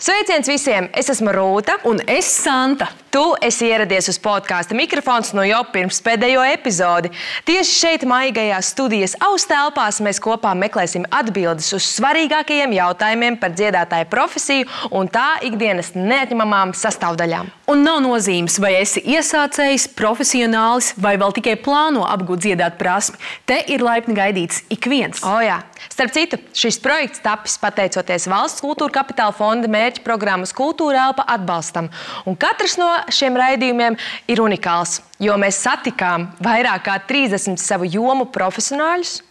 Sveiciens visiem! Es esmu Rūta. Un es Santa. Tu esi ieradies uz podkāstu mikrofons no jau pirms pēdējo epizodi. Tieši šeit, maigajās studijas austelpās, mēs kopā meklēsim atbildes uz svarīgākajiem jautājumiem par dziedātāju profesiju un tā ikdienas neatņemamām sastāvdaļām. Un nav nozīmes, vai esi iesācējs, profesionālis vai vēl tikai plāno apgūt dziedāt prasmi. Te ir laipni gaidīts ik viens. O, jā. Starp citu, šis projekts tapis pateicoties Valsts kultūra kapitāla fonda mērķa programmas Kultūra Elpa atbalstam. Un katrs no šiem raidījumiem ir unikāls, jo mēs satikām vairāk kā 30 savu jomu profesionāļus,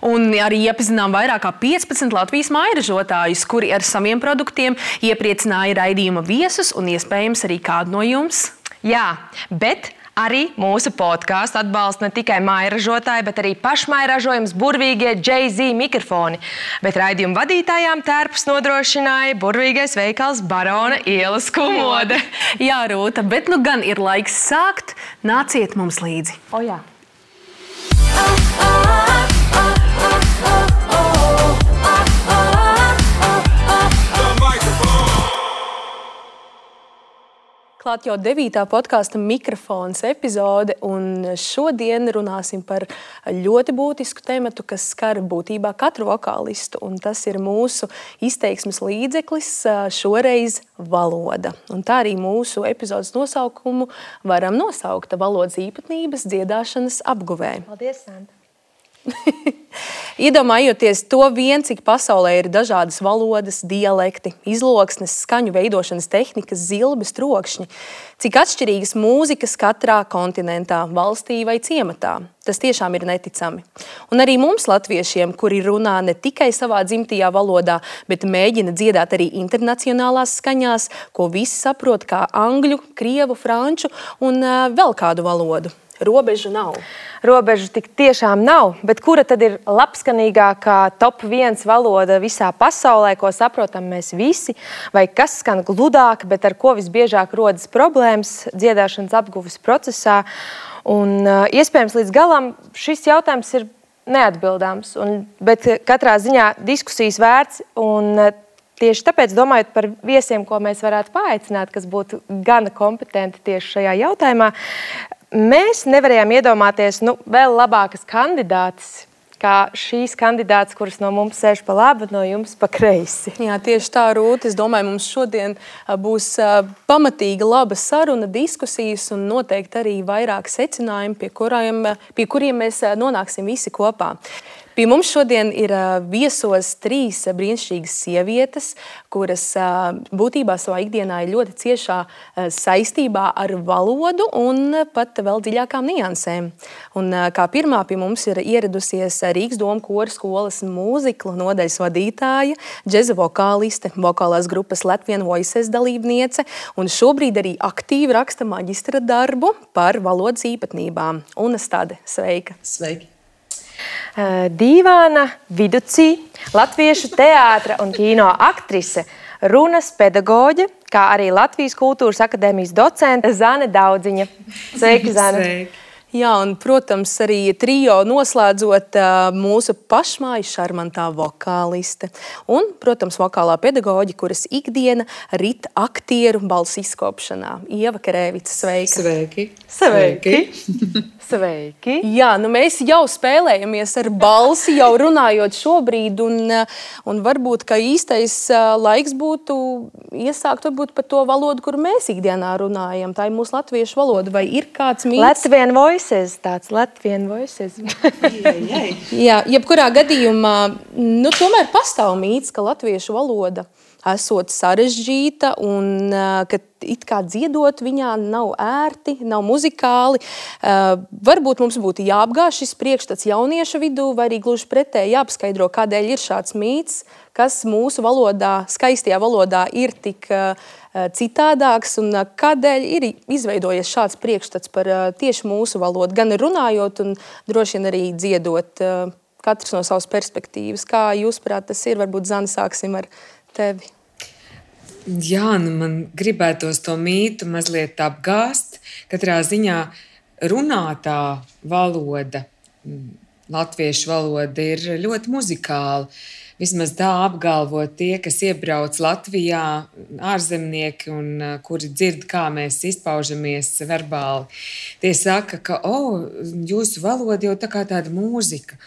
Un arī iepazinām vairāk kā 15 Latvijas mairažotājus, kuri ar saviem produktiem iepriecināja raidījuma viesus un iespējams arī kādu no jums. Jā, bet Arī mūsu podkāstu atbalsta ne tikai mairažotāji, bet arī pašmairažojums burvīgie JZ mikrofoni. Bet raidījuma vadītājām tērpus nodrošināja burvīgais veikals Barona ielas kumode. Jā, Rūta, bet nu gan ir laiks sākt. Nāciet mums līdzi! O, jā. Klāt jau devītā podkāstu mikrofons epizode, un šodien runāsim par ļoti būtisku tematu, kas skar būtībā katru vokālistu. Tas ir mūsu izteiksmes līdzeklis, šoreiz valoda. Un tā arī mūsu epizodes nosaukumu varam nosaukt valodas īpatnības dziedāšanas apguvē. Paldies, Santa! Iedomājoties to vien, cik pasaulē ir dažādas valodas, dialekti, izloksnes, skaņu veidošanas tehnikas, zilbes, trokšņi, cik atšķirīgas mūzikas katrā kontinentā, valstī vai ciematā. Tas tiešām ir neticami. Un arī mums, latviešiem, kuri runā ne tikai savā dzimtajā valodā, bet mēģina dziedāt arī internacionālās skaņās, ko visi saprot kā angļu, krievu, franču un vēl kādu valodu. Robežu nav. Robežu tik tiešām nav, bet kura tad ir labskanīgākā top viens valoda visā pasaulē, ko saprotam mēs visi, vai kas skan gludāk, bet ar ko visbiežāk rodas problēmas dziedāšanas apguves procesā. Un, iespējams, līdz galam šis jautājums ir neatbildāms, un, bet katrā ziņā diskusijas vērts. Un, Tieši tāpēc, domājot par viesiem, ko mēs varētu paaicināt, kas būtu gana kompetenti tieši šajā jautājumā, mēs nevarējām iedomāties nu, vēl labākas kandidātas. Kā šīs kandidātas, kuras no mums sēž pa labi, no jums pa kreisi. Jā, tieši tā, Rūta. Es domāju, mums šodien būs pamatīga, laba saruna, diskusijas un noteikti arī vairāk secinājumu, pie, kuriem, pie kuriem mēs nonāksim visi kopā. Pie mums šodien ir viesos trīs brīnišķīgas sievietes, kuras būtībā savā ikdienā ir ļoti ciešā saistībā ar valodu un pat vēl dziļākām niansēm. Un, kā pirmā pie mums ir ieradusies Rīgas Doma kora skolas mūzikla nodaļas vadītāja, džeza vokāliste, vokālās grupas Latvijas Voices dalībniece un šobrīd arī aktīvi raksta maģistra darbu par valodas īpatnībām. Un Stade, sveika! Sveiki! Eh, Dīvāna Viducī, latviešu teātra un kino aktrise, runas pedagoģe, kā arī Latvijas Kultūras akadēmijas docente Zane Daudziņa. Sveiki, Zane! Sveiki. Jā, un, protams, arī trijo noslēdzot mūsu pašmāju šarmantā vokāliste. Un, protams, vokālā pedagoģa, kuras ikdiena rit aktieru balss izkopšanā. Ieva Karēvica, sveika! Sveiki! Sveiki! Sveiki! Jā, nu mēs jau spēlējamies ar balsi, jau runājot šobrīd, un, un varbūt īstais laiks būtu iesākt varbūt par to valodu, kur mēs ikdienā runājam. Tā ir mūsu latviešu valoda. Vai ir kāds mīts? Latvian voices, tāds Latvian voices. Jā, jebkurā gadījumā, nu, tomēr pastāv mīts, ka latviešu valoda esot sarežģīta un ka it kā dziedot viņā nav ērti, nav muzikāli. Varbūt mums būtu jāapgāž šis priekšstats jauniešu vidū, vai arī gluži pretēji jāpaskaidro, kādēļ ir šāds mīts, kas mūsu valodā, skaistajā valodā ir tik citādāks un kādēļ ir izveidojies šāds priekšstats par tieši mūsu valodu, gan runājot un droši vien arī dziedot katrs no savas perspektīvas. Kā jūs prāt tas ir? Varbūt Zani sāksim ar tevi. Jā, nu man gribētos to mītu mazliet apgāzt. Katrā ziņā runātā valoda, latviešu valoda, ir ļoti muzikāla. Vismaz tā apgalvo tie, kas iebrauc Latvijā, ārzemnieki, un uh, kuri dzird, kā mēs izpaužamies verbāli. Tie saka, ka, oh, jūsu valoda jau tā kā tāda mūzika.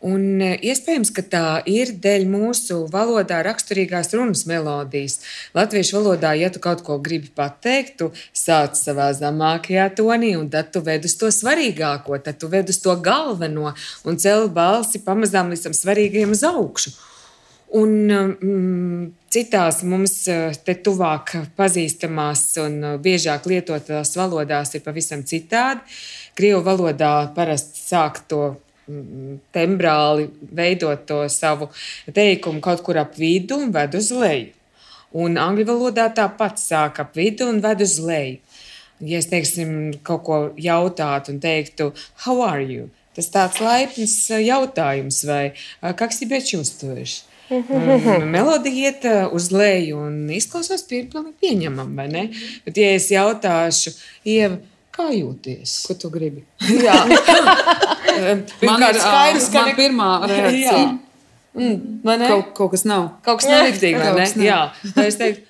Un e, iespējams, ka tā ir dēļ mūsu valodā raksturīgās runas melodijas. Latviešu valodā, ja tu kaut ko gribi pateikt, tu sāc savā zemākajā tonī, un tad tu ved uz to svarīgāko, tad tu ved uz to galveno un cel balsi pamazām līdz tam svarīgajam uz augšu. Un mm, citās mums e, te tuvāk pazīstamās un biežāk lietotās valodās ir pavisam citādi. Krievu valodā parasti sāk to tembrāli veidot to savu teikumu kaut kur ap vidu un ved uz leju. Un angļu valodā tāpat sāk ap vidu un ved uz leju. Ja es teiksim, kaut ko jautātu un teiktu, how are you? Tas tāds laipns eh, jautājums, vai kā jūs jūtaties? Melodija iet eh, uz leju un izklausās pieņemama, vai ne? Bet, ja es jautāšu, Ieva, kā jūties? Ko tu gribi? Jā, man ir skaidrs, ka man pirmā reakcija. Mm, kaut, kaut kas nav. Kaut kas neliktīgi, vai ne? Jā, vai es teiktu,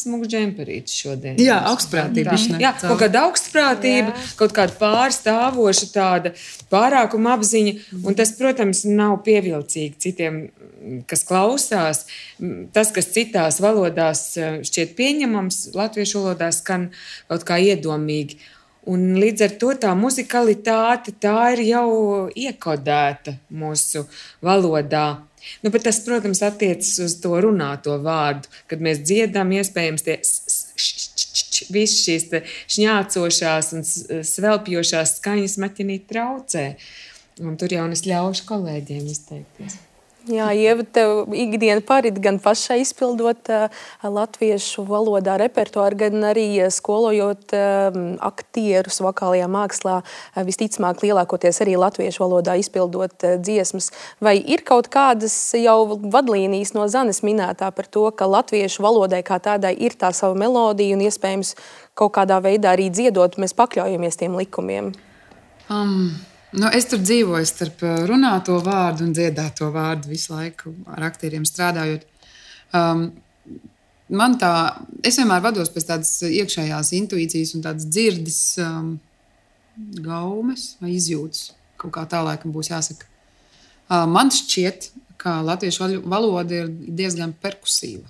smags džemperītis šodien. Jā, augstprātība. Jā, kaut kāda augstprātība, jā. kaut kāda pārstāvoša tāda pārākuma apziņa, un tas, protams, nav pievilcīgi citiem, kas klausās. Tas, kas citās valodās šķiet pieņemams, latviešu valodā skan kaut kā iedomīgi. Un līdz ar to tā muzikalitāte tā ir jau iekodēta mūsu valodā. Nu, tas, protams, attiecas uz to runāto vārdu. Kad mēs dziedam, iespējams, tie visas šīs šņācošās un svelpjošās skaņas maķinīt traucē. Un tur jau es ļaušu kolēģiem izteikties. Jā, Ieva, tev ikdiena parit gan pašai izpildot uh, latviešu valodā repertuāru, gan arī skolojot uh, aktierus vokālajā mākslā, uh, visticamāk lielākoties arī latviešu valodā izpildot dziesmas. Vai ir kaut kādas jau vadlīnijas no Zanes minētā par to, ka latviešu valodai kā tādai ir tā sava melodija un iespējams kaut kādā veidā arī dziedot, mēs pakļaujamies tiem likumiem? Um. Nu, es tur dzīvoju starp runāto vārdu un dziedāto vārdu visu laiku ar aktieriem strādājot. Um, man tā, es vienmēr vados pēc tādas iekšējās intuīcijas un tādas dzirdes um, gaumes vai izjūtas. Kaut kā tā laikam būs jāsaka. Uh, man šķiet, ka latviešu valoda ir diezgan perkusīva.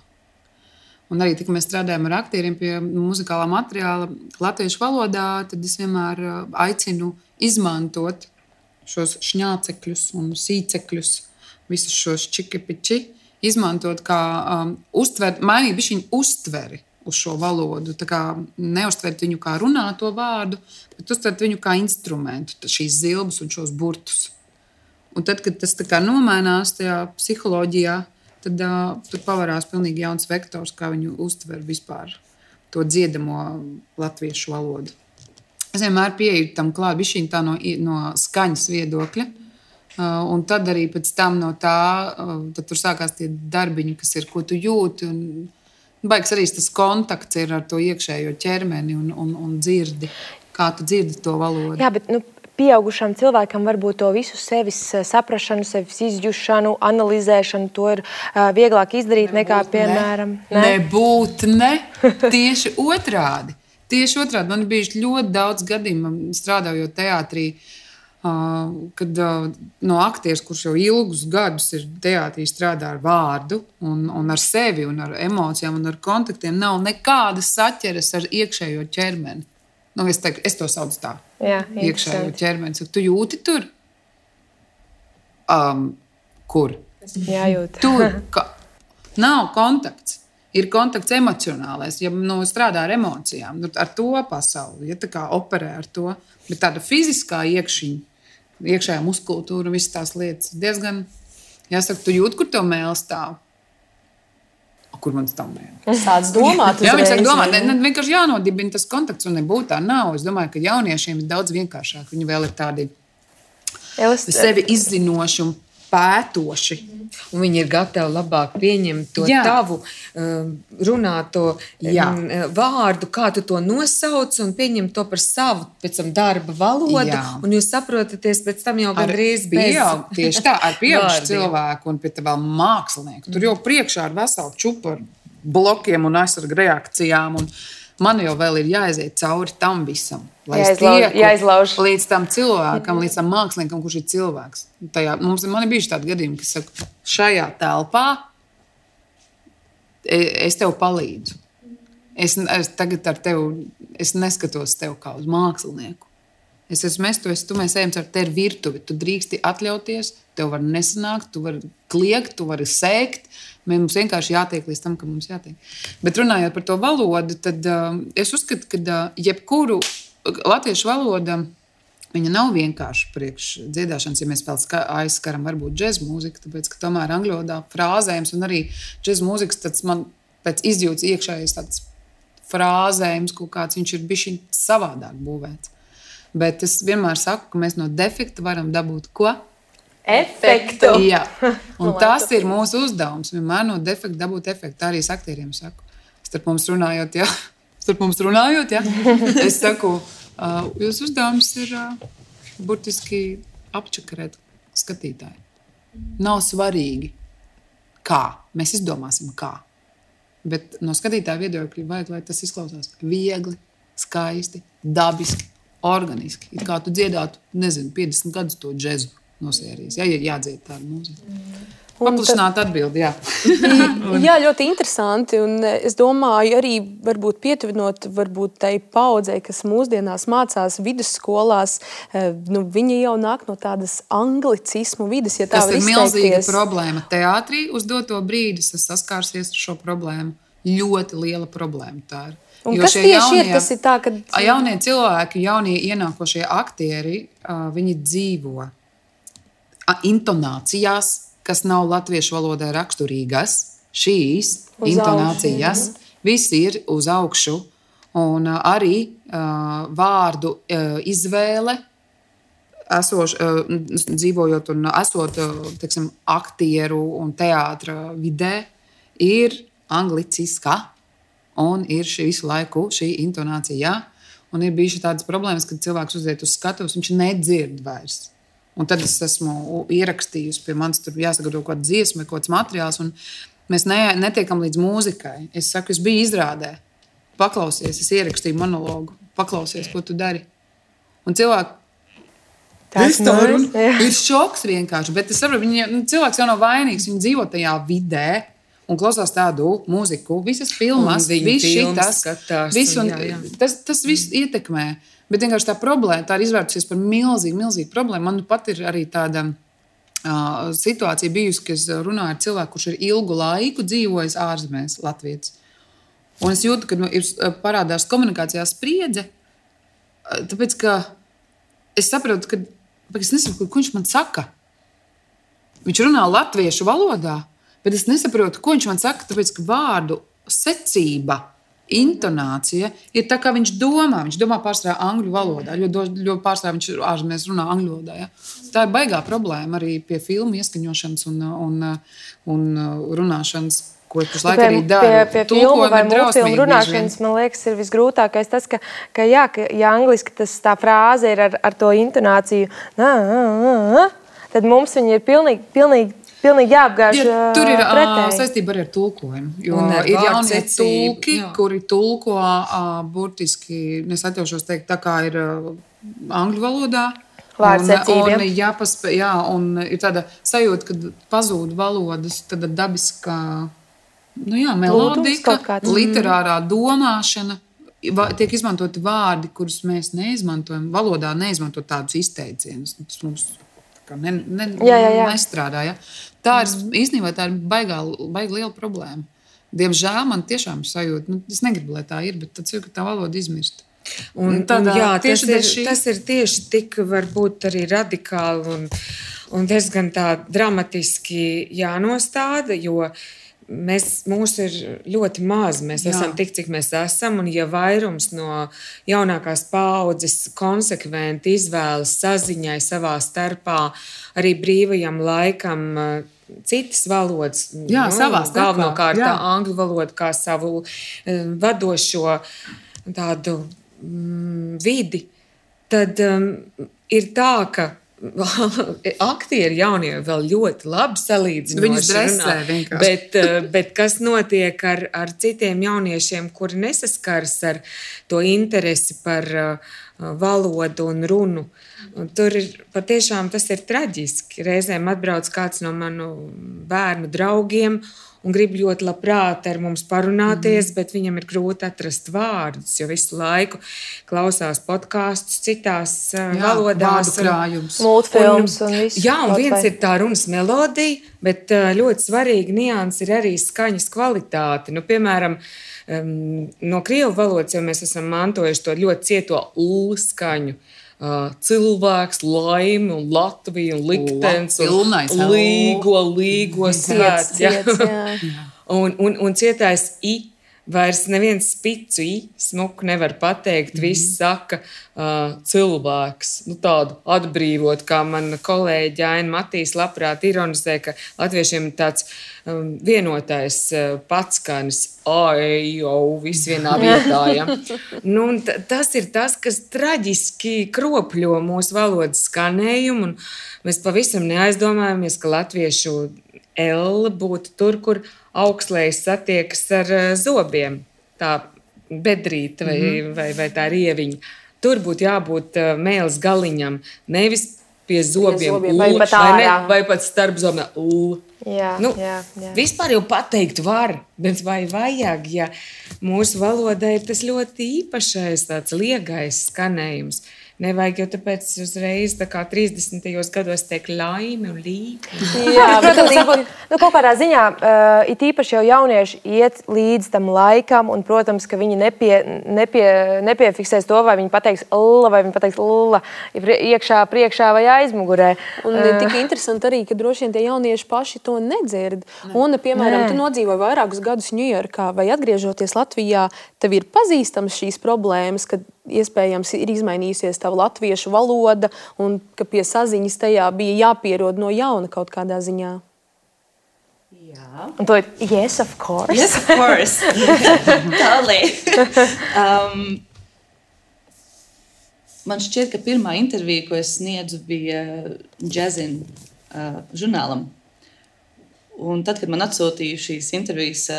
Un arī, kad mēs strādājam ar aktieriem pie muzikālā materiāla latviešu valodā, tad es vienmēr uh, aicinu izmantot šos šņācekļus un sīcekļus, visus šos čikipiči, izmantot kā um, uztver, mainīt viņu uztveri uz šo valodu. Neuztvert viņu kā runāto vārdu, bet uztvert viņu kā instrumentu, šīs zilbes un šos burtus. Un tad, kad tas nomainās tajā psiholoģijā, tad uh, tur pavarās pilnīgi jauns vektors, kā viņu uztver vispār to dziedamo latviešu valodu. Es vienmēr pieeju tam klāt, bija no, no skaņas viedokļa. Uh, un tad arī pēc tam no tā, uh, tur sākās tie darbiņi, kas ir, ko tu jūti. Un, Baigs arī tas kontakts ar to iekšējo ķermeni un, un, un dzirdi. Kā tu dzirdi to valodu? Jā, bet nu, pieaugušam cilvēkam varbūt to visu sevis uh, saprāšanu, sevis izjūšanu, analizēšanu, to ir uh, vieglāk izdarīt Nebūt nekā, piemēram, ne. Ne? Nebūt ne. Tieši otrādi. Tieši otrādi man bija ļoti daudz gadījumu strādājot teātrī. Uh, kad uh, no aktieris, kurš jau ilgus gadus ir teātrī, strādā ar vārdu, un, un ar sevi, un ar emocijām, un ar kontaktiem, nav nekādas saķeres ar iekšējo ķermeni. Nu, es, teiktu, es to saucu tā. Jā, iekšējo ķermeni. Tu jūti tur? Um, kur? Jā, jūt. Tur ka, nav kontakts ir kontakts emocionālais, ja nu, strādā ar emocijām, nu, ar to pasauli, ja tā kā operē ar to. Bet tāda fiziskā iekšķiņa, iekšējā muskultūra, visas tās lietas diezgan, jāsaka, tu jūti, kur tev mēls stāv. Kur man stāv mēls? Tāds domāt, jā, viņi saka, domāt, ne, ne, vienkārši jānodibina tas kontakts, un nebūtu tā nav. Es domāju, ka jauniešiem ir daudz vienkāršāk. Viņi vēl ir tādi Elast... sevi izzinoši un pētoši. Un viņi ir gatavi labāk pieņemt to Jā. tavu um, runāto Jā. Um, vārdu, kā tu to nosauc, un pieņemt to par savu tam, darba valodu. Jā. Un jūs saprotaties pēc tam jau gandrīz bez tieši tā, ar pieaugušu cilvēku un tā vēl mākslinieku. Tur jau priekšā ir vesela čupa ar blokiem un aizsargu reakcijām. Un, man jau vēl ir jāiziet cauri tam visam. Jāizlauž, līdz tam cilvēkam, līdz tam māksliniekam, kurš ir cilvēks. Tajā, mums man ir bijuši tādi gadījumi, kas saka, šajā telpā e, es tev palīdzu. Es, es tagad ar tevi es neskatos tev kā uz mākslinieku. Es esmu es, tu, es, tu mēs ejam ar tevi virtuvi. Tu drīksti atļauties, tev var nesanākt, tu vari kliegt, tu vari sēkt. Mums vienkārši jātiek līdz tam, ka mums jātiek. Bet runājot par to valodu, tad uh, es uzskatu, ka uh, jebkuru latviešu valodu. Viņa nav vienkārši priekš dziedāšanas, ja mēs vēl aizskaram, varbūt džēzus mūziku, tāpēc, ka tomēr angļu valodā frāzējums un arī džēzus mūzikas tāds man pēc izjūtas iekšējais tāds frāzējums, kaut kāds viņš ir bijis savādāk būvēts. Bet es vienmēr saku, ka mēs no defekta varam dabūt ko? Efektu. Jā, un tas ir mūsu uzdevums. Vienmēr no defekta dabūt efektu. Arī es aktieriem saku. Starp mums runājot, jā, starp mums runājot, jā, es saku, uh, jūsu uzdevums ir uh, burtiski apčakarēt skatītāju. Nav svarīgi, kā mēs izdomāsim, kā. Bet no skatītāja viedokļa vajag, lai tas izklausās viegli, skaisti, dabiski, organiski. It kā tu dziedātu, nezinu, 50 gadus to džēzu no sērijas. Jā, ja jādzied tāda mūzika. Mm. Paplašināt atbildi, jā. jā, ļoti interesanti. Un es domāju, arī varbūt pietuvinot varbūt tai paudzei, kas mūsdienās mācās vidusskolās, eh, nu, viņi jau nāk no tādas anglicismu vidas, ja tā Tas ir milzīga problēma. Teātrī uz doto brīdi es saskārsies ar šo problēmu. Ļoti liela problēma tā ir. Un jo kas tieši jaunie, ir tas, ir tā, kad... jaunie cilvēki, jaunie ienākošie aktieri, viņi dzīvo intonācijās, kas nav latviešu valodai raksturīgas, šīs uz intonācijas, augšu, viss ir uz augšu. Un uh, arī uh, vārdu uh, izvēle, esoš, uh, dzīvojot un esot uh, teiksim, aktieru un teātra vidē, ir angliciska un ir šī visu laiku šī intonācija. Un ir bijušas tādas problēmas, kad cilvēks uziet uz skatuves, viņš nedzird vairs. Un tad es esmu ierakstījusi, pie manis tur jāsagatavo kaut kāda dziesma, kaut kāds materiāls. Mēs ne, netiekam līdz mūzikai. Es saku, es biju izrādē, paklausies, es ierakstīju monologu, paklausies, ko tu dari. Un cilvēki Tas ir, šoks vienkārši. Bet es saprotu, ka nu, cilvēks jau nav vainīgs. Viņš dzīvo tajā vidē un klausās tādu mūziku, visas filmas, visas šīs lietas. Tas, tas viss ietekmē. Bet vienkārši tā problēma, tā ir izvērtusies par milzīgu, milzīgu problēmu. Man pat ir arī tāda uh, situācija bijusi, ka es runāju ar cilvēku, kurš ir ilgu laiku dzīvojis ārzemēs, Latvijas. Un es jūtu, ka nu, parādās komunikācijā spriedze, tāpēc ka es saprotu, ka es nesaprotu, ko viņš man saka. Viņš runā latviešu valodā, bet es nesaprotu, ko viņš man saka, tāpēc ka vārdu secība intonācija ir tā, kā viņš domā. Viņš domā pārsvarā angļu valodā, ļoti, ļoti pārsvarā viņš ārzemēs runā angļu valodā. Ja? Tā ir baigā problēma arī pie filmu ieskaņošanas un, un, un runāšanas. Ko es pašlaik arī daru? Pie, pie filmu vai mūzikas runāšanas, man liekas, ir visgrūtākais tas, ka, ka, jā, ka ja angliski tas, tā frāze ir ar, ar to intonāciju, nā, nā, nā, tad mums viņa ir pilnīgi, pilnīgi Pilnīgi jāapgāž. Ja, tur ir pretēji. saistība arī ar tulkojumu. Jo ar ir jaunie tulki, jā. kuri tulko burtiski, es atļaušos teikt, tā kā ir angļu valodā. Un, un, jāpaspē, jā, un ir tāda sajūta, ka pazūd valodas tāda dabiskā nu jā, melodika, literārā domāšana. Tiek izmantoti vārdi, kurus mēs neizmantojam. Valodā neizmanto tādus izteicienus. Tas mums ne, ne, jā, jā, jā. nestrādā. Ja? Tā ir mm. īstenībā tā ir baigā, baigā liela problēma. Diemžēl man tiešām ir sajūta, nu, es negribu, lai tā ir, bet tad cilvēka tā valoda izmirst. Un, tādā, un, jā, tas, ir, šī... tas ir tieši tik varbūt arī radikāli un, un diezgan tā dramatiski jānostāda, jo mēs, mūs ir ļoti maz. Mēs Jā. esam tik, cik mēs esam. Un, ja vairums no jaunākās paudzes konsekventi izvēlas saziņai savā starpā, arī brīvajam laikam, citas valodas, Jā, nu, savā starpā. galvenokārt angļu valodu kā savu vadošo tādu mm, vidi, tad um, ir tā, ka aktieri jaunie vēl ļoti labi salīdzinoši Viņus dresē vienkārši. Bet, eh, bet kas notiek ar, ar citiem jauniešiem, kuri nesaskars ar to interesi par uh, valodu un runu? Un tur ir patiešām tas ir traģiski. Reizēm atbrauc kāds no manu bērnu draugiem un grib ļoti labprāt ar mums parunāties, mm. bet viņam ir grūti atrast vārdus, jo visu laiku klausās podkāstus citās jā, valodās. Multfilms un, un viss. Jā, un viens vai. ir tā runas melodija, bet ļoti svarīga nianses ir arī skaņas kvalitāte. Nu, piemēram, no krievu valodas jau mēs esam mantojuši to ļoti cieto ulu skaņu. Uh, Uh, cilvēks, laime, un Latvija, un liktenis, un līgo, līgo svēts. Un, un, un cietais I Vairs neviens spicu smuku nevar pateikt. Mm. Viss saka, uh, cilvēks, nu, tādu atbrīvot, kā mana kolēģe Aina Matīs labprāt ironizē, ka latviešiem ir tāds um, vienotais uh, patskanis, ai, jau viss vienā vietā. Ja? nu, tas ir tas, kas traģiski kropļo mūsu valodas skanējumu, un mēs pavisam neaizdomājamies, ka latviešu L būtu tur, kur augslējs satiekas ar eh, zobiem, tā bedrīte vai, mm -hmm. vai, vai tā rieviņa. Tur būtu jābūt uh, mēlis galiņam, nevis pie zobiem, pie zobiem vai, pat vai, ne, vai pat starp zobiem. Jā, nu, jā, jā. Vispār jau pateikt, var, bet vai vajag, ja mūsu valodai ir tas ļoti īpašais, tāds liegais skanējums. Uh, Nevajag jau tāpēc uzreiz tā kā 30. gados teikt laimi un līniju. Jā, protams, varbūt, nu, kaut kādā ziņā uh, it īpaši jau jaunieši iet līdz tam laikam, un, protams, ka viņi nepie, nepie, nepiefiksēs to, vai viņi pateiks l, vai viņi pateiks l, iekšā, priekšā vai aizmugurē. Un uh, tik interesanti arī, ka droši vien tie jaunieši paši to nedzird. Ne. Un, piemēram, Nē. tu nodzīvoji vairākus gadus Ņujorkā, vai atgriežoties Latvijā, tev ir pazīstams šīs problēmas, iespējams ir izmainījusies tā latviešu valoda, un ka pie saziņas tajā bija jāpierod no jauna kaut kādā ziņā. Jā, to ir yes, of course. Yes, of course. um, man šķiet, ka pirmā intervija, ko es sniedzu, bija Džezina uh, žurnālam. Un tad, kad man atsūtīja šīs intervijas uh,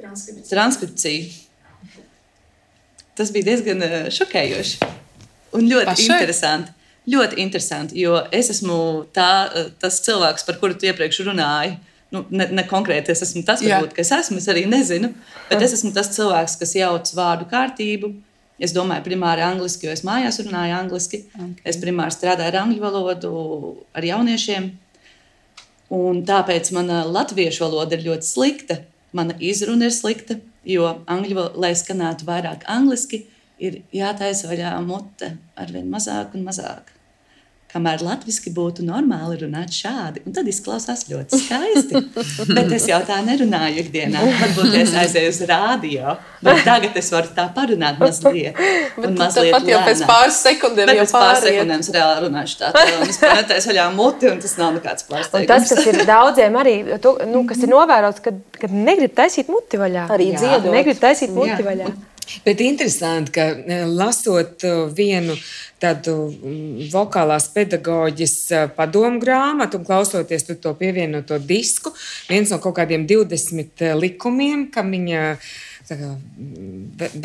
transkripciju, transkripciju tas bija diezgan uh, šokējoši un ļoti Pašai? interesanti. Ļoti interesanti, jo es esmu tā, uh, tas cilvēks, par kuru tu iepriekš runāji. Nu, ne, ne konkrēti es esmu tas, varbūt, kas esmu, es arī nezinu, bet es esmu tas cilvēks, kas jauc vārdu kārtību. Es domāju, primāri angliski, jo es mājās runāju angliski. Okay. Es primāri strādāju ar angļu valodu, ar jauniešiem. Un tāpēc mana latviešu valoda ir ļoti slikta, mana izruna ir slikta, Jo angļu, lai skanētu vairāk angliski, ir jātaisa vaļā mute ar vien mazāk un mazāk. Kamēr latviešu būtu normāli runāt šādi, un tad izklausās ļoti skaisti. Bet es jau tā nerunāju ikdienā. Varbūt es aizēju uz rādio, bet tagad es varu tā parunāt mazliet. Un mazliet pat jau pēc pāris sekundēm jau pēc pāris sekundēm es reāli runāšu tā. Un es panetēju vaļā muti, un tas nav nekāds pārsteigums. Tas, kas ir daudziem arī, tu, nu, kas ir novērots, kad, kad negrib taisīt muti vaļā. Arī dziedot. Negrib taisīt muti Jā. vaļā. Bet interesanti, ka e, lasot e, vienu tādu vokālās pedagoģijas e, padomu grāmatu un klausoties to pievienoto disku, viens no kaut kādiem 20 likumiem, kam viņa kā,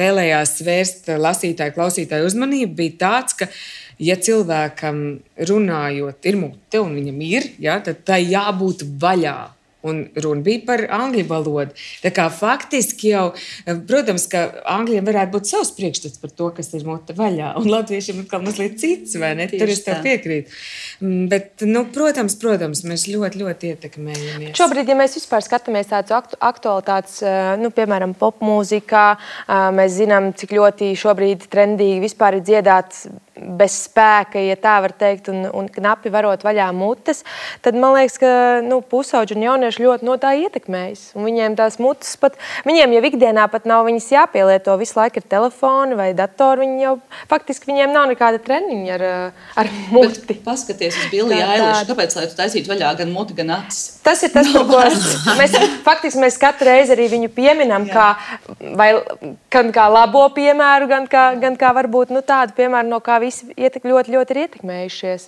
vēlējās vērst lasītāju, klausītāju uzmanību, bija tāds, ka, ja cilvēkam runājot, ir mute un viņam ir, ja, tad tai jābūt vaļā. Un runa bija par angļu valodu. Tā kā faktiski jau, protams, ka angļiem varētu būt savs priekšstats par to, kas ir mote vaļā, un latviešiem ir kaut mazliet cits, vai ne? Tieši Tur es tev piekrītu. Mm, bet, nu, protams, protams, mēs ļoti, ļoti ietekmējamies. Šobrīd, ja mēs vispār skatāmies tādus aktu, aktualitātes, nu, piemēram, popmūzikā, mēs zinām, cik ļoti šobrīd trendīgi vispār ir dziedāt bez spēka, ja tā var teikt, un, un knapi varot vaļā mutes, tad man liekas, ka nu, pusauģi un jaunieši ļoti no tā ietekmējas. Un viņiem tās mutes pat, viņiem jau ikdienā pat nav viņas jāpielieto. Visu laiku ir telefoni vai datori. Viņi jau faktiski viņiem nav nekāda treniņa ar, ar muti. Bet paskaties uz Billy Eilish. Kāpēc, lai tu taisītu vaļā gan muti, gan acis? Tas ir tas, ko mēs, faktiski mēs katru reizi arī viņu pieminam, kā, vai, gan kā labo piemēru, gan kā, gan kā varbūt nu, tādu piemēru, no kā visi ietek, ļoti, ļoti ir ietekmējušies.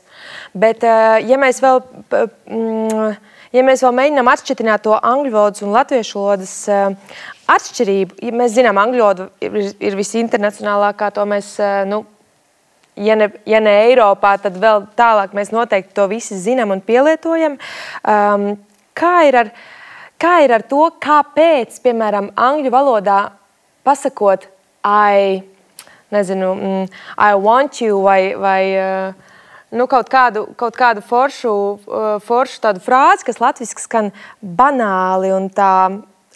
Bet, eh, ja mēs vēl, mm, ja mēs vēl mēģinām atšķirt to angļu valodas un latviešu valodas eh, atšķirību, ja mēs zinām, angļu valoda ir, ir visinternacionālākā, to mēs. Eh, nu, ja ne, ja ne Eiropā, tad vēl tālāk mēs noteikti to visi zinām un pielietojam. Um, kā, ir ar, kā ir ar to, kāpēc, piemēram, angļu valodā pasakot, I nezinu, mm, I want you vai, vai uh, nu, kaut kādu, kaut kādu foršu, uh, foršu tādu frāzi, kas latviešu skan banāli un tā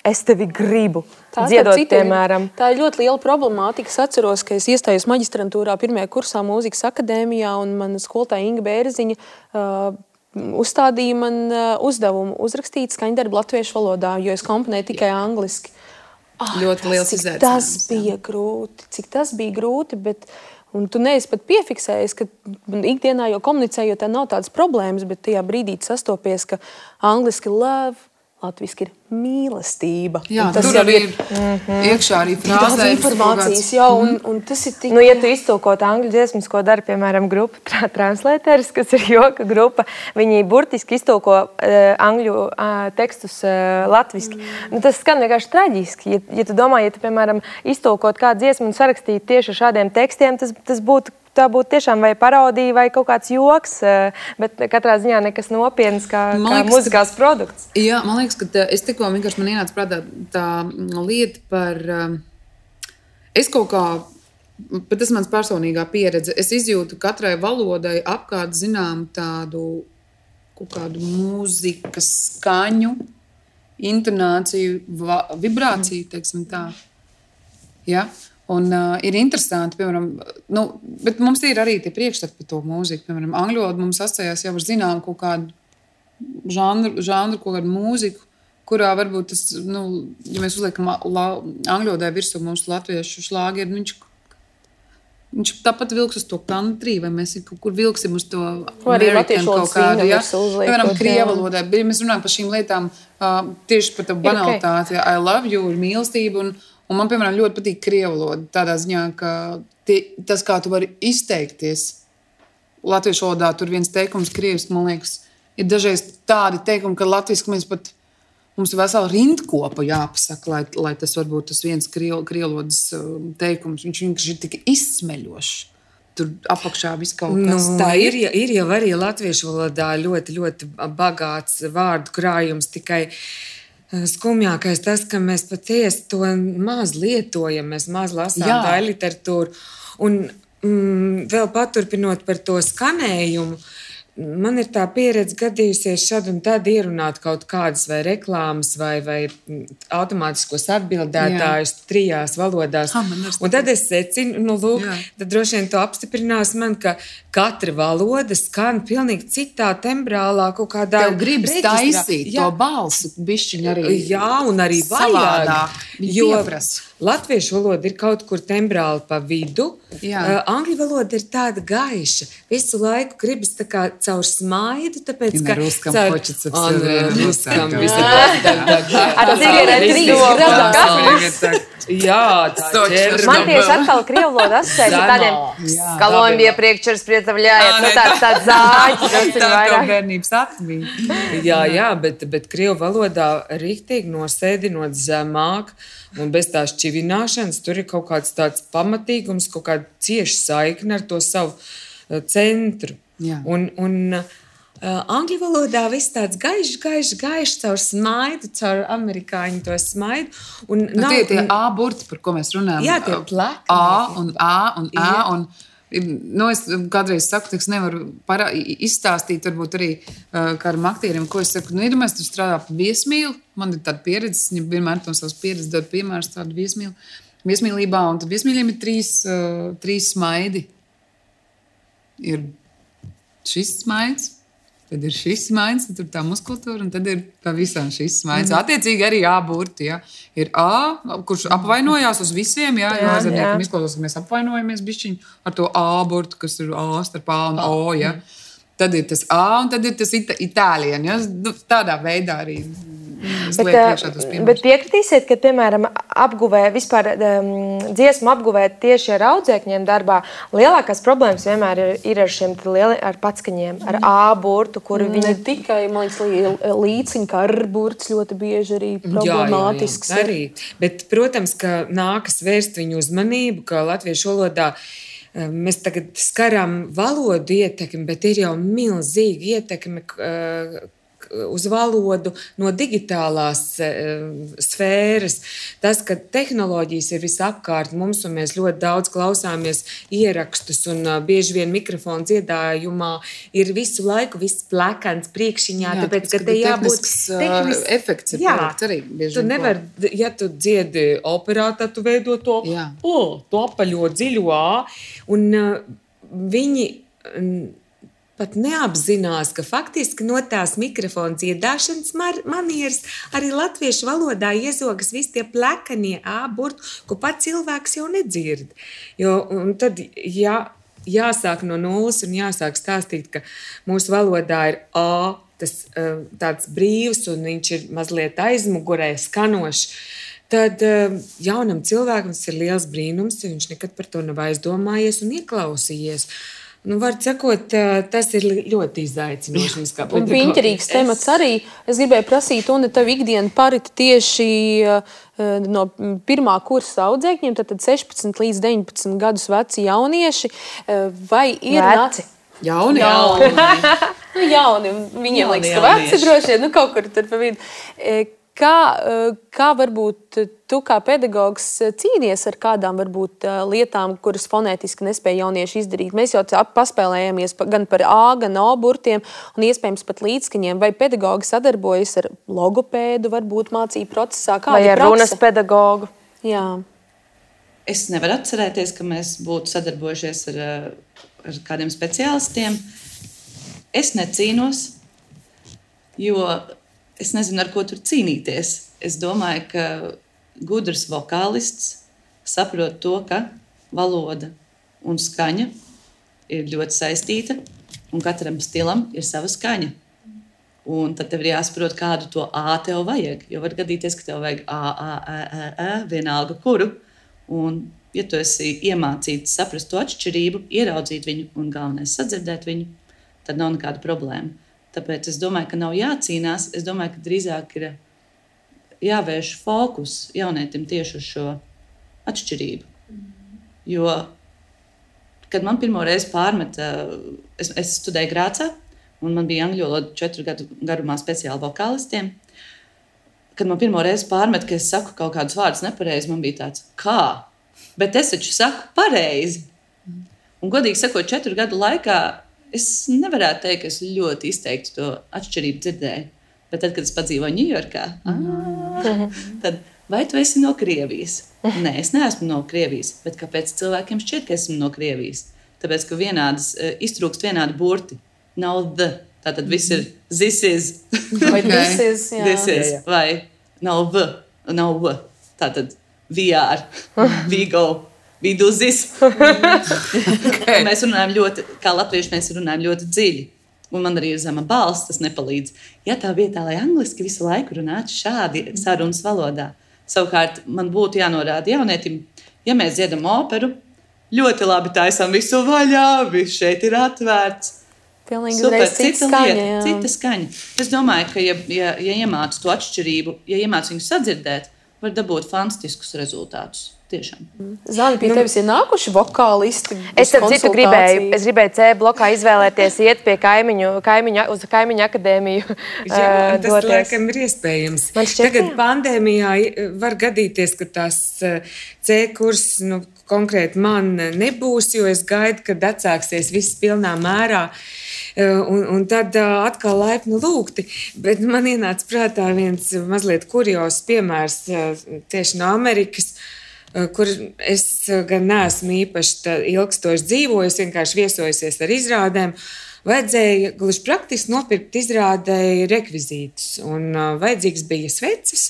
es tevi gribu. Tā, dziedot, citiem, piemēram. tā ir ļoti liela problemātika. Es atceros, ka es iestājos maģistrantūrā pirmajā kursā mūzikas akadēmijā, un mana skolotāja Inga Bērziņa uh, uzstādīja man uzdevumu uzrakstīt skaņdarbu latviešu valodā, jo es komponēju tikai angliski. Oh, ļoti liels izaicinājums. Tas bija grūti, cik tas bija grūti. Bet, Un tu neesi pat piefiksējis, ka ikdienā jau komunicējot, tā nav tādas problēmas, bet tajā brīdī sastopies, ka angliski love, latviešu ir mīlestība. Jā, tas tur arī ir mm -hmm. iekšā arī frāzē. informācijas, jā, un, mhm. un tas ir tik... Nu, ja tu iztulkot angļu dziesmas, ko dara, piemēram, grupa tra Translateris, kas ir joka grupa, viņi burtiski iztulko uh, angļu uh, tekstus uh, latviski. Mm. Nu, tas skan vienkārši traģiski. Ja, ja tu domā, ja tu, piemēram, iztulkot kādu dziesmu un sarakstītu tieši ar šādiem tekstiem, tas, tas būtu tā būtu tiešām vai parodija, vai kaut kāds joks, eh, bet katrā ziņā nekas nopietns kā, liekas, kā muzikāls produkts. Jā, man liekas, ka tā, es tikko vienkārši man ienāca prātā tā lieta par. Um, es kaut kā, bet tas ir mans personīgā pieredze. Es izjūtu katrai valodai apkārt zinām tādu kaut kādu mūzikas skaņu, intonāciju, vibrāciju, teiksim tā. Ja? Un, uh, ir interesanti, piemēram, nu, bet mums ir arī tie priekšstati par to mūziku. Piemēram, angļu valoda mums asociējās jau ar zināmu kaut kādu žanru, žanru kaut kādu mūziku, kurā varbūt tas, nu, ja mēs uzliekam angļu valodā virsū mūsu latviešu šlāgi, viņš, viņš tāpat vilks uz to country, vai mēs kaut kur vilksim uz to amerikāņu kaut kādu. Ja? Piemēram, krievu valodā, mēs runājam par šīm lietām, uh, tieši par to banalitāti, okay. I love you, ir mīlestība. Un, Un man, piemēram, ļoti patīk krievu valoda. Tādā ziņā, ka tie, tas, kā tu vari izteikties latviešu valodā, tur viens teikums, krieviski, man liekas, ir dažreiz tādi teikumi, ka latviešu mēs pat. Mums ir vesela rindkopa jāpasaka, lai, lai tas varbūt tas viens krievlodas um, teikums. Viņš vienkārši ir tik izsmeļošs. Tur apakšā viss kaut kas nu, tāds ir. Ir jau arī latviešu valodā ļoti, ļoti bagāts vārdu krājums. Tikai uh, Skumjākais tas, ka mēs patiesi to maz lietojam, mēs maz lasām tādu literatūru. Un mm, vēl paturpinot par to skanējumu, uh, Man ir tā pieredze gadījusies šad un tad ierunāt kaut kādas vai reklāmas vai, vai automātiskos atbildētājus Jā. trijās valodās. Ha, un tad es secinu, nu, lūk, Jā. tad droši vien to apstiprinās man, ka katra valoda skan pilnīgi citā tembrālā kaut kādā. Tev gribas reģistrā. taisīt Jā. to balsu bišķiņu arī. Jā, un arī vajag. Jo pieprasa. Latviešu valoda ir kaut kur tembrāli pa vidu. Jā. Uh, angļu valoda ir tāda gaiša. Visu laiku gribas tā kā caur smaidu, tāpēc, ka ruskam caur... хочется все время. Ruskam Ar cigaretes Jā, tā ir. Man tieši atkal krievu valoda asociēta ar tādiem Kolumbija priekšķers priecavļājot. Nu tāds tāds zāķis. Tas ir vairāk. bērnības atmiņa. Jā, jā, bet, bet krievu valodā rīktīgi nosēdinot zemāk. Un bez tās čivināšanas tur ir kaut kāds tāds pamatīgums, kaut kāda cieša saikne ar to savu uh, centru. Jā. Un, un, Uh, angļu valodā viss tāds gaišs, gaišs, gaišs, caur smaidu, caur amerikāņu to smaidu. Un nu, nav, tie ir tie A burti, par ko mēs runājam. Jā, tie plakni. A un A un A. Un, Nu, es kādreiz saku, ka nevaru parā, izstāstīt, varbūt arī uh, kādam aktierim, ko es saku. Nu, Iedomājieties, tur strādā pie viesmīlu. Man ir tāda pieredze, viņa vienmēr no savas pieredzes dod piemērus tādu viesmīlu. Viesmīlībā, un tad viesmīliem ir trīs, uh, trīs smaidi. ir šis smaids. Tad ir šis smaids, tad ir tā muskultūra, un tad ir pavisam šis smaids. Mm. Attiecīgi arī A burti. Ja. Ir A, kurš apvainojās uz visiem. Ja, jā. Izklausās, ka mēs apvainojamies bišķiņu ar to A burtu, kas ir A starp A un O. Ja. Mm. Tad ir tas A, un tad ir tas it itālijans. Ja. Nu, tādā veidā arī Bet, eh, bet piekritīsiet, ka, piemēram, apguvē, vispār um, dziesmu apguvē tieši ar audzēkņiem darbā, lielākās problēmas vienmēr ir, ir ar šiem lieliem, ar patskaņiem, ar A burtu, kuru viņi... Ne tikai, man liekas, līciņa, kā ar burts ļoti bieži arī problemātisks. Jā, jā, jā, arī. Bet, protams, ka nākas vērst viņu uzmanību, ka latviešu valodā Mēs tagad skaram valodu ietekmi, bet ir jau milzīga ietekme, uz valodu no digitālās uh, sfēras. Tas, ka tehnoloģijas ir visapkārt mums, un mēs ļoti daudz klausāmies ierakstus, un uh, bieži vien mikrofons dziedājumā ir visu laiku viss plakans priekšiņā, jā, tāpēc, ka te jābūt tehnisks efekts. Jā, arī bieži tu nevar, ja tu dziedi operā, tad tu veido to, o, to apaļo dziļo A, un uh, viņi pat neapzinās, ka faktiski no tās mikrofona dziedāšanas manieres arī latviešu valodā iezogas visi tie plekanie āburti, ko pats cilvēks jau nedzird. Jo, tad, ja jāsāk no nulles un jāsāk stāstīt, ka mūsu valodā ir A, tas eh, tāds brīvs un viņš ir mazliet aizmugurē skanošs. Tad uh, jaunam cilvēkam tas ir liels brīnums, jo viņš nekad par to nav aizdomājies un ieklausījies. Nu, var sakot, tas ir ļoti izaicinoši. Un piņķerīgs temats arī. Es gribēju prasīt, un tev ikdiena parita tieši no pirmā kursa audzēkņiem, tad 16 līdz 19 gadus veci jaunieši. Vai ir veci? Jauni, jauni. nu, jauni. Viņiem jauni, liekas, ka veci droši vien nu, kaut kur tur pa vidu. Kā, eh, kā varbūt tu kā pedagogs cīnies ar kādām varbūt, eh, lietām, kuras fonētiski nespēja jaunieši izdarīt? Mēs jau paspēlējāmies gan par A, gan O burtiem, un iespējams pat līdzskaņiem. Vai pedagogi sadarbojas ar logopēdu, varbūt mācību procesā? Vai ar runas pedagogu? Jā. Es nevaru atcerēties, ka mēs būtu sadarbojušies ar, eh, ar kādiem speciālistiem. Es necīnos, jo es nezinu, ar ko tur cīnīties. Es domāju, ka gudrs vokālists saprot to, ka valoda un skaņa ir ļoti saistīta, un katram stilam ir sava skaņa. Un tad tev ir jāsaprot, kādu to A tev vajag. Jo var gadīties, ka tev vajag A, A, A, A, A vienalga kuru. Un, ja tu esi iemācīts saprast to atšķirību, ieraudzīt viņu un galvenais sadzirdēt viņu, tad nav nekāda problēma. Tāpēc es domāju, ka nav jācīnās. Es domāju, ka drīzāk ir jāvērš fokus jaunietim tieši uz šo atšķirību. Jo, kad man pirmo reizi pārmeta, es, es studēju Grācā, un man bija angļu valoda četru gadu garumā speciāli vokālistiem. Kad man pirmo reizi pārmet, ka es saku kaut kādus vārdus nepareizi, man bija tāds, kā? Bet es taču saku pareizi. Un, godīgi sakot, četru gadu laikā es nevarētu teikt, ka es ļoti izteikti to atšķirību dzirdēju. Bet tad, kad es padzīvoju Ņujorkā, ah, tad vai tu esi no Krievijas? Nē, es neesmu no Krievijas. Bet kāpēc cilvēkiem šķiet, ka esmu no Krievijas? Tāpēc, ka vienādas, iztrūkst vienādi burti. Nav the. Tātad viss ir this is. vai this is, jā. this is. Jā, jā. Vai nav v, nav v. Tātad VR, Vigo viduzis. okay. mēs runājam ļoti, kā latvieši, mēs runājam ļoti dziļi. Un man arī ir zema balss, tas nepalīdz. Ja tā vietā, lai angliski visu laiku runātu šādi sarunas valodā, savukārt man būtu jānorāda jaunietim, ja mēs dziedam operu, ļoti labi taisām visu vaļā, viss šeit ir atvērts. Pilnīgi Super, cita skaņa, lieta, jā. cita skaņa. Es domāju, ka, ja, ja, ja iemācītu to atšķirību, ja iemācītu viņu sadzirdēt, var dabūt fantastiskus rezultātus. Tiešām. Zani, pie nu, tevis ir nākuši vokālisti. Es tam citu gribēju. Es gribēju C blokā izvēlēties, iet pie kaimiņu, kaimiņu uz kaimiņu akadēmiju. Jā, tas doties. laikam ir iespējams. Tagad jā. pandēmijā var gadīties, ka tās C kurs nu, konkrēti man nebūs, jo es gaidu, kad atsāksies viss pilnā mērā. Un, un tad atkal laipni lūgti. Bet man ienāca prātā viens mazliet kurjos piemērs tieši no Amerikas. Uh, kur es gan neesmu īpaši ilgstoši dzīvojis, vienkārši viesojusies ar izrādēm. Vajadzēja gluži praktiski nopirkt izrādēji rekvizītus, un uh, vajadzīgs bija sveces.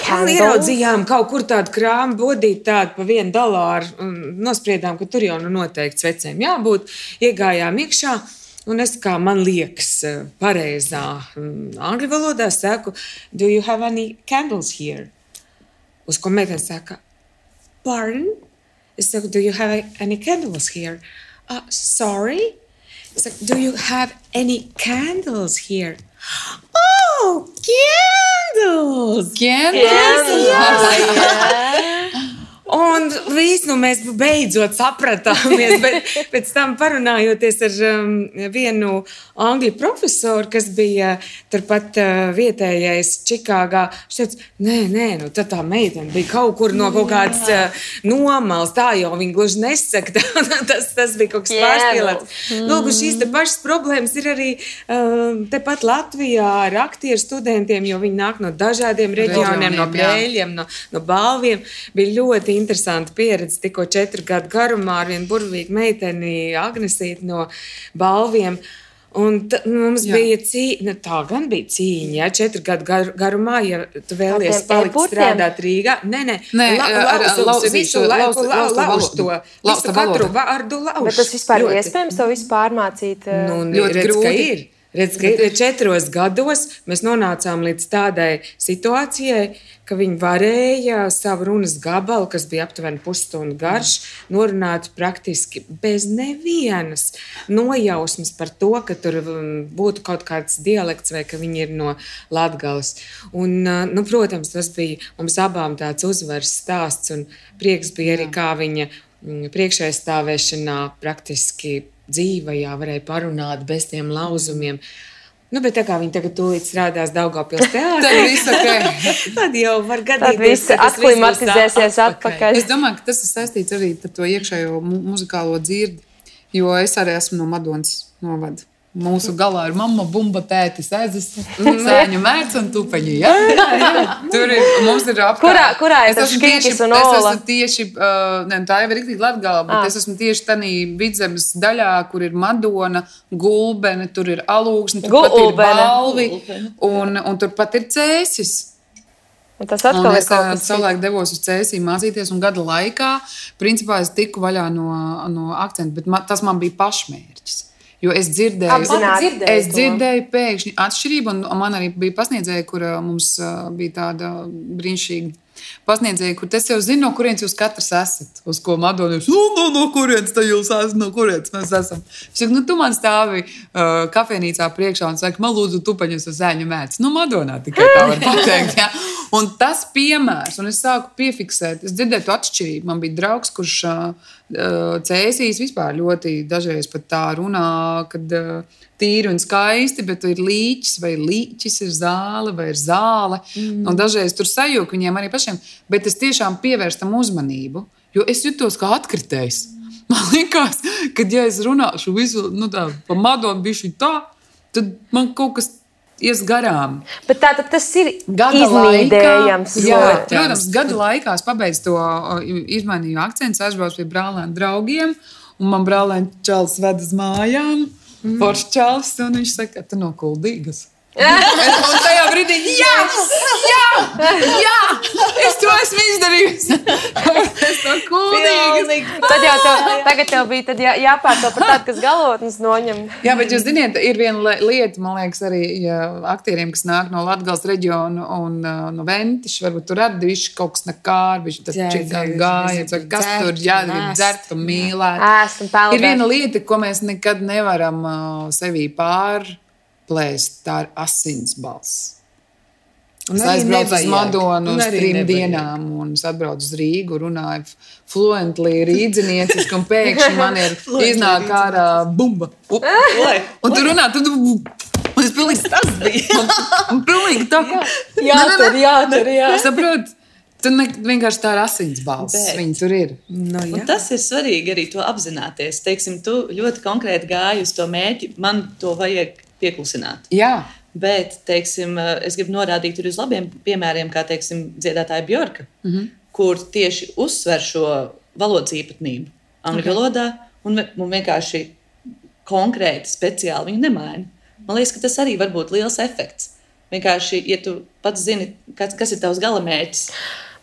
Mēs ieraudzījām kaut kur tādu krāmu, bodīt tādu pa vienu dolāru, un nospriedām, ka tur jau nu noteikti svecēm jābūt. Iegājām iekšā. Un es kā man liekas, pareizā angļu valodā saku, do you have any candles here? Uz ko meitene saka, pardon? So, do you have any candles here? Uh, sorry? So, do you have any candles here? Oh, candles! Candles! Candles! Yeah. Un viss, nu, mēs beidzot sapratāmies. Bet pēc tam parunājoties ar um, vienu angļu profesoru, kas bija turpat uh, vietējais Čikāgā, viņš teica, nē, nē, nu, tā, tā meitene bija kaut kur no kaut kādas uh, nomals. Tā jau viņa gluži nesaka. Tā, tas, tas bija kaut kas pārspīlēts. Mm. Lūk, šīs pašas problēmas ir arī uh, tepat Latvijā ar aktieru studentiem, jo viņi nāk no dažādiem reģioniem, no Bēļiem, no, no Balviem. Bija ļoti interesanta pieredze. Tikko četru gadu garumā ar vienu burvīgu meiteni, Agnesīti no balviem. Un t, nu, mums jā. bija cīņa, nu, tā gan bija cīņa, ja četru gadu gar, garumā, ja tu vēlies palikt e strādāt Rīgā. Nē, nē, nē la, ar, laus, visu laiku lauž to, visu katru vārdu lauž. Bet tas vispār ir iespējams to visu pārmācīt? Nu, ļoti redz, grūti. ir. Redz, četros gados mēs nonācām līdz tādai situācijai, ka viņi varēja savu runas gabalu, kas bija aptuveni pusstundu garš, norunāt praktiski bez nevienas nojausmas par to, ka tur um, būtu kaut kāds dialekts vai ka viņi ir no. Un, uh, nu, protams, tas bija mums abām tāds uzvaras stāsts un prieks bija arī, kā viņa mm, priekšaizstāvēšanā praktiski dzīvajā varēja parunāt bez tiem lauzumiem. Nu, bet tā kā viņi tagad tūlīt strādās Daugavpils teātrī, tad, okay. tad jau var gadīties, tad viss aklimatizēsies atpakaļ. atpakaļ. Es domāju, ka tas ir saistīts arī ar to iekšējo mu muzikālo dzirdi, jo es arī esmu no Madonas novada. Mūsu galā ir mamma, bumba, tētis, ezis, sēņu mērķis un tupeņi. Ja? Tur ir, mums ir apkārt. Kurā, kurā es esmu tieši, un? Es esmu tieši, uh, ne, tā jau ir rīktīgi latgala, bet ah. es esmu tieši tanī vidzemes daļā, kur ir Madona, gulbene, tur ir alūksne, tur pat ir balvi, un, un tur pat ir cēsis. Un tas atkal un ir kaut kas. Es savulaik devos uz cēsīm mācīties, un gada laikā, principā, es tiku vaļā no, no akcentu, bet man, tas man bija pašmērķis. Jo es dzirdēju, Apzināti. es dzirdēju pēkšņi atšķirību, un man arī bija pasniedzēja, kur mums bija tāda brīnišķīga pasniedzēja, kur es jau zinu, no kurienes jūs katrs esat. Uz ko Madona ir, nu, no, no kurienes tā jūs esat, no kurienes mēs esam. Viņš saka, nu, tu man stāvi uh, kafejnīcā priekšā un saka, man lūdzu, tu paņem uz zēņu mēdz. Nu, Madonā tikai tā var pateikt. Ja? Un tas piemērs, un es sāku piefiksēt, es dzirdēju to atšķirību. Man bija draugs, kurš uh, cēsīs vispār ļoti dažreiz pat tā runā, kad uh, tīri un skaisti, bet ir līķis, vai līķis ir zāle, vai ir zāle. Mm. Un dažreiz tur sajūta viņiem arī pašiem, bet es tiešām pievērstu tam uzmanību, jo es jutos kā atkritējs. Man liekas, ka, ja es runāšu visu nu, tā, pa madonu, bišķi tā, tad man kaut kas ies garām. Bet tā tas ir iznīdējams. Jā, protams, gada laikā es pabeidzu to, izmainīju akcentu, aizbraucu pie brālēna draugiem, un man brālēna čels ved uz mājām. Mm. Poršķāls, un viņš saka, tu no kuldīgas. Un tajā brīdī, jā, jā, jā, es to esmu izdarījusi. es to kūdīgi. Tad jau tev, tagad tev bija jā, jāpārto par tādu, kas galotnes noņem. jā, bet jūs ziniet, ir viena lieta, man liekas, arī ja aktieriem, kas nāk no Latgals reģiona un uh, no Ventiša, varbūt tur arī viņš kaut kas nekār, viņš tad čitā gāja, kas tur jādara, dzert un mīlēt. Ir viena lieta, ko mēs nekad nevaram uh, sevī pār plēst, tā ir asinsbalss. Es aizbraucu uz Madonu uz trim nevajag. dienām, un es atbraucu uz Rīgu, runāju fluently rīdzinieciski, un pēkšņi man ir iznāk ārā bumba. Up, un tu runā, tu, un es pilnīgi tas bija. Un, un pilnīgi tā kā. Jā, tur, jā, tur, jā. Saprot? Tu ne, vienkārši tā ir asinsbalss. Viņa tur ir. No, nu, tas ir svarīgi arī to apzināties. Teiksim, tu ļoti konkrēti gāji uz to mērķi. Man to vajag pieklusināt. Jā. Bet, teiksim, es gribu norādīt uz labiem piemēriem, kā, teiksim, dziedātāja Bjorka, mm -hmm. kur tieši uzsver šo valodas īpatnību angļu okay. valodā un, un vienkārši konkrēti, speciāli viņu nemaina. Man liekas, ka tas arī var būt liels efekts. Vienkārši, ja tu pats zini, kas, kas ir tavs galamērķis.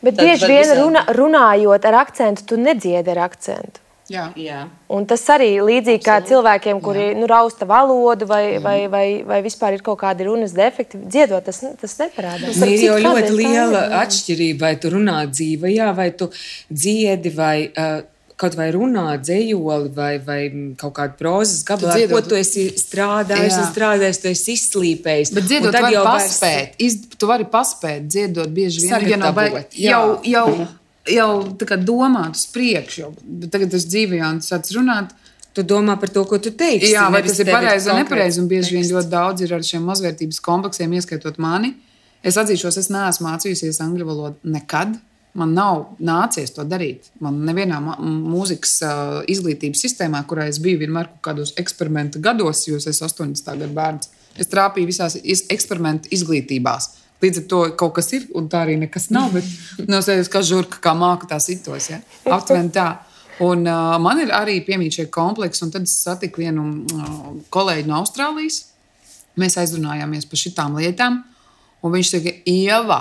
Bet bieži vien runa, runājot ar akcentu, tu nedziedi ar akcentu. Jā. Jā. Un tas arī līdzīgi kā cilvēkiem, kuri nu, rausta valodu vai, mm. vai, vai, vai vispār ir kaut kādi runas defekti, dziedot, tas, tas neparādās. Tas ir jau ļoti liela atšķirība, vai tu runā dzīvajā, vai tu dziedi, vai uh, kaut vai runā dzējoli vai, vai kaut kādu prozas gabalu, ar ko tu esi strādājis, un strādājis, tu esi izslīpējis. Bet dziedot, tad jau paspēt, vairs... iz, tu vari paspēt, dziedot bieži vien, ja nav baigi, jau, jau, jau domāt uz priekšu, bet tagad tas dzīvajā un sāc runāt. Tu domā par to, ko tu teiksi. Jā, vai tas ir pareizi vai nepareizi. Bieži vien ļoti daudz ir ar šiem mazvērtības kompleksiem, ieskaitot mani. Es atzīšos, es neesmu mācījusies angļu valodu nekad. Man nav nācies to darīt. Man nevienā mūzikas uh, izglītības sistēmā, kurā es biju vienmēr kaut kādos eksperimentu gados, jo es esmu 80. gadu bērns, es trāpīju visās eksperimentu izglītībās. Līdz ar to kaut kas ir, un tā arī nekas nav. Bet no sevis kā žurka, kā māka tā sitos. Ja? Aptuveni tā. Un, uh, man ir arī piemīti šie kompleksi, un tad es satiku vienu uh, kolēģi no Austrālijas. Mēs aizrunājāmies par šitām lietām, un viņš teica, Ieva,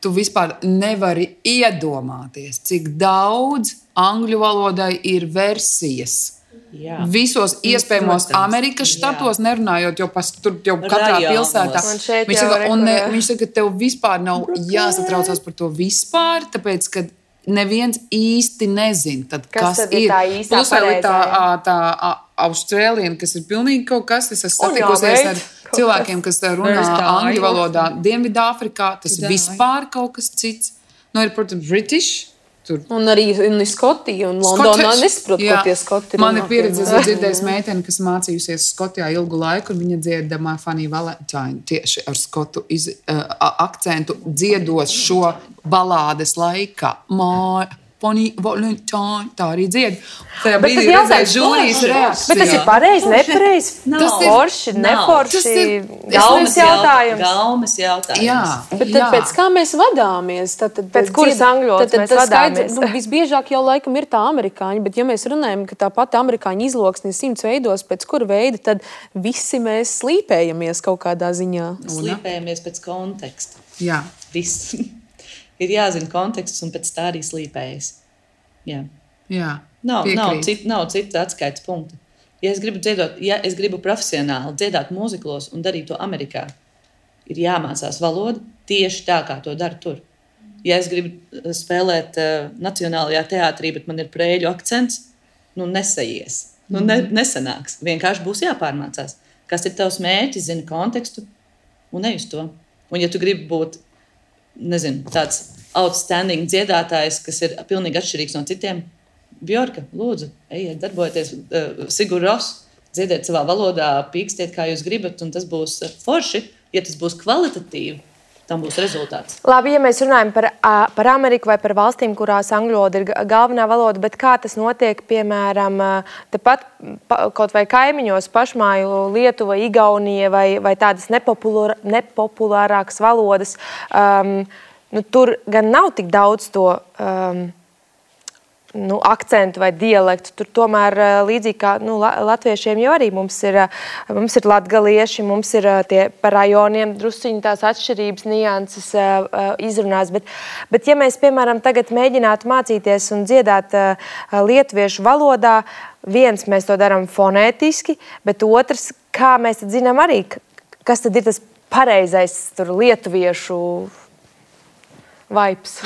tu vispār nevari iedomāties, cik daudz angļu valodai ir versijas Jā. Visos iespējamos Protams, Amerikas štatos, jā. nerunājot jau par tur jau katrā Rajonos. pilsētā. Viņš saka, un ne, viņš saka, ka tev vispār nav jāsatraucās par to vispār, tāpēc, ka neviens īsti nezina, kas, kas ir. ir Plus vēl ir tā, tā, tā austrāliena, kas ir pilnīgi kaut kas. Es esmu satikusies ar cilvēkiem, kas runā angļu valodā Dienvidāfrikā. Tas ir vispār kaut kas cits. Nu, ir, protams, British. Tur. Un arī un Skotija un Londonā nesaprot, ko tie skoti ir. Man ir pieredze, es dzirdēju meiteni, kas mācījusies Skotijā ilgu laiku, un viņa dziedamā Fanny Valentine tieši ar skotu iz, uh, akcentu dziedos šo balādes laikā. Māja Bonnie Valentine, tā arī dzied. Tajā brīdī redzēja žūrijas reakciju. Bet tas ir pareizi, nepareizi. Tas ir forši, neforši. Tas ir gaumas jautājums. Gaumas jautājums. Jā. Bet tad jā. pēc kā mēs vadāmies? Tad, tad, pēc kuras mēs vadāmies? Nu, visbiežāk jau laikam ir tā amerikāņi, bet ja mēs runājam, ka tā pati amerikāņu izloksne ir simts veidos, pēc kura veida, tad visi mēs slīpējamies kaut kādā ziņā. Slīpējamies pēc konteksta. Jā. Viss ir jāzina konteksts un pēc tā arī slīpējas. Jā. Jā, nav, piekrīt. nav, cit, nav citu atskaites punktu. Ja es gribu dziedāt, ja es gribu profesionāli dziedāt mūziklos un darīt to Amerikā, ir jāmācās valoda tieši tā, kā to dara tur. Ja es gribu eh, spēlēt uh, Nacionālajā teātrī, bet man ir prēļu akcents, nu nesaies. Nu, ne, mhm. nesanāks. Vienkārši būs jāpārmācās. Kas ir tavs mērķis, zini kontekstu un ej uz to. Un, ja tu gribi būt nezinu, tāds outstanding dziedātājs, kas ir pilnīgi atšķirīgs no citiem. Bjorka, lūdzu, ejiet, darbojieties, uh, Sigur Ross, dziediet savā valodā, pīkstiet, kā jūs gribat, un tas būs forši, ja tas būs kvalitatīvi. Tam būs rezultāts. Labi, ja mēs runājam par, par Ameriku vai par valstīm, kurās angļu valoda ir galvenā valoda, bet kā tas notiek, piemēram, tepat kaut vai kaimiņos, pašmāju Lietuva, Igaunija vai, vai tādas nepopulār, nepopulārākas valodas, um, nu, tur gan nav tik daudz to. Um, nu, akcentu vai dialektu. Tur tomēr eh, līdzīgi kā nu, latviešiem jau arī mums ir, eh, mums ir latgalieši, mums ir eh, tie par rajoniem drusciņi tās atšķirības, nianses izrunās. Bet, bet ja mēs, piemēram, tagad mēģinātu mācīties un dziedāt lietuviešu valodā, viens mēs to darām fonētiski, bet otrs, kā mēs zinām arī, kas tad ir tas pareizais lietuviešu vibes.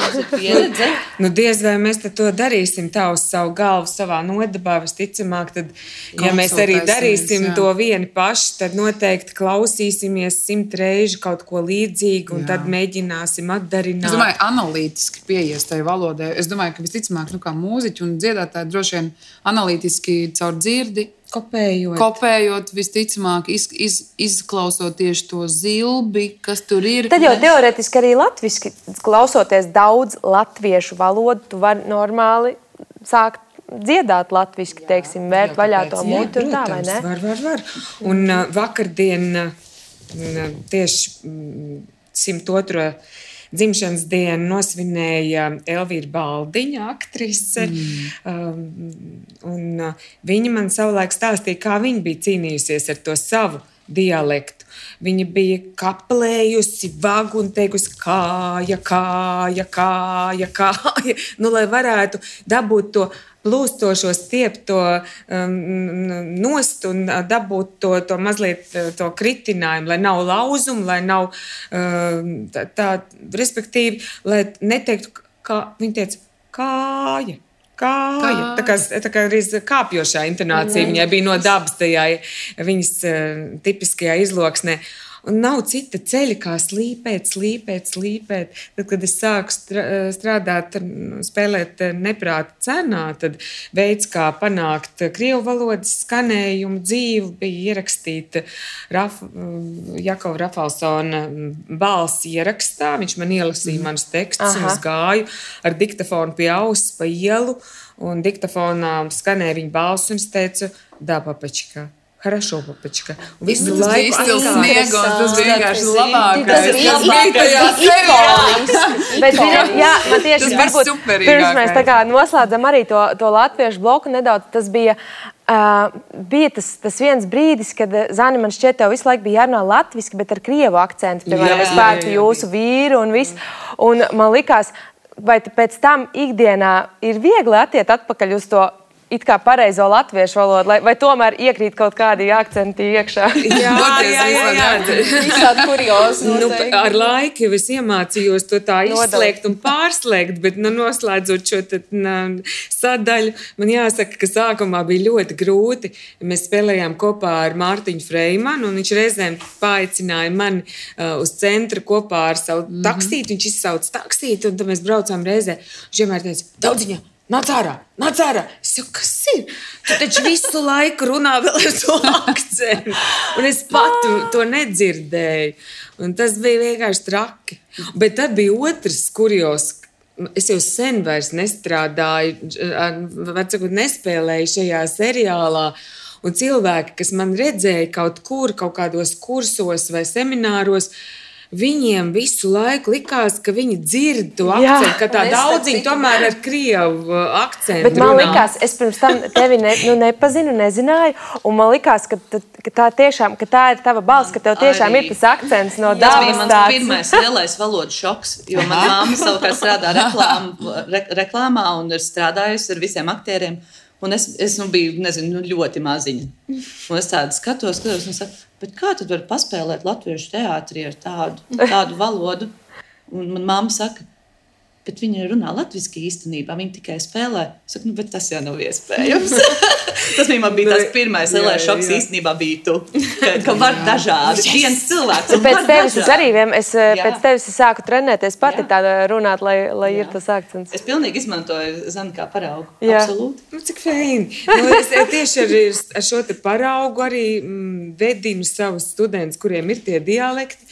nu, diez vai mēs to darīsim tā uz savu galvu, savā nodabā. Visticamāk, tad, ja mēs arī darīsim jā. to vieni paši, tad noteikti klausīsimies simt reižu kaut ko līdzīgu, un jā. tad mēģināsim atdarināt. Es domāju, analītiski pieies tai valodai. Es domāju, ka visticamāk, nu, kā mūziķi un dziedātāji droši vien analītiski caur dzirdi Kopējot. Kopējot, visticamāk, iz, iz, izklausot tieši to zilbi, kas tur ir. Tad jau teorētiski arī latviešu, klausoties daudz latviešu valodu, tu vari normāli sākt dziedāt latviešu, teiksim, vērt vaļā to mutu. Tā vai ne? Var, var, var. Un uh, vakardien uh, tieši 102. Dzimšanas dienu nosvinēja Elvīra Baldiņa, aktrise. Mm. Um, uh, viņa man savulaik stāstīja, kā viņa bija cīnījusies ar to savu dialektu. Viņa bija kaplējusi vagu un teikusi, kāja, kāja, kāja, kāja, nu, lai varētu dabūt to plūstošo stiepto um, nost un dabūt to, to mazliet to kritinājumu, lai nav lauzumu, lai nav um, tā, tā, respektīvi, lai neteiktu, kā viņa teica, kāja. Kāja. Tā kā, tā kā arī kāpjošā intonācija viņai bija no dabas tajā viņas uh, tipiskajā izloksnē. Uh, Un nav cita ceļa, kā slīpēt, slīpēt, slīpēt. Tad, kad es sāku strādāt, spēlēt neprāta cenā, tad veids, kā panākt krievu valodas skanējumu dzīvu, bija ierakstīt Raf, Jakova Rafalsona balss ierakstā. Viņš man ielasīja mm. manus tekstus, un es gāju ar diktafonu pie auss pa ielu, un diktafonā skanēja viņa balss, un es teicu, da, papačka. Хорошо, папочка. Visu tas laiku izcils sniegums, tas bija vienkārši labākais. Tas bija labākais ikons. Bet, zini, jā, man tieši Tas bija varbūt superīgākais. pirms mēs tā kā noslēdzam arī to, to latviešu bloku nedaudz, tas bija, uh, bija tas, tas viens brīdis, kad uh, Zani man šķiet, tev visu laiku bija jārunā latviski, bet ar krievu akcentu, piemēram, Jā, es jā, pērku jā, jūsu vīru un viss. Un man likās, vai tu pēc tam ikdienā ir viegli attiet atpakaļ uz to it kā pareizo latviešu valodu, lai, vai tomēr iekrīt kaut kādi akcenti iekšā? Jā, jā, jā, jā. Visādi kuriozi. Nu, ar laiku es iemācījos to tā izslēgt un pārslēgt, bet nu, noslēdzot šo tad, nā, sadaļu, man jāsaka, ka sākumā bija ļoti grūti. Mēs spēlējām kopā ar Mārtiņu Freimanu, un viņš reizēm paaicināja mani uh, uz centru kopā ar savu mm -hmm. taksīti. Viņš izsauca taksīti, un tad mēs braucām reizē. Viņš vienmēr teica, daudziņā! Nāc ārā, nāc ārā. Es jau kas ir? Tu taču visu laiku runā vēl ar to akcentu. Un es pati to nedzirdēju. Un tas bija vienkārši traki. Bet tad bija otrs kurjos. Es jau sen vairs nestrādāju, varbūt nespēlēju šajā seriālā. Un cilvēki, kas man redzēja kaut kur, kaut kādos kursos vai semināros, viņiem visu laiku likās, ka viņi dzird to akcentu, ka tā daudziņa tomēr ar krievu uh, akcentu. Bet man runā. liekas, es pirms tam tevi ne, nu, nepazinu, nezināju. Un man liekas, ka, ka, tā, tiešām, ka tā ir tava balss, ka tev tiešām Arī. ir tas akcents no Tas bija dabas. mans tāds. pirmais lielais valodas šoks. Jo manā māte savukārt strādā reklāmā, re, reklāmā un ir strādājusi ar visiem aktieriem. Un es, es nu, biju nezinu, nu, ļoti maziņa. Un es tādu skatos, skatos un saku, "Bet kā tu vari paspēlēt latviešu teātrī ar tādu, tādu valodu? Un manā māte saka, bet viņi runā latviešu īstenībā. Viņi tikai spēlē. Es saku, nu, bet tas jau nav iespējams. tas bija, bija tas pirmais Jā, lielais šoks jā. īstenībā bija tu. Ka, var dažādi. Viens cilvēks. Pēc tevis es arī es, eh, Jā. pēc tevis es sāku trenēties pati Jā. tādā runāt, lai, lai ir Jā. tas akcents. Es pilnīgi izmantoju zemi kā paraugu. Jā. Absolūti. Nu, cik fēni. Nu, es tieši ar, ar šo paraugu arī mm, vedinu savus studentus, kuriem ir tie dialekti.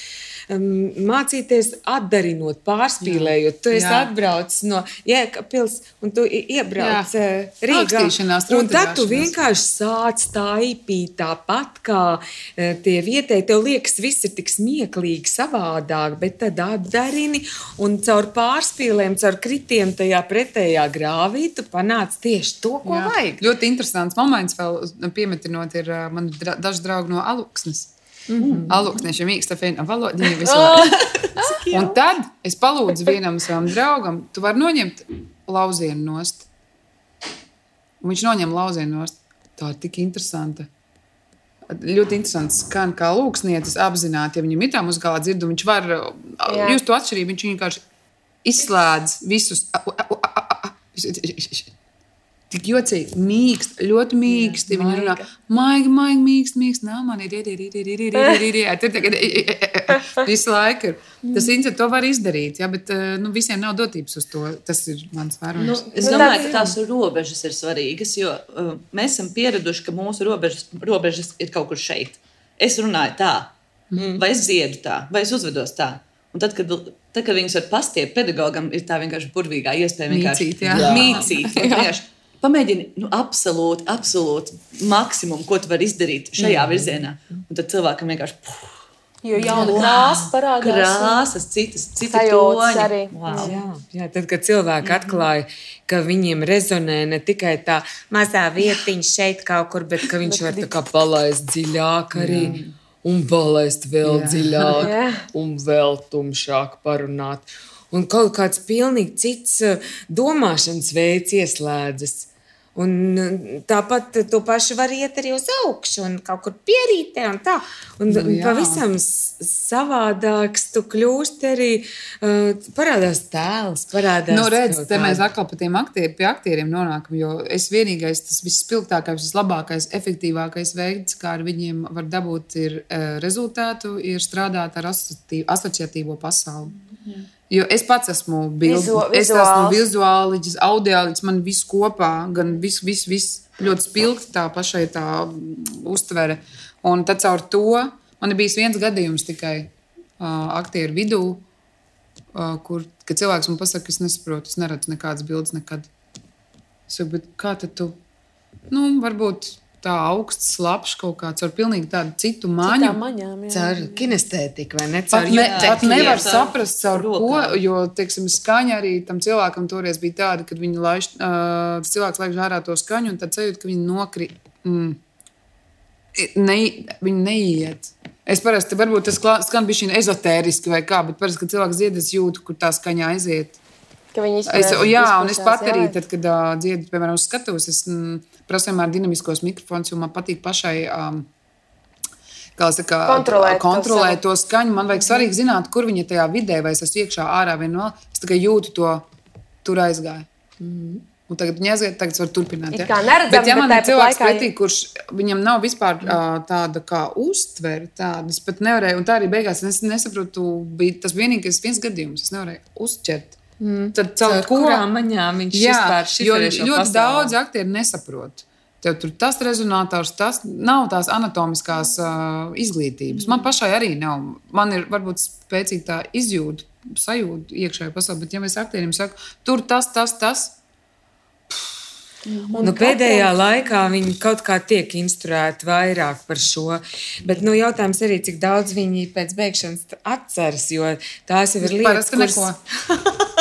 Mācīties atdarinot, pārspīlējot. Tu esi atbraucis no Jēkabpils un tu iebrauc Jā. eh, Rīgā. Un tad tu vienkārši sāc taipīt tāpat kā eh, tie vietēji. Tev liekas, viss ir tik smieklīgi, savādāk, bet tad atdarini un caur pārspīlēm, caur kritiem tajā pretējā grāvī tu panāc tieši to, ko Jā. vajag. Ļoti interesants moments, vēl piemetinot, ir uh, man dra daži draugi no Aluksnes. Mm. -hmm. Aluksneši mīksta fēna valoda, viņi visu laiku. Un tad es palūdzu vienam savam draugam, tu vari noņemt lauzienu nost. Un viņš noņem lauzienu nost. Tā ir tik interesanta. Ļoti interesants skan, kā lūksniecis apzināti, ja viņam ir tā muzikālā dzirdama, viņš var uh, Jā. just to atšķirību. Viņš vienkārši izslēdz visus. a- a- a- a- a- a- Tik jocīgi, mīkst, ļoti mīksti. Viņi runā, maigi, maigi, mīkst, mīkst. Nā, man ir visu laiku. ir. Tas incidents to var izdarīt, ja, bet eh, nu, visiem nav dotības uz to. Tas ir mans Nu, vērojums. es Nu, domāju, ka tās robežas ir svarīgas, jo uh, mēs esam pieraduši, ka mūsu robežas, robežas ir kaut kur šeit. Es runāju tā, mm. vai es dziedu tā, vai es uzvedos tā. Un tad, kad, tad, kad viņus var pastiept, pedagogam ir tā vienkārši burvīgā iespēja vienkārši Mīcīt, jā. mīcīt. vienkārši Pamēģini nu, absolūti, absolūti maksimumu, ko tu vari izdarīt šajā virzienā. Un tad cilvēkam vienkārši puh, Jo jauna krāsa parādās. Krāsas, citas, citas toņi. arī. Wow. Jā, jā, tad, kad cilvēki atklāja, ka viņiem rezonē ne tikai tā mazā vietiņa šeit kaut kur, bet ka viņš var tā kā palaist dziļāk arī. Un palaist vēl jā. dziļāk, Jā. un vēl tumšāk parunāt. Un kaut kāds pilnīgi cits eh, domāšanas veids ieslēdzas. Un eh, tāpat to pašu var iet arī uz augšu, un kaut kur pierītē, un tā. Un, Nu, jā. pavisam savādāks tu kļūsti arī. Uh, parādās tēls, parādās. Nu, redz, te mēs atkal pie tiem aktieriem, pie aktieriem nonākam. Jo es vienīgais, tas visspilgtākais, vislabākais, efektīvākais veids, kā ar viņiem var dabūt ir, uh, rezultātu, ir strādāt ar asociatīvo, pasauli. Jo es pats esmu Vizu- es esmu vizuāliģis, audiāliģis, man viss kopā, gan viss, viss, viss ļoti spilgti tā pašai tā mm, uztvere. Un tad caur to man ir bijis viens gadījums tikai uh, aktieru vidū, uh, kur cilvēks man pasakā, ka es nesaprotu, es neredzu nekādas bildes nekad. Es saku, kā tad tu? Nu, varbūt tā augsts, labs kaut kāds ar pilnīgi tādu citu maņu. Tā maņām, jā. Caur kinestētiku vai ne? Pat, Caur ne, jutekļiem. pat nevar jā. saprast, caur ko, Rokām. jo, teiksim, skaņa arī tam cilvēkam toreiz bija tāda, ka viņi laiž, uh, cilvēks laiž ārā to skaņu, un tad sajūt, ka viņi nokrīt. Mm. Ne, viņi neiet. Es parasti, varbūt tas klā- skan šī ezotēriski vai kā, bet parasti, kad cilvēks dzied, es jūtu, kur tā skaņa aiziet. Ka viņi Es, izplatās- jā, un es pat arī, tad, kad uh, dziedu, piemēram, uz skatuves, es mm, prasu vienmēr dinamiskos mikrofons, jo man patīk pašai. Um, Kā saka, Kontrolēt kontrolēt to skaņu. Man vajag svarīgi zināt, kur viņa tajā vidē, vai es esmu iekšā, ārā vai no. Es tikai jūtu to, tur aizgāju. Un tagad viņa aiziet, tagad es varu turpināt. Ja. neredzam, bet, ja man ir cilvēks laikā- pretī, kurš viņam nav vispār uh, tāda kā uztvere, tādas pat nevarēja, un tā arī beigās es nesaprotu, bija tas vienīgais viens gadījums, es nevarēju uzķert. Mm. Tad caur Caur kurām maņām viņš Jā, vispār šo ļoti pasauli? daudz aktieru nesaprot. Tev tur tas rezonators, tas nav tās anatomiskās uh, izglītības. Man pašai arī nav. Man ir varbūt spēcīga tā izjūta, sajūta iekšējā pasaulē, bet ja mēs aktieriem sakām, tur tas, tas, tas. Nu, pēdējā laikā viņi kaut kā tiek instruēti vairāk par šo. Bet nu, jautājums arī, cik daudz viņi pēc beigšanas atceras, jo tās jau ir lietas, neko.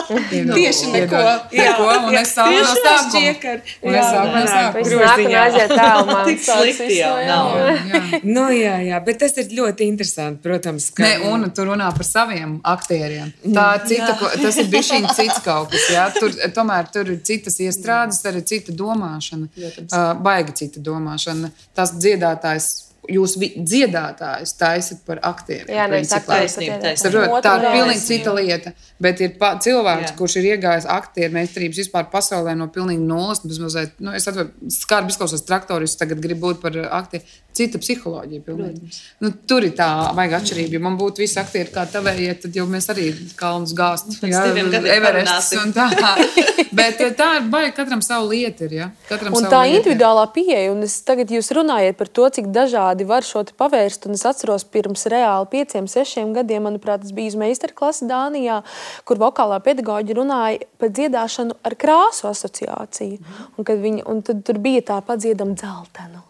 Tieši neko. Neko, un es sāku no sākuma. Un es sāku no sākuma. Tālumā. Tik slikti jau nav. Jā. Nu, jā, jā, bet tas ir ļoti interesanti, protams. Ka... Nē, un tu runā par saviem aktieriem. Tā ir cita, ko- tas ir bijis cits kaut kas. Jā. Tur, tomēr tur ir citas iestrādes, arī cita domāšana. Uh, baigi cita domāšana. Tas dziedātājs, jūs dziedātājs taisat par aktieriem. Jā, nevis aktieris. Tā ir pilnīgi cita lieta. Bet ir pa, cilvēks, Jā. kurš ir iegājis aktieru meistarības vispār pasaulē no pilnīgi nulles. nu, Mazliet, nu, es atveru, skarbi izklausos traktoris, tagad gribu būt par aktieru. Cita psiholoģija. pilnīgi. Nu, tur ir tā vajag atšķirība. Ja man būtu visi aktieri kā tavējie, tad jau mēs arī kalnus diviem gadiem Everests un tā. Bet eh, tā ir baigi, katram savu lietu ir. Ja? Katram Un savu tā individuālā pieeja, un es tagad jūs runājat par to, cik dažādi var šo te pavērst. Un es atceros, pirms reāli pieciem, sešiem gadiem, manuprāt, tas bija uz meistarklasi Dānijā, kur vokālā pedagoģa runāja par dziedāšanu ar krāsu asociāciju. Un, kad viņa, un tad tur bija tā padziedama dzeltena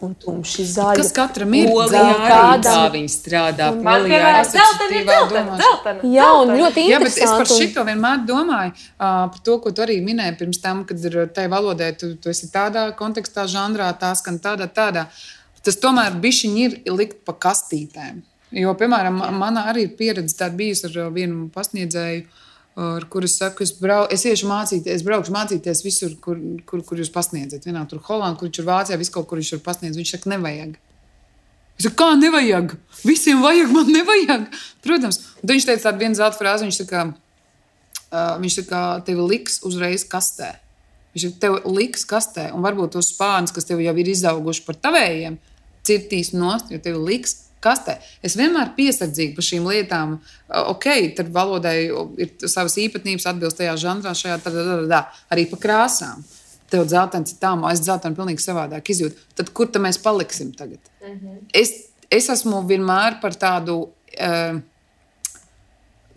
un tumši zaļa. Kas katram ir? Polijā Dzeltena. arī kādam- tā viņi strādā. Domāšana. zeltaini, Jā, un ļoti Jā, bet es par interesanti. un- šito vienmēr domāju, uh, par to, ko tu arī minēji pirms tam, kad ir tai valodai, tu, tu esi tādā kontekstā, žanrā, tā skan tādā, tādā. Tas tomēr bišķiņi ir likt pa kastītēm. Jo, piemēram, ma- mana arī ir pieredze tāda bijusi ar uh, vienu pasniedzēju, uh, ar kuru es saku, es, brau, es iešu mācīties, es braukšu mācīties visur, kur, kur, kur jūs pasniedzat. Vienā tur Holandē, kur viņš ir Vācijā, visu kaut kur viņš ir pasniedzis. Viņš saka, nevajag. Es saku, kā nevajag? Visiem vajag, man nevajag. Protams, un viņš teica tādu vienu zelta frāzi. Viņš saka, uh, viņš saka, tevi liks uzreiz kastē. Viņš saka, tev liks kastē, un varbūt tos spārnus, kas tev jau ir izauguši par tavējiem, cirtīs nost, jo tev liks kastē. Es vienmēr piesardzīgi par šīm lietām. Ok, tad valodai ir savas īpatnības, atbilst tajā žanrā, šajā tādā, tādā, tādā, arī pa krāsām. Tev dzeltens ir tā, es dzeltenu pilnīgi savādāk izjūtu. Tad kur tad mēs paliksim tagad? Es, es esmu vienmēr par tādu, uh,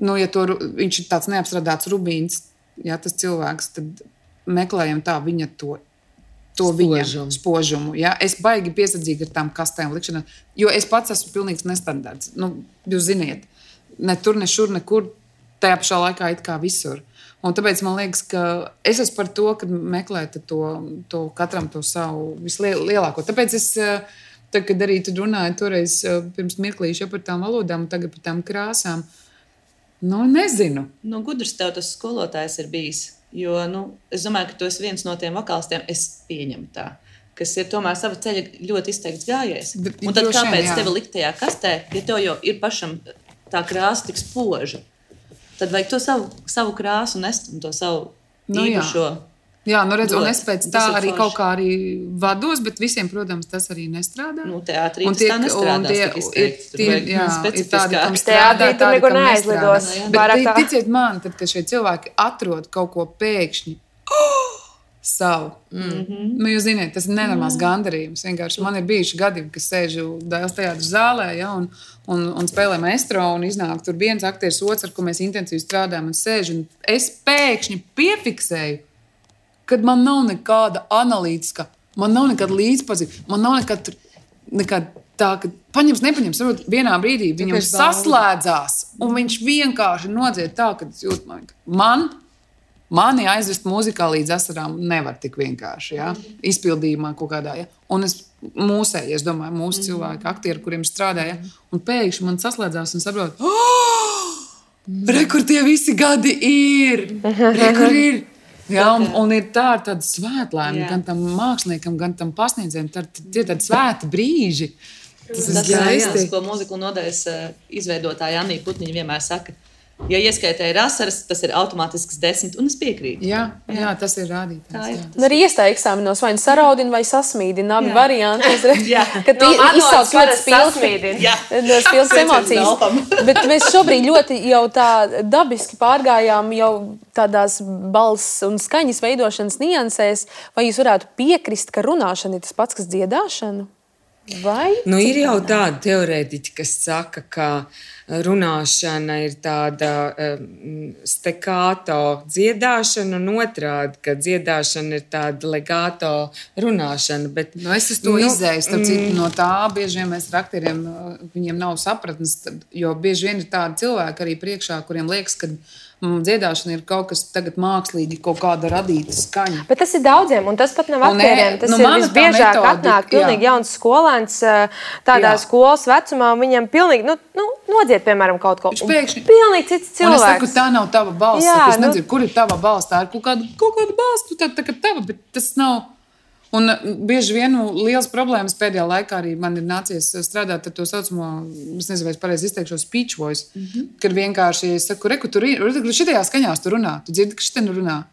nu, ja to, viņš ir tāds neapstrādāts rubīns, ja tas cilvēks, tad meklējam tā viņa to, to viņa Spožumu. spožumu. Ja? Es baigi piesardzīgi ar tām kastēm likšanā, jo es pats esmu pilnīgs nestandarts. Nu, jūs ziniet, ne tur, ne šur, nekur, tajā pašā laikā it kā visur. Un tāpēc man liekas, ka es esmu par to, ka meklēt to, to katram to savu vislielāko. Tāpēc es, eh, tad, kad arī tur runāju, toreiz eh, pirms mirklīša par tām valodām, un tagad par tām krāsām, nu, nezinu. Nu, gudrs tev tas skolotājs ir bijis. Jo nu, es domāju, ka tu esi viens no tiem vokālistiem, es pieņemu tā, kas ir tomēr sava ceļa ļoti izteikts gājējs. Un tad kāpēc jā. tevi likt tajā kastē, ja tev jau ir pašam tā krāsa tik spoža? Tad vajag to savu, savu krāsu nest un to savu Nu, īpašo. Jā, nu redz, un Dod. es pēc Tas tā ir arī forši. kaut kā arī vados, bet visiem, protams, tas arī nestrādā. Nu, teātrī Un tas tie- tā nestrādās un tie- ir- vajag jā, ir specifiskāk. tādi, kam tur tādi, kam neaizlidos. nestrādā. Bet tā. ticiet man, tad, kad šie cilvēki atrod kaut ko pēkšņi oh, savu. Mm -hmm. nu, jūs zināt, tas ir nenormāls mm. gandarījums. Vienkārši man ir bijuši gadi, kad sēžu Dāvidas teātris zālē ja, un, un, un spēlē maestro, un iznāk tur viens aktieris, otrs, ar ko mēs intensīvi strādājam, un sēž. Un es pēkšņi piefiksēju, kad man nav nekāda analītiska, man nav nekāda līdzpazīšana, man nav nekāda, tur- nekāda tā, ka paņems, nepaņems. Varbūt vienā brīdī viņam Tāpēc saslēdzās, un viņš vienkārši nodzied tā, ka es jūtu, man, man, mani aizvest mūzikā līdz asarām nevar tik vienkārši. Ja? Izpildījumā kaut kādā. Ja? Un es mūsēju, es domāju, mūsu cilvēki, aktieri, kuriem strādāja, un pēkšņi man saslēdzās un saprotu, oh! Re, kur tie visi gadi ir? Re, kur ir? Jā, un, un ir tā, tāda svētlēma gan tam māksliniekam, gan tam pasniedzējam. Tie ir tādi svēti brīži. Tas ir Tas ir tas, ko mūzikas nodaļas eh, izveidotāja Anija Putniņa vienmēr saka. Ja ieskaitēji asaras, tas ir automātisks desmit, un es piekrītu. Jā, jā, tas ir rādītājs. Tā ir. jā. Un arī iestāja eksāmenos vai nu saraudina, vai sasmīdina. Abi varianti. Jā. Kad No izsauc ļoti. Jā. Sveiciens emocijas. Bet mēs šobrīd ļoti jau tā dabiski pārgājām jau tādās balss un skaņas veidošanas niansēs. Vai jūs varētu piekrist, ka runāšana ir tas pats, kas dziedāšana? Vai? Nu, ir jau tādi teorētiķi, kas saka, ka runāšana ir tāda stekāto dziedāšana, un otrādi, ka dziedāšana ir tāda legāto runāšana. Bet, Nu, es to Nu, nu, izdevies. Mm. No tā bieži vien mēs aktieriem uh, viņiem nav sapratnes. Jo bieži vien ir tādi cilvēki arī priekšā, kuriem liekas, ka mm, dziedāšana ir kaut kas tagad mākslīgi, kaut kāda radīta skaņa. Bet tas ir daudziem, un tas pat nav nē, aktieriem. Tas nu, ir tā visbiežāk atnāk jā. pilnīgi jauns skolēns eh, tādā Jā. skolas vecumā, un viņam pilnīgi, nu, nu nodziet, piemēram, kaut ko. Un pēkšņi- Pilnīgi cits es saku, cilvēks. tā nav tava balss. Jā, Jā, es nu- nezinu, kur ir tava balss. Tā ir kaut kāda, kaut kāda balss, tā, tā kā tava, bet tas nav. Un uh, bieži vien nu, liels problēmas pēdējā laikā arī man ir nācies uh, strādāt ar to saucamo, es nezinu, vai es pareizi izteikšu, speech voice. Mm. -hmm. Kad vienkārši es saku, reku, tur ir, šitajā skaņā tu runā, tu dzirdi, ka šitie nu runā.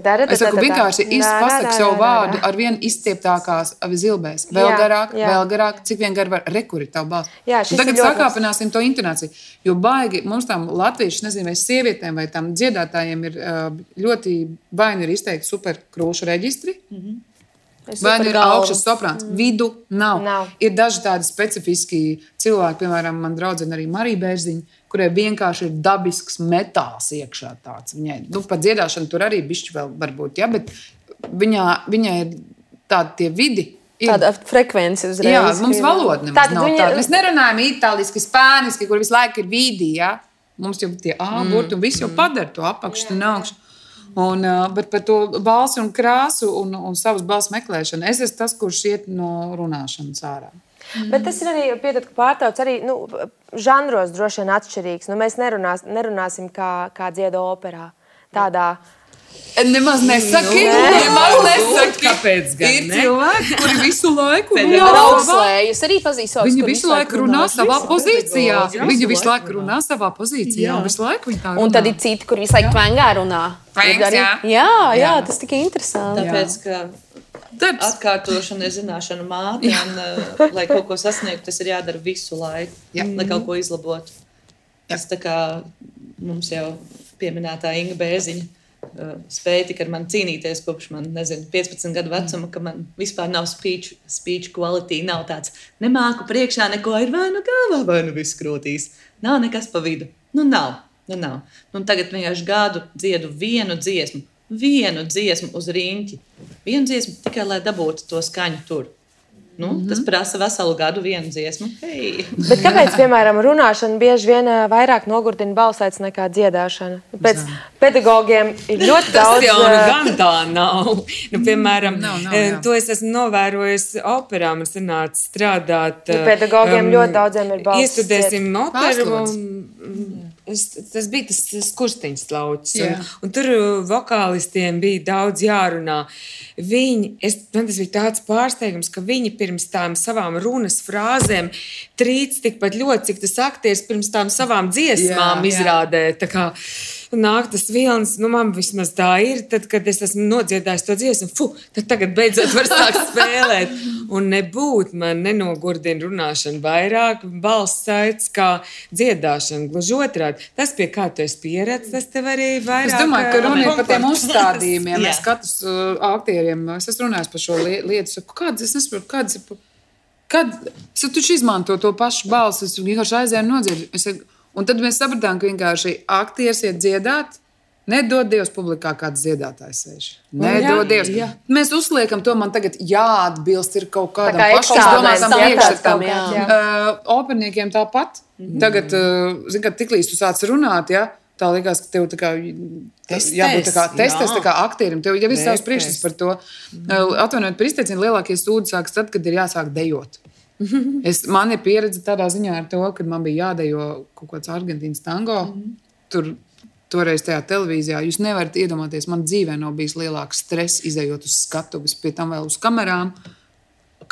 Dara, Es saku, vienkārši izpasaku savu vārdu ar vien izstieptākās zilbēs. Vēl Jā, garāk, jā. vēl garāk, cik vien gar var rekurīt tavu balsi. Jā, tagad sakāpināsim to intonāciju. Jo baigi mums tam latviešu, nezinu, vai sievietēm vai tam dziedātājiem ir ā, ļoti vai nu ir izteikti superkrūšu reģistri, Es vai nu ir augšas soprāns. Mm. Vidu nav. Nav. Ir daži tādi specifiski cilvēki, piemēram, man draudzene arī Marija Bērziņa, kurai vienkārši ir dabisks metāls iekšā. Tāds. Viņai, nu, pat dziedāšana tur arī bišķi vēl var būt, ja, bet viņā, viņai ir tādi tie vidi. ir. Tāda frekvence uzreiz. Jā, mums valoda nemaz nav viņa- tāda. Mēs nerunājam itāliski, spāniski, kur visu laiku ir vidi. Ja? Mums jau tie āburti un viss jau padara to apakšu un augšu. Un, bet par to balsi un krāsu un, un savas balss meklēšanu es esmu tas, kurš iet no runāšanas ārā. Bet tas ir arī pietiekami, ka pārtrauc arī nu, žanros droši vien atšķirīgs. Nu, mēs nerunās, nerunāsim kā, kā dziedā operā. Tādā Nemaz nesaki, Nu, nemaz nesaki. Kāpēc gan Ir ne? cilvēki, kuri visu laiku runā. Viņi visu laiku runā savā pozīcijā. Jā, Viņi visu laiku runā savā pozīcijā. un tad ir citi, kur visu laiku tvangā runā. Tvangs, jā. jā, jā, tas tikai interesanti. Tāpēc, ka Darbs. atkārtošana ir zināšana māte, un, uh, lai kaut ko sasniegtu, tas ir jādara visu laiku, Jā. lai kaut ko izlabotu. Tas tā kā mums jau pieminētā Inga Bēziņa. Uh, Spēja tik ar mani cīnīties kopš man, nezinu, 15 gadu vecuma, ka man vispār nav speech, speech quality, nav tāds, nemāku priekšā neko, ir vai nu galvā, vai nu viss krūtīs. Nav nekas pa vidu. Nu, nav. Nu, nav. Nu, tagad vienkārši gadu dziedu vienu dziesmu. vienu dziesmu uz rīņķi. Vienu dziesmu tikai lai dabūtu to skaņu tur. Nu, mm -hmm. Tas prasa veselu gadu, vienu dziesmu. Hey. Bet kāpēc, piemēram, runāšana bieži vien vairāk nogurdina balsaitas nekā dziedāšana? Pēc Zā. pedagogiem ir ļoti Tas daudz. jau nu gan tā nav. Nu, piemēram, Nav, nav, jā. to es esmu novērojis operā. Man sanāca strādāt. Nu, pedagogiem ļoti daudziem ir balss Iestudēsim operu. Un- Es, tas bija tas, tas kursteņš lauks. Un, un tur uh, vokālistiem bija daudz jārunā. Viņi, es, man tas bija tāds pārsteigums, ka viņi pirms tām savām runas frāzēm trīc tikpat ļoti, cik tas aktieris pirms tām savām dziesmām Jā, jā. izrādē. Tā kā nāk tas vilnis, nu man vismaz tā ir, tad, kad es esmu nodziedājis to dziesmu, fu, tad tagad beidzot var sākt spēlēt. Un nebūt man nenogurdina runāšana vairāk, balss saits kā dziedāšana, gluži otrādi. Tas, pie kā tu esi pieredzējis, tas tev arī vairāk. Es domāju, ka runa ir par tiem uzstādījumiem. Mēs katrs uh, aktieriem, es esmu runājis par šo lie- lietu, saku, kādas, es nesaprotu, kādas ir. Kad es taču izmanto to pašu balsi, es vienkārši aizēju. Es saku, Un tad mēs sapratām, ka vienkārši aktieris iet dziedāt. Nedod Dievs, publikā kāds dziedātājs sēž. Nedod Dievs. jā. Mēs uzliekam to, man tagad jāatbilst ir kaut kādam kā kāds, jā. Uh, operniekiem tāpat. Tagad, uh, zin, kad tiklīdz tu sāc runāt, ja, tā liekas, ka tev tā kā, Testēs, jābūt tā kā testēs, jā. tā kā aktierim. Tev jau ir savs priekšstats par to. Uh, Atvainojiet par izteicienu, lielākie sūdi sākas tad, kad ir jāsāk dejot. Es, man ir pieredze tādā ziņā ar to, ka man bija jādejo kaut kāds Argentīnas tango. Tur toreiz tajā televīzijā jūs nevarat iedomāties, man dzīvē nav bijis lielāks stress, izējot uz skatuves, pie tam vēl uz kamerām.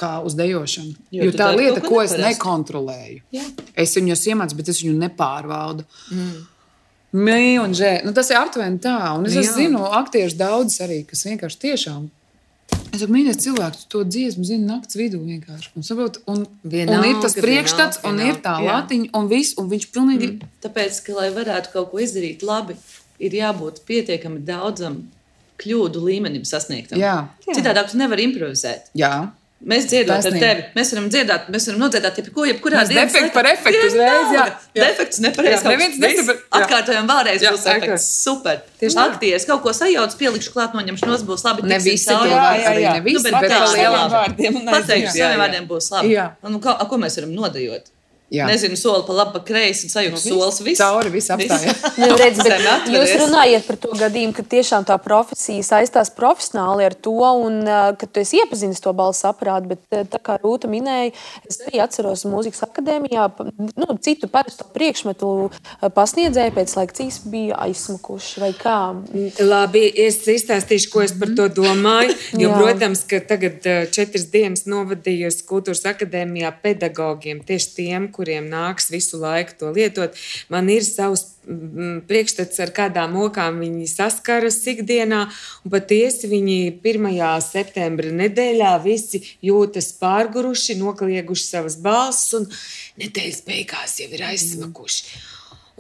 Kā uz dejošanu. Jo Jo, tā lieta, ko ko es nekontrolēju. Jā. Es viņu esmu iemācījies, bet es viņu nepārvaldu. Mīl un žēl. Nu, tas ir aptuveni tā. Un es Jā. Jā. zinu, aktieris daudz arī, kas vienkārši tiešām. Es saku, mīļais cilvēks, to dziesmu zini naktas vidū vienkārši. Un, saprot, un, un Vienalga, ir tas priekšstats, vienalga, un ir tā vienalga, jā. latiņa, un viss, un viņš pilnīgi. Mm. Tāpēc, ka, lai varētu kaut ko izdarīt labi, ir jābūt pietiekami daudzam kļūdu līmenim sasniegtam. Jā. Citādi tu nevari improvizēt. Jā. Mēs dziedam ar tevi. Mēs varam dziedāt, mēs varam nodziedāt jebko, jebkurā Mēs defektu par efektu uzreiz, jā. Jā. Defekts nepareizs. Neviens nesaprot, jā. Atkārtojam vēlreiz, Jā, būs efekts. Super. Tieši tā. Aktieris kaut ko sajauc, pielikšu klāt noņemšanos, būs labi. Ne visi to var, jā, arī jā. ne visi, Nu, bet bet saviem lielam. vārdiem un Pateikšu, saviem vārdiem būs labi. Jā. Nu, ko, ko mēs varam nodejot? Jā. Nezinu, soli pa labi, pa kreisi, un sajūta solis. Viss. Cauri viss apstājas. Nu, jūs runājat par to gadījumu, ka tiešām tā profesija saistās profesionāli ar to, un uh, ka tu esi iepazinis to balss aparātu. Bet, tā kā Rūta minēja, es arī atceros mūzikas akadēmijā, nu, citu parasto priekšmetu uh, pasniedzēju pēc laika cīs bija aizsmakuši vai kā. Labi, es izstāstīšu, ko es par to domāju. Jo, protams, ka tagad četras dienas novadījusi kultūras akadēmijā pedagogiem, tieši tiem, kuriem nāks visu laiku to lietot. Man ir savs mm, priekšstats, ar kādām okām viņi saskaras ikdienā. Patiesi viņi 1. septembra nedēļā visi jūtas pārguruši, noklieguši savas balsis un nedēļas beigās jau ir aizsmakuši.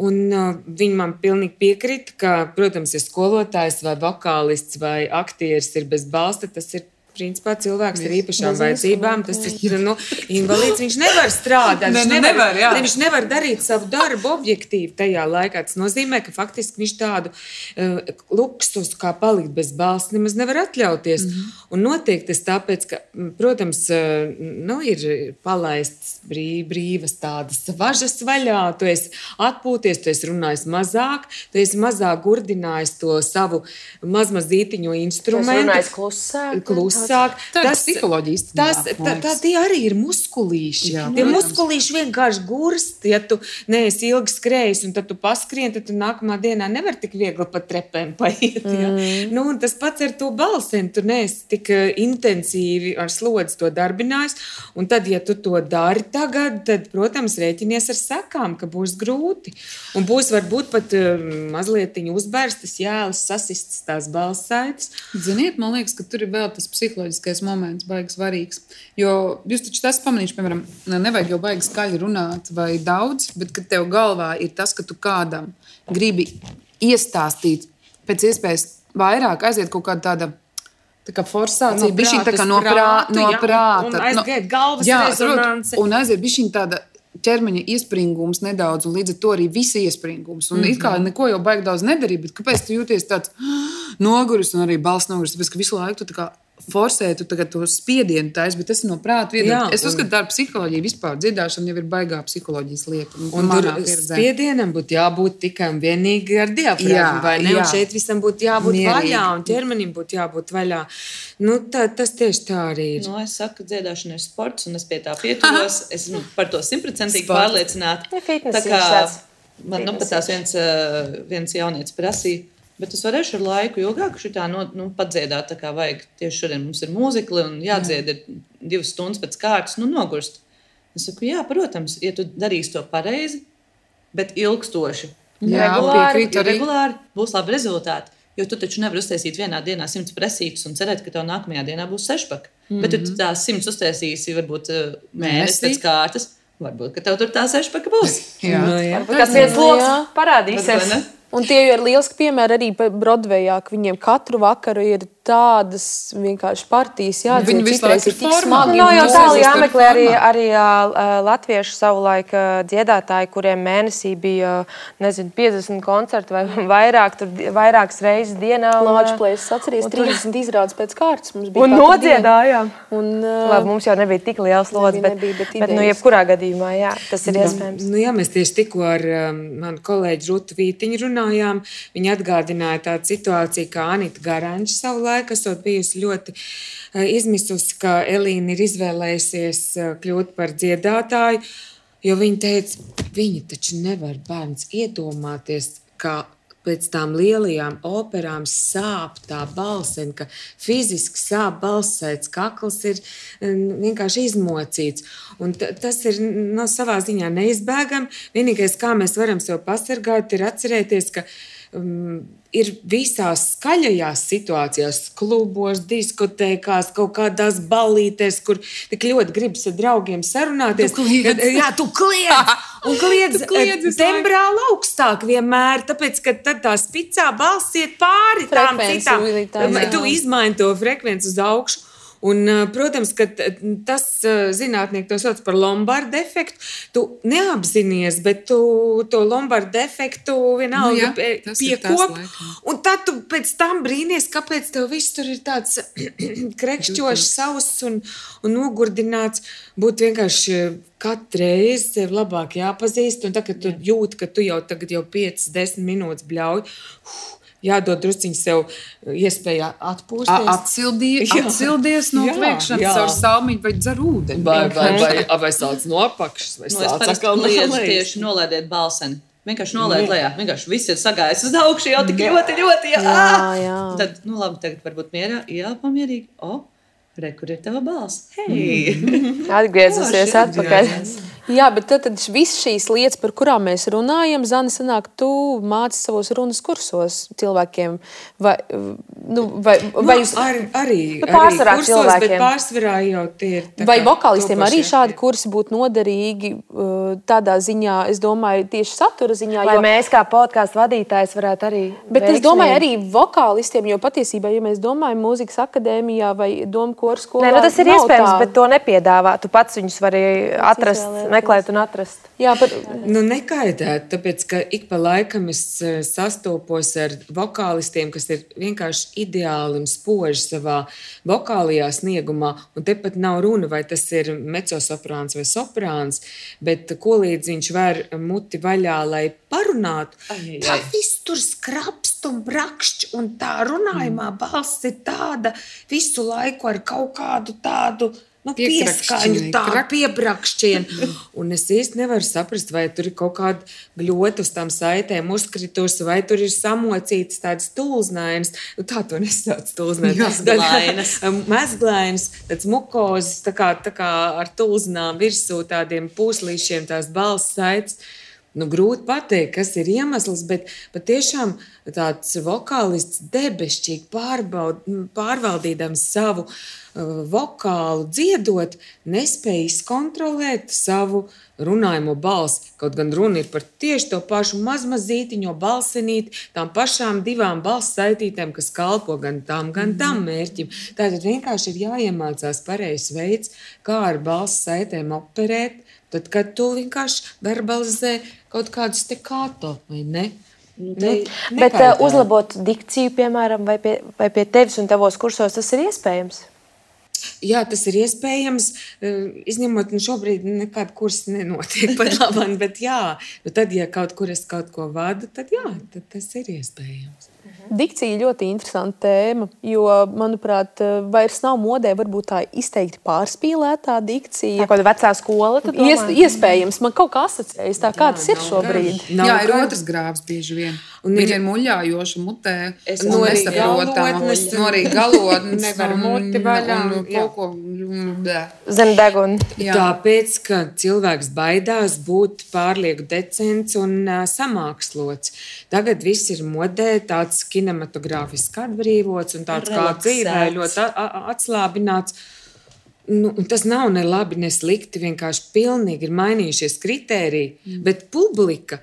Un, uh, viņi man pilnīgi piekrita, ka, protams, ja skolotājs vai vokālists vai aktieris ir bez balsta, tas ir. Principā cilvēks ar īpašām vajadzībām, tas ir nu, invalīds. Viņš nevar strādāt, Ne, viņš nu, nevar, nevar, jā. viņš nevar darīt savu darbu objektīvi tajā laikā. Tas nozīmē, ka faktiski viņš tādu uh, luksusu kā palikt bez balss nemaz nevar atļauties. Mm -hmm. Un notiek tas tāpēc, ka, protams, uh, nu, ir palaists brī, brīvas tādas važas vaļā, tu esi atpūties, tu esi runājis mazāk, tu esi mazāk gurdinājis to savu mazmazītiņo Mēs instrumentu. runājam klusāk. Klusāk. Tā psiholoģija īstenībā, Tas, tā, tā tie arī ir muskulīši. Jā, tie muskulīši vienkārši gurst. Ja tu neesi ilgi skrējis un tad tu paskrien, tad tu nākamā dienā nevar tik viegli pa trepēm paiet. Mm. Nu, tas pats ar to balsēm. Tu neesi tik eh, intensīvi ar slodzi to darbinājis. Un tad, ja tu to dari tagad, tad, protams, rēķinies ar sekām, ka būs grūti. Un būs varbūt pat eh, mazliet uzbērstas jēlas, sasistas tās balsaitas. Ziniet, man liekas, ka tur ir vēl tas psiholoģiskais moments, baigs svarīgs. Jo jūs taču tas pamanīsiet, piemēram, ne- nevajag jau baigi skaļi runāt vai daudz, bet kad tev galvā ir tas, ka tu kādam gribi iestāstīt pēc iespējas vairāk, aiziet kaut kāda tāda. Tā kā forsācija No bija tā kā no, prā, prātu, no jā, prāta. un aiziet galvas jā, rezonance. Un aiziet bija šī tāda ķermeņa iespringums nedaudz, un līdz ar to arī viss iespringums. Un mm -hmm. it kā mhm. neko jau baigi daudz nedarīt, bet kāpēc tu jūties tāds noguris un arī balss noguris? Tāpēc, ka visu laiku tu forsē, tu to spiedienu taisi, bet tas ir no prāta viedokļa. Es uzskatu, ka psiholoģija vispār dziedāšana jau ir baigā psiholoģijas lieta. Un, un tur spiedienam būtu jābūt tikai un vienīgi ar diafragmu, vai ne? Jā. Un šeit visam būtu jābūt Mierīgi. vaļā, un ķermenim būtu jābūt vaļā. Nu, tā, tas tieši tā arī ir. Nu, es saku, ka dziedāšana ir sports, un es pie tā pieturos. Es esmu par to simtprocentīgi pārliecināta. Tā kā man nu, pat tās viens, eh, viens jaunietis prasīja. Bet es varēšu ar laiku ilgāk šitā no, nu, padziedāt, tā kā vajag. Tieši šodien mums ir mūzikli un jādzied ir divas stundas pēc kārtas, nu nogurst. Es saku, jā, protams, ja tu darīsi to pareizi, bet ilgstoši. Jā, regulāri, ja regulāri būs labi rezultāti. Jo tu taču nevari uztaisīt vienā dienā simts presītus un cerēt, ka tev nākamajā dienā būs sešpaka. Mm -hmm. Bet, tu tās simts uztaisīsi varbūt eh, mēnesi pēc kārtas, varbūt tev tur tā sešpaka būs. Jā, no, jā. Kas viens lokus parādīsies. Un tie ir lieliski piemēri arī Broadwayā, ka viņiem katru vakaru ir tādas vienkārši partijas jāatzīst. Viņi visu laiku ir tik smagi. Nav jau tālu jāmeklē arī, arī uh, latviešu savulaik uh, dziedātāji, kuriem mēnesī bija, nezinu, 50 koncerti vai vairāk, tur vairākas reizes dienā. Lāču plēs, atceries, 30 tur... izrādes pēc kārtas mums bija. Un nodziedājām. Un, uh, Labi, mums jau nebija tik liels lods, bet, nebija, bet, bet nu, jebkurā gadījumā, jā, tas ir iespējams. Nu, jā, mēs tieši tikko ar um, manu kolēģi Rutu Vītiņu runājām. Viņa atgādināja tādu situāciju, kā Anita Garanča savulaik laiku esot bijusi ļoti eh, izmisusi, ka Elīna ir izvēlējusies eh, kļūt par dziedātāju, jo viņa teica, viņa taču nevar bērns iedomāties, ka pēc tam lielajām operām sāp tā balsene, ka fiziski sāp balsēts, kakls ir vienkārši izmocīts. Un tas ir no savā ziņā neizbēgami. Vienīgais, kā mēs varam sev pasargāt, ir atcerēties, ka um, ir visās skaļajās situācijās, klubos, diskotēkās, kaut kādās ballītēs, kur tik ļoti gribas ar draugiem sarunāties. Tu kliedz. Jā, tu kliedz! Un kliedz, kliedz tembrāli augstāk vienmēr, tāpēc, ka tad tā spicā balss iet pāri tām citām. Tu izmaini to frekvenci uz augšu. Un, protams, ka tas zinātnieki to sauc par Lombardu efektu. Tu neapzinājies, bet tu to Lombardu efektu vienalga nu, piekop. Un tad tu pēc tam brīnies, kāpēc tev viss tur ir tāds krekšķošs, sauss un, un nogurdināts. Būtu vienkārši katru reizi sev labāk jāpazīst. Un tagad, tu jūti, ka tu jau tagad jau 5, 10 minūtes bļauj. Uh, jādod drusciņš sev uh, iespēja atpūsties. Atsildies, atsildies no kliekšanas ar salmiņu vai dzer ūdeni. Vai, vai, vai, vai sāc no apakšas, vai no, sāc atkal no lejas. Tieši nolaidiet balseni. Vienkārši nolaid lejā. Vienkārši viss ir sagājis uz augšu jau tik ļoti, ļoti. Jā, jā. jā. Tad, nu labi, tagad varbūt mierā, jā, pamierīgi. O, re, kur ir tava balss? Hei! Atgriezusies atpakaļ. Jā, bet tad, tad visas šīs lietas, par kurām mēs runājam, Zana, sanāk, tu māci savos runas kursos cilvēkiem. Vai, nu, vai, nu, vai jūs... ar, arī, nu, pārsvarā arī kursos, cilvēkiem. Bet pārsvarā jau tie ir. Vai vokālistiem arī šādi kursi būtu noderīgi uh, tādā ziņā, es domāju, tieši satura ziņā. Vai jo... mēs kā podkāstu vadītājs varētu arī. Bet veiksmīgi. es domāju arī vokālistiem, jo patiesībā, ja mēs domājam mūzikas akadēmijā vai domu kursu skolā. Nē, nu tas ir iespējams, tā. bet to nepiedāvā. Tu pats viņus vari atrast meklēt un atrast. Jā, par... nu, nekaitēt, tāpēc ka ik pa laikam es eh, sastopos ar vokālistiem, kas ir vienkārši ideāli un spoži savā vokālajā sniegumā. Un tepat nav runa, vai tas ir mecosoprāns vai soprāns, bet ko līdz viņš var muti vaļā, lai parunātu. Tā viss tur skrapst un brakšķ, un tā runājumā mm. balss ir tāda visu laiku ar kaut kādu tādu Nu, pieskaņu, tā piebrakšķiena. Un es īsti nevaru saprast, vai tur ir kaut kāda gļota uz tām saitēm uzkritusi, vai tur ir samocīts tāds tulznājums. Nu, tā to nesauc tulznājums. Mezglainas. Mezglainas, tāds mukozes, tā kā, tā kā ar tulznām virsū tādiem pūslīšiem tās balss saites. Nu, grūti pateikt, kas ir iemesls, bet patiešām tāds vokālists debesšķīgi pārbaud, pārvaldīdams savu uh, vokālu dziedot, nespēja izkontrolēt savu runājumu balsi. Kaut gan runa ir par tieši to pašu mazmazītiņo balsinīti, tām pašām divām balss saitītēm, kas kalpo gan tam, gan tam mhm. mērķim. Tātad vienkārši ir jāiemācās pareizs veids, kā ar balss saitēm operēt Tad, kad tu vienkārši verbalizē kaut kādus te kāto, vai ne? Nu, te, nu, bet uh, uzlabot dikciju, piemēram, vai pie, vai pie tevis un tavos kursos, tas ir iespējams? Jā, tas ir iespējams. Izņemot, nu šobrīd nekāda kursa nenotiek pat labāk, bet jā, nu tad, ja kaut kur es kaut ko vadu, tad jā, tad tas ir iespējams. Dikcija ir ļoti interesanta tēma, jo, manuprāt, vairs nav modē varbūt tā izteikti pārspīlētā dikcija. Tā kāda vecā skola? Ies, iespējams, man kaut kā asociējas tā, kā tas ir šobrīd. Nav jā, ir otrs grāvs bieži vien. Un Viņa ir muļājoša mutē. Es no nesaprotamās, no arī galotnes. Nevar muti vaļā. Un, un ko zem deguna. Tāpēc, ka cilvēks baidās būt pārlieku decents un uh, samākslots. Tagad viss ir modē, tāds kinematogrāfiski atbrīvots un tāds kā dzīvē ļoti atslābināts. Nu, tas nav ne labi, ne slikti. Vienkārši pilnīgi ir mainījušies kritēriji, mm. bet publika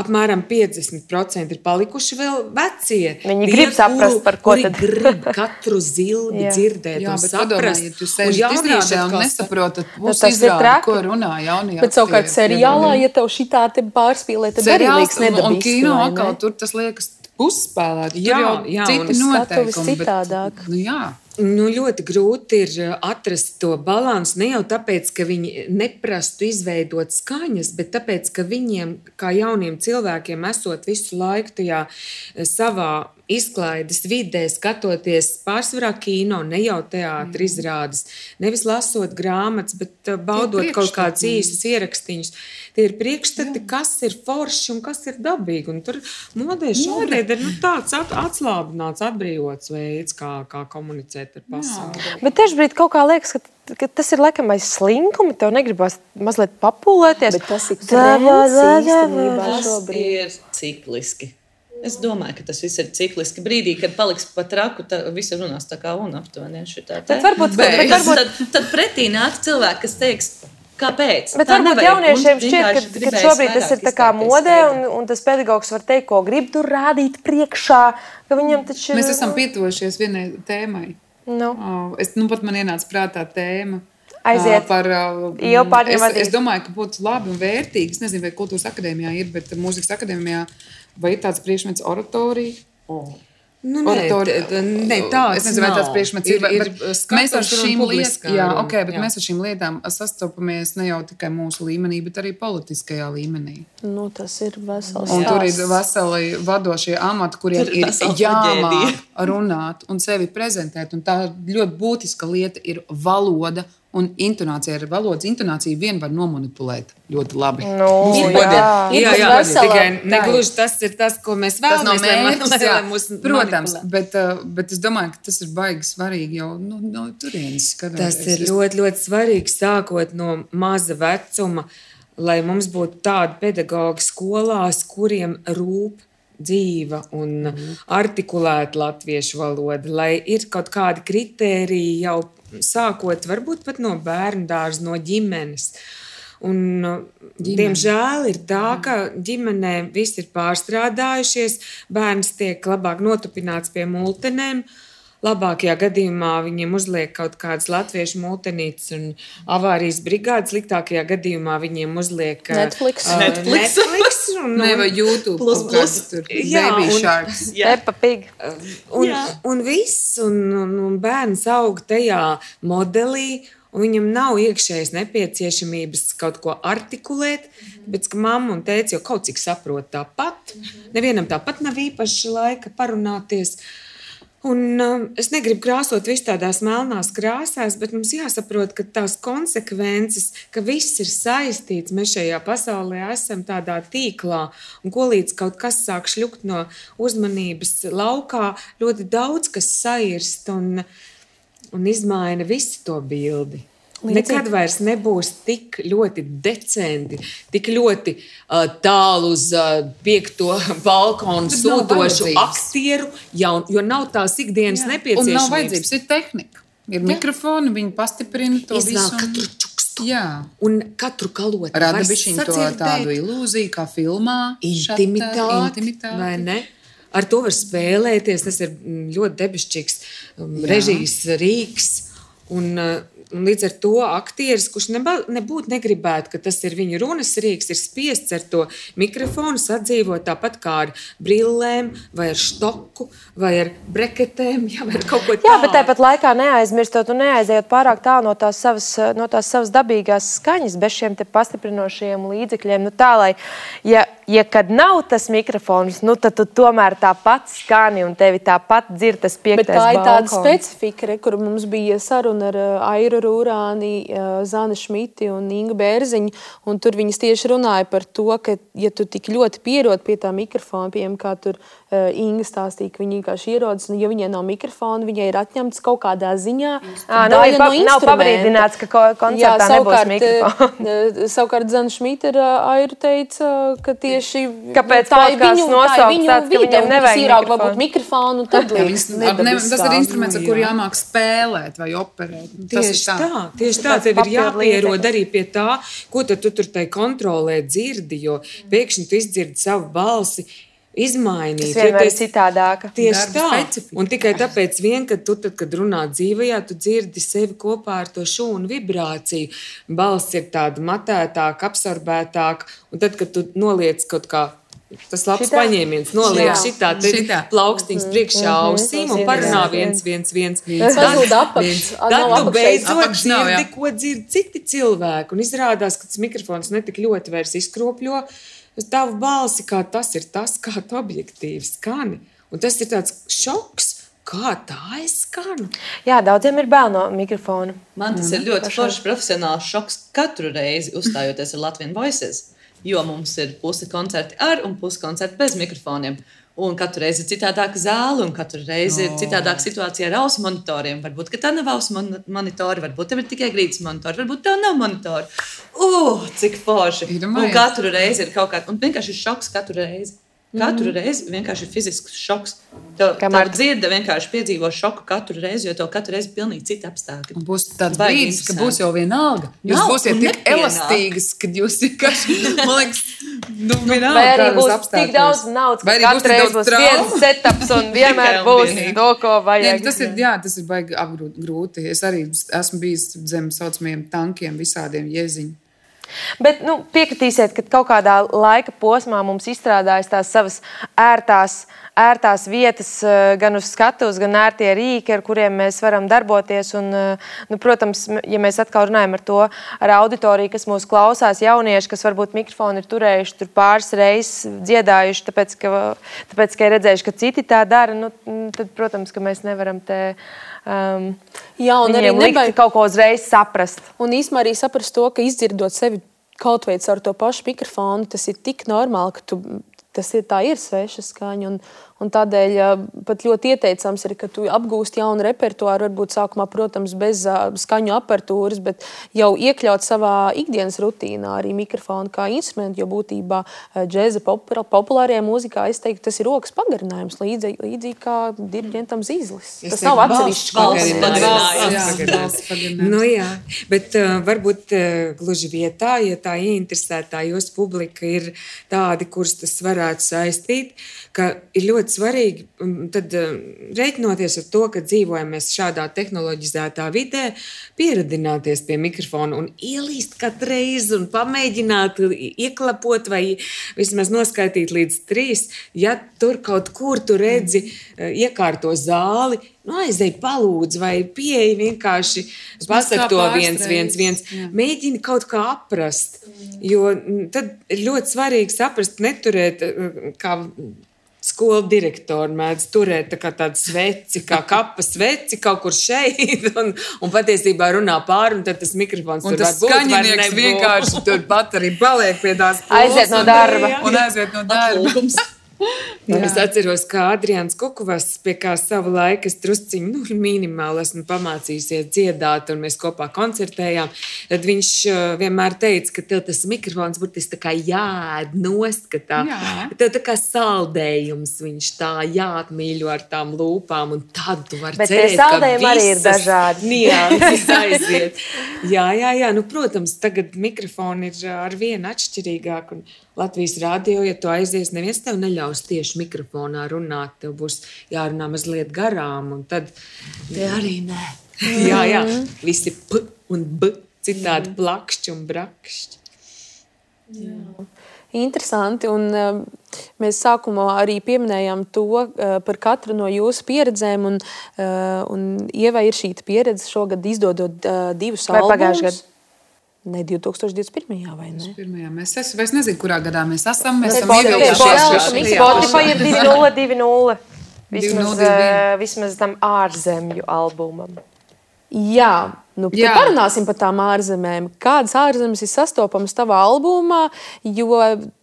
apmēram 50% ir palikuši vēl vecie. Viņi tie, grib saprast, par ko tad grib katru zilbi dzirdēt jā, saprast. Padomājiet, jūs sēžat izrādē un nesaprotat, nu, tas izrādi, ir ko runā jaunie Bet savukārt seriālā, ja tev šitā te pārspīlē, tad arī liekas nedabīsti. Un kino atkal tur tas liekas uzspēlēt. Jā, jā, citi noteikumi. Citādāk. Bet, nu, jā. Nu, ļoti grūti ir uh, atrast to līdzsvaru. Ne jau tāpēc, ka viņi neprastu izveidot skaņas, bet tāpēc, ka viņiem, kā jauniem cilvēkiem, esot visu laiku tajā uh, savā izklaides vidē, skatoties pārsvarā kino, ne jau teātris mm. izrādes, nevis lasot grāmatas, bet uh, baudot kaut kādus īsus ierakstīņus. Tie ir priekšstati, Jā. kas ir forši un kas ir dabīgi. Un tur modē šobrīd ir nu, tāds at, atslābināts, atbrīvots veids, kā, kā komunicēt ar pasauli. Jā. Bet tieši brīdī kaut kā liekas, ka tas ir laikam aiz slinkuma. Tev negribas mazliet papūlēties. Bet tas ir īstenībā šobrīd. ir cikliski. Es domāju, ka tas viss ir cikliski. Brīdī, kad paliks pat traku, tad viss runās tā kā un aptuveni. Tad varbūt, bet, bet varbūt... Tad, tad pretī nāk cilvēki, kas teiks, Kāpēc? Bet tā varbūt jauniešiem šķiet, ka, ka šobrīd tas ir modē, un, un tas pedagogs var teikt, ko grib tur rādīt priekšā. Taču... Mēs esam pietuvušies vienai tēmai. Nu. Es, nu, pat man ienāca prātā tēma. Aiziet par jau es, es domāju, ka būtu labi un vērtīgi. Es nezinu, vai kultūras akadēmijā ir, bet mūzikas akadēmijā vai ir tāds priekšmets oratorija. Oh. Nu, nē, nē, tāds es nezinu, vai tas priekšmets ir. ir, ir mēs ar šīm lietām, jā, okay, bet jā. mēs ar šīm lietām sastopamies ne jau tikai mūsu līmenī, bet arī politiskajā līmenī. Nu, tas ir vesels. Un tur ir veseli vadošie amati, kuriem tur ir jāmāk runāt un sevi prezentēt. Un tā ļoti būtiska lieta ir valoda Un intonācija ar valodas intonāciju vien var nomanipulēt ļoti labi. No, nu, jā, jā, jā, jā tikai negluži tas ir tas, ko mēs vēlamies. Tas nav mērķis, lai, mūs Protams, bet, uh, bet es domāju, ka tas ir baigi svarīgi jau nu, no turienes. Tas ir es... ļoti, ļoti svarīgi sākot no maza vecuma, lai mums būtu tādi pedagogi skolās, kuriem rūp dzīva un mm. artikulēta latviešu valoda, lai ir kaut kādi kritēriji jau sākot varbūt pat no bērnu dārza, no ģimenes. Un, Ģimene. diemžēl ir tā, ka ģimenē viss ir pārstrādājušies, bērns tiek labāk notupināts pie multenēm. Labākajā gadījumā viņiem uzliek kaut kādas latviešu mūtenītes un avārijas brigādes. Sliktākajā gadījumā viņiem uzliek Netflix. Uh, Netflix. Netflix un, ne, vai YouTube. Plus, plus. Tur, jā, baby un, sharks. Jā. Peppa pig. Un, jā. un viss, un, un, un bērns aug tajā modelī. Un viņam nav iekšējas nepieciešamības kaut ko artikulēt, mm -hmm. bet ka mamma un tēvs jau kaut cik saprot tāpat. Mm -hmm. Nevienam tāpat nav īpaši laika parunāties. Uh, Un, uh, es negribu krāsot visu tādās melnās krāsās, bet mums jāsaprot, ka tās konsekvences, ka viss ir saistīts. Mēs šajā pasaulē esam tādā tīklā, un ko līdz kaut kas sāk šļukt no uzmanības laukā, ļoti daudz kas sairst un, un izmaina visu to bildi. Līdzīgi. Nekad vairs nebūs tik ļoti decenti, tik ļoti uh, tālu uz uh, piekto balkonu sūdošu aktieru, jau, jo nav tās ikdienas Jā. nepieciešamības. Un nav vajadzības, ir tehnika. Ir Jā. mikrofoni, viņi pastiprina to Iznāk visu. Katru čukstu. Jā. Un katru kalotu. Rada bišķiņ to tādu ilūziju, kā filmā. Intimitāti, šata, intimitāti. vai ne? Ar to var spēlēties. Tas ir mm, ļoti debesčīgs um, režijas rīks. Un, uh, Un līdz ar to aktieris, kurš neba, nebūtu negribētu, ka tas ir viņa runas rīks, ir spiests ar to mikrofonu sadzīvot tāpat kā ar brillēm, vai ar stoku, vai ar breketēm, jā, vai ar kaut ko tādu. Jā, bet tāpat laikā neaizmirstot un neaizejot pārāk tālu no tās savas, no tās savas dabīgās skaņas, bez šiem pastiprinošajiem līdzekļiem. Nu, tā, lai, ja, ja kad nav tas mikrofons, nu, tad tu tomēr tāpat skani un tevi tāpat dzird tas piektais Bet tā ir balkons. tāda specifika, re, kur mums bija saruna ar uh, Airu Rūrāni, uh, Zana Šmiti un Ingu Bērziņu. Un tur viņas tieši runāja par to, ka, ja tu tik ļoti pierod pie tā mikrofona, piemēram, kā tur uh, Inga stāstīja, ka viņa vienkārši ierodas, un ja viņai nav mikrofona, viņai ir atņemts kaut kādā ziņā. Ā, nu, ir pa- nav pabrīdināts, ka ko- koncertā nebūs mikrofona. uh, savukārt Zana Šmita uh, Airu teica, ka tieši Kāpēc tā ir viņu, tā ir viņu tāds, ka vide, viņiem un nevajag mikrofonu? varbūt mikrofonu, tad Jā, liekas, ar, ne, tas ir instruments, ar kuru jāmāk spēlēt vai operēt. Ir Tieši tā. tā, tieši tā. Tev ir jāpierod arī pie tā, ko tu tur tai kontrolē dzirdi, jo pēkšņi tu izdzirdi savu balsi. Izmainīt, Tas vienmēr ir citādāka. Tieši Darba tā. specifika. Un tikai tāpēc, vien, ka tu, tad, kad runā dzīvajā, tu dzirdi sevi kopā ar to šūnu vibrāciju. Balss ir tāda matētāka, absorbētāka. Un tad, kad tu noliec kaut kā. Tas labs Šitā? paņēmiens, noliek šitā, Šitā. plaukstiņš priekšā ausīm un parunā viens, viens, viens. Apakš. Tad nav tu beidzot dzirdi, ko dzird citi cilvēki. Un izrādās, ka tas mikrofons netik ļoti vairs izkropļo tavu balsi, kā tas ir tas, kā tu objektīvi skani. Un tas ir tāds šoks, kā tā es skanu. Jā, daudziem ir bail no mikrofona. Man tas ir ļoti foršs profesionāls šoks katru reizi uzstājoties ar Latvijas voices. Jo mums ir pusi koncerti ar un pusi koncerti bez mikrofoniem. Un katru reizi ir citādāka zāle, un katru reizi ir citādāka situācija ar ausu monitoriem. Varbūt tā nav ausu mon monitori, varbūt tev ir tikai grīdas monitori, varbūt tev nav monitori. Uh, cik forši! Un katru reizi ir kaut kāda, un vienkārši ir šoks katru reizi. Katru mm. reizi vienkārši ir fizisks šoks. Tev, Kamēr- dzirde vienkārši piedzīvo šoku katru reizi, jo tev katru reizi ir pilnīgi citi apstākļi. Un būs tāds Baigi brīdis, ka būs jau viena alga. Jūs Nav, būsiet tik nepienāk. elastīgas, kad jūs vienkārši, man liekas, nu, vienalga, Vai arī būs tik apstākļos. daudz naudas, Vai ka katru tik reizi būs viens setups un vienmēr būs to, ko vajag. nu, tas ir, jā, tas ir baigi apgrūt, grūti. Es arī esmu bijis zem saucamajiem tankiem, visādiem jēziņiem. Bet nu, piekritīsiet, ka kaut kādā laika posmā mums izstrādājas tās savas ērtās, ērtās vietas, eh, gan uz skatuves, gan ērtie rīki, ar kuriem mēs varam darboties. Un, eh, nu, protams, ja mēs atkal runājam ar to ar auditoriju, kas mūs klausās, jaunieši, kas varbūt mikrofonu ir turējuši tur pāris reizes, dziedājuši, tāpēc, ka, tāpēc, ka ir redzējuši, ka citi tā dara, nu, tad, protams, mēs nevaram te. Um, Jā, un arī Viņiem likt nebaid- kaut ko uzreiz saprast. Un īstenībā arī saprast to, ka izdzirdot sevi kaut vai caur to pašu mikrofonu, tas ir tik normāli, ka tu, tas ir, tā ir sveša skaņa. Un, un tādēļ pat ļoti ieteicams ir, ka tu apgūsti jaunu repertuāru, varbūt sākumā, protams, bez skaņu apertūras, bet jau iekļaut savā ikdienas rutīnā arī mikrofonu kā instrumentu, jo būtībā džēza popul- populārajā mūzikā es teiktu, tas ir rokas pagarinājums, līdzīgi, līdzīgi kā diriģentam zīslis. Tas nav atsevišķs balss. Nu, jā, bet uh, varbūt uh, gluži vietā, ja tā ieinteresētā jūsu publika ir tādi, kurus tas varētu saistīt, ka ir ļoti svarīgi um, tad, uh, reiķinoties ar to, ka dzīvojam mēs šādā tehnoloģizētā vidē, pieradināties pie mikrofona un ielīst katru reizi un pamēģināt ieklapot vai vismaz noskaitīt līdz trīs. Ja tur kaut kur tu redzi, uh, iekārto zāli, nu, aizej, palūdz, vai pieeja vienkārši pasakot to viens, viens, viens. Jā. Mēģini kaut kā aprast. Jo mm, tad ir ļoti svarīgi saprast, neturēt eh, kā. Skolu direktori mēdz turēt tā kā tādu sveci, kā kapas sveci kaut kur šeit, un, un patiesībā runā pāri, un tad tas mikrofons Un tur tas var būt, vienkārši turpat arī paliek pie tās Aiziet no darba. Un aiziet no darba. Es atceros, kā Adrians Kukuvas, pie kā savu laiku es drusciņi, nu, minimāli esmu pamācījusies dziedāt, un mēs kopā koncertējām. Tad viņš uh, vienmēr teica, ka tev tas mikrofons burtiski tā kā jāēd nost, ka tā, Jā. tev tā kā saldējums viņš tā jāatmīļo ar tām lūpām, un tad tu vari cerēt, ka saldējumi arī ir dažādi. Nianses aiziet. Jā, jā, jā, nu, protams, tagad mikrofoni ir ar vienu atšķirīgāk, un Latvijas rādio, ja tu aizies, neviens tev neļaus tieši mikrofonā runāt, tev būs jārunā mazliet garām, un tad Te arī nē. Jā, jā, visi p un b, citādi plakšķi un brakšķi. Jā. Interesanti. Un, uh, mēs sākumā arī pieminējām to uh, par katru no jūsu pieredzēm. Un, uh, un Ieva ir šī pieredze šogad izdodot uh, divus Vai pagājušajā gadā? Ne 2021. vai ne? Pirmajā mēs esam. Es nezinu, kurā gadā mēs esam. Mēs esam ievilkušies. Spotify ir 2.0. Vismaz, vismaz tam ārzemju albumam. Jā, nu, parunāsim par tām ārzemēm. Kādas ārzemes ir sastopamas tavā albumā? Jo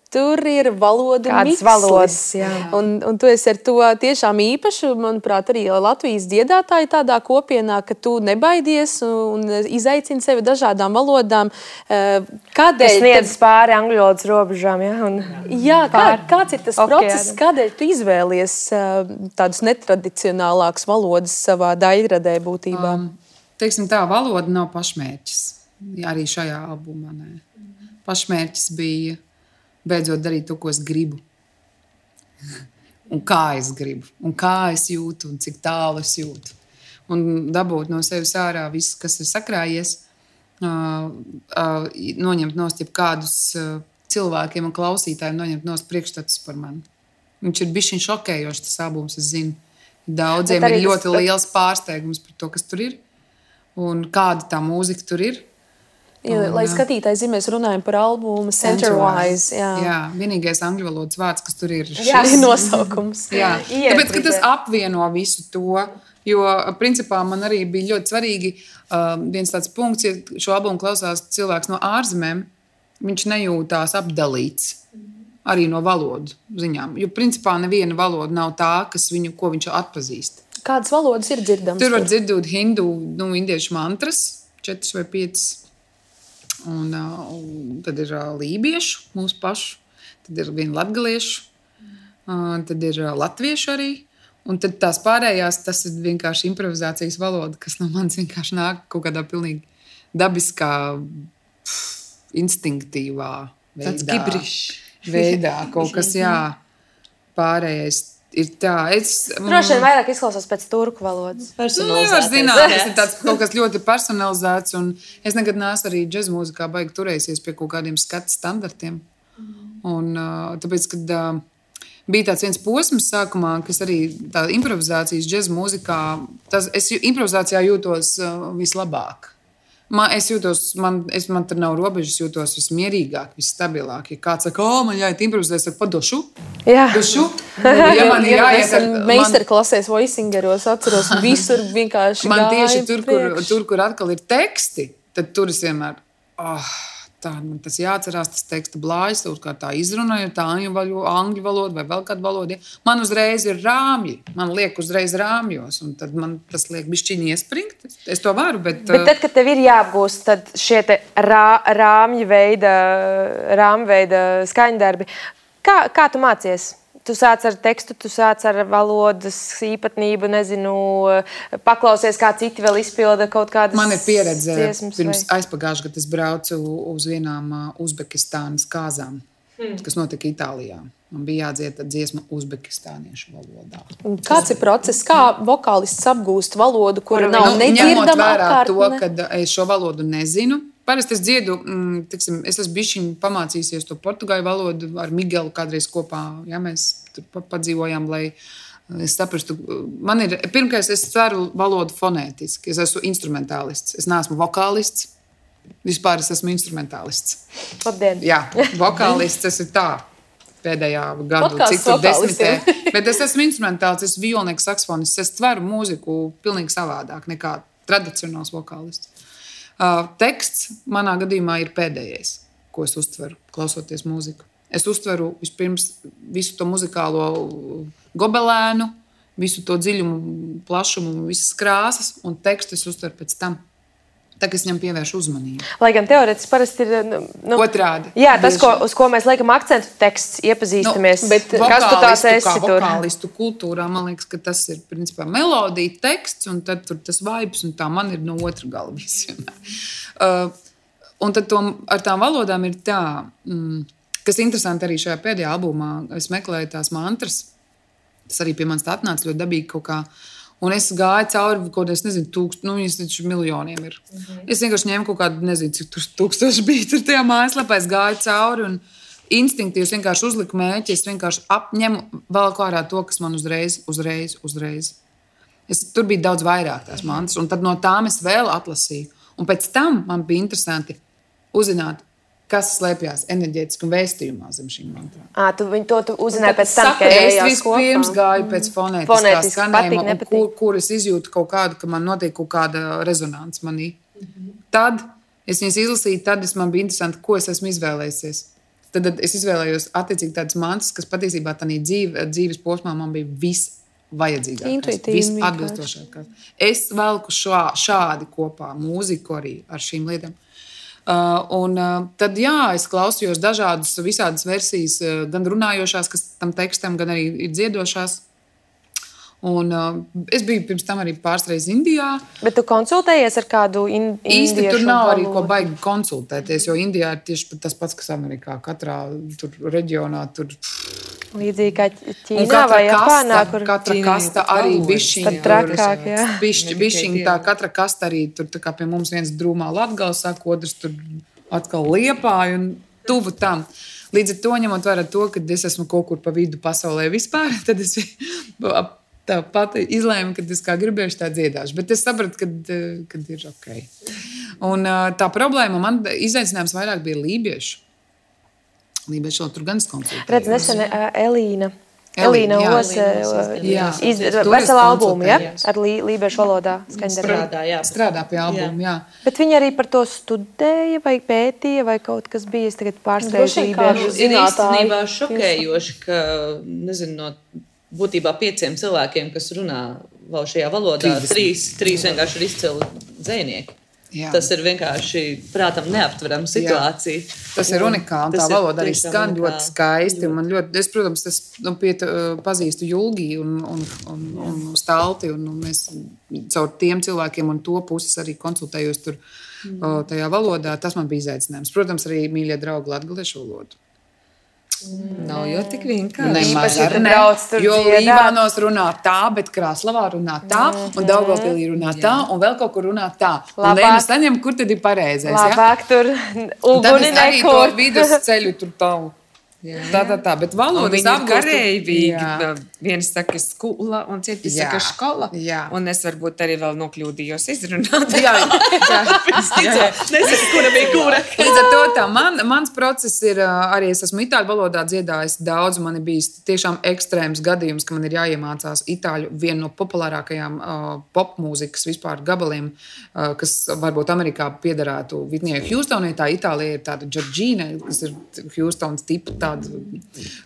Tur ir valoda Kādas valodas. Un, un tu esi ar to tiešām īpaši, manuprāt, arī Latvijas dziedātāji tādā kopienā, ka tu nebaidies un izaicini sevi dažādām valodām. Eh, kādēļ? Tas sniedz pāri angļu valodas robežām, jā. Un... Jā, kā, kāds ir tas okay, process, kādēļ tu izvēlies eh, tādus netradicionālākus valodas savā daļradē būtībā? Um, teiksim tā, valoda nav pašmērķis. Arī šajā albumā. Nē. Pašmērķis bija beidzot darīt to, ko es gribu. un kā es gribu, un kā es jūtu, un cik tālu es jūtu. Un dabūt no sevis ārā viss, kas ir sakrājies, uh, uh, noņemt no stūra kādus uh, cilvēkiem un klausītājiem, noņemt no priekšstats par mani. Viņš ir bijis šokējošs, tas albums, es zinu. Daudziem ir ļoti tas... liels pārsteigums par to, kas tur ir un kāda tā mūzika tur ir. Jo, un, lai skatītāji zinātu, mēs runājam par albumu Centerwise. Jā. jā, vienīgais angļu valodas vārds, kas tur ir, šis nosaukums. jā, tāpēc tas apvieno visu to. Jo, principā, man arī bija ļoti svarīgi uh, viens tāds punkts, ja šo albumu klausās cilvēks no ārzemēm, viņš nejūtās apdalīts. Arī no valodu ziņām. Jo, principā, neviena valoda nav tā, kas viņu, ko viņš atpazīst. Kādas valodas ir dzirdamas? Tur var dzirdēt hindu, nu, indiešu mantras, četras vai piecas Un, un tad ir lībiešu, mūsu pašu, tad ir viena latviešu, tad ir latviešu arī. Un tad tās pārējās, tas ir vienkārši improvizācijas valoda, kas no manis vienkārši nāk kaut kādā pilnīgi dabiskā, instinktīvā. Tāds gibrišs. Veidā kaut kas, jā, pārējais ir tā. Es, Droši vien vairāk izklausās pēc turku valodas. Nu, nevar zināt, tas ir tāds, kaut kas ļoti personalizēts. Es nekad neesmu arī džēzus mūzikā baigi turējies pie kaut kādiem skatu standartiem. Un, tāpēc, kad bija tāds viens posms sākumā, kas arī tādā improvizācijas džēzus mūzikā, tas, es improvizācijā jūtos vislabāk. Man, es jūtos, man, es, man tur nav robežas, jūtos vismierīgāk, visstabilāk. Ja kāds saka, o, man jāiet improvizēt, saku, padošu. Jā, došu. Ja man ir jāiet ar meistarklasēs, voisingeros, atceros, visur vienkārši. Man tieši tur, kur, tur, kur atkal ir teksti, tad tur es vienmēr. Oh, Tā, man tas jāatcerās, tas teksta blāzs, kā tā izruna, ir tā angļu, angļu valoda vai vēl kāda valoda. Man uzreiz ir rāmji, man liek uzreiz rāmjos, un tad man tas liek bišķiņi iespringt. Es to varu, bet... Bet tad, kad tev ir jāapgūst, tad šie rā, rāmju veida, rāmju veida skaņdarbi, kā, kā tu mācies? Tu sāc ar tekstu, tu sāc ar valodas īpatnību, nezinu, paklausies, kā citi vēl izpilda kaut kādas. Man ir pieredze. Pirms vai... aizpagājušā gada es braucu uz vienām Uzbekistānas kāzām, hmm. kas notika Itālijā. Man bija jādzied dziesma uzbekistāniešu valodā. Kāds ir process, kā vokālists apgūst valodu, kura nav nu, nedzirdama? Ņemot vērā to, ka es šo valodu nezinu, Parasti es dziedu, mm, tiksim, es esmu bijis pamācījies to portugāļu valodu ar Miguelu kādreiz kopā. Ja, mēs tur padzīvojām, lai es saprastu, man ir pirmkārt, es ceru valodu fonētiski. Es esmu instrumentālists, es neesmu vokālists. Vispār es esmu instrumentālists. Labdien! Jā, vokālists tas ir tā pēdējā gada, cik tur desmitē. Bet es esmu instrumentāls, es esmu violnieks, saksofonists. Es tveru mūziku pilnīgi savādāk nekā tradicionāls vokālists. Uh, teksts manā gadījumā ir pēdējais, ko es uztveru, klausoties mūziku. Es uztveru vispirms visu to muzikālo gobelēnu, visu to dziļumu, plašumu, visas krāsas, un tekstu es uztveru pēc tam. Kā es viņam pievēršu uzmanību. Lai gan teorētiski parasti ir nu, nu otrādi. Jā, tas, ko, uz ko mēs liekam akcentu, teksts iepazīstamies. Nu, bet kas tu tāds esi? Kā vokālistu kultūrā, man liekas, ka tas ir principā melodija, teksts, un tad tur tas vibes, un tā man ir no otra gala visiem. uh, un tad to, ar tām valodām ir tā, mm, kas interesanti arī šajā pēdējā albumā. Es meklēju tās mantras. Tas arī pie manis atnāca ļoti dabīgi kaut kā. Un es gāju cauri kaut kādiem, nezinu, tūkst, nu, viņas taču miljoniem ir. Mm -hmm. Es vienkārši ņēmu kaut kādu, nezinu, cik tur tūkstoši bija tur tajā mājaslapā. Es gāju cauri un instinktīvi vienkārši uzliku mērķi. Es vienkārši apņemu vēl ārā to, kas man uzreiz, uzreiz, uzreiz. Es, tur bija daudz vairāk tās mantas, un tad no tām es vēl atlasīju. Un pēc tam man bija interesanti uzzināt, kas slēpjas enerģētiski un vēstījumā zem šīm mantrām. À, tu, to tu uzzināji pēc tam, kad es vispirms gāju pēc fonētiskā skanējuma, kur, kur es izjūtu kaut kādu, ka man notiek kaut kāda rezonance manī. Mm -hmm. Tad es viņas izlasīju, tad es man bija interesanti, ko es esmu izvēlējies. Tad, tad es izvēlējos attiecīgi tādas mantas, kas patiesībā tādā dzīve, dzīves posmā man bija viss vajadzīgākais, visatbilstošākais. Es velku šā, šādi kopā mūziku arī ar šīm lietām. Uh, un uh, tad, jā, es klausījos dažādas visādas versijas, uh, gan runājošās, kas tam tekstam, gan arī ir dziedošās. Un, uh, es biju pirms tam arī pāris reizes Indijā. Bet tu konsultējies ar kādu in īsti tur nav arī ko baigi konsultēties, jo Indijā ir tieši tas pats, kas Amerikā. Katrā reģionā tur. Līdzīgi kā Ķīnā vai Japānā, kur katra Ķīnā kasta arī bišķiņa. Trakāk, jā. Bišķi, bišķiņa tā, katra kasta arī tur, tā kā pie mums viens drūmā latgals saka, otrs tur atkal liepāja un tuvu tam. Līdz ar to ņemot vērā to, ka es esmu kaut kur pa vidu pasaulē vispār, tad es tāpat izlēmu, ka es kā gribēšu tā dziedāšu. Bet es sapratu, ka, ka ir ok. Un tā problēma man izaicinājums vairāk bija lībiešu Lībiešu tur gan konsultēju. Redz, nesen Elīna. Elīna Ose izdevā veselu albumu ja? ar lī, lībiešu valodā. Strādā, jā. Strādā pie albuma, jā. jā. Bet viņi arī par to studēja vai pētīja vai kaut kas bija. Es tagad pārsteidzu lībiešu zinātājiem. Ir īstenībā šokējoši, ka, nezinu, no būtībā pieciem cilvēkiem, kas runā vēl šajā valodā, 30. trīs, trīs vienkārši ir izcili dzēnieki. Jā. Tas ir vienkārši prātam neaptverama situācija. Jā. Tas ir unikāli. Tā valoda arī skan unikāli. ļoti skaisti. Man ļoti, es, protams, tas, nu, piet, pazīstu Julgiju un, un, un, un Stalti. Un, un mēs caur tiem cilvēkiem un to puses arī konsultējos tur mm. tajā valodā. Tas man bija izaicinājums. Protams, arī mīļie draugi latviešu valodu. Nav jau tik vienkārši. Nemaz arī ne. Jo Līvānos runā tā, bet Kraslavā runā tā, un Daugavpilī runā tā, un vēl kaut kur runā tā. Lēna saņem, kur tad ir pareizais. Labāk ja? tur uguni nekur. Vidus ceļu tur tavu. Jā. Tā, tā, tā, bet valodas apgūta. Viens saka, skola, un cits saka, skola. Jā. Un es varbūt arī vēl nokļūdījos izrunāt. jā, jā. jā. Nesaku, kura bija kura. Līdz ar to tā, man, mans process ir, arī es esmu itāļu valodā dziedājis daudz. Man ir bijis tiešām ekstrēms gadījums, ka man ir jāiemācās itāļu vienu no populārākajām uh, popmūzikas vispār gabaliem, uh, kas varbūt Amerikā piederētu Vitnijai Hjūstonai. Tā Itālija ir tāda Džordžīna, kas ir Hjūstons tipa tādu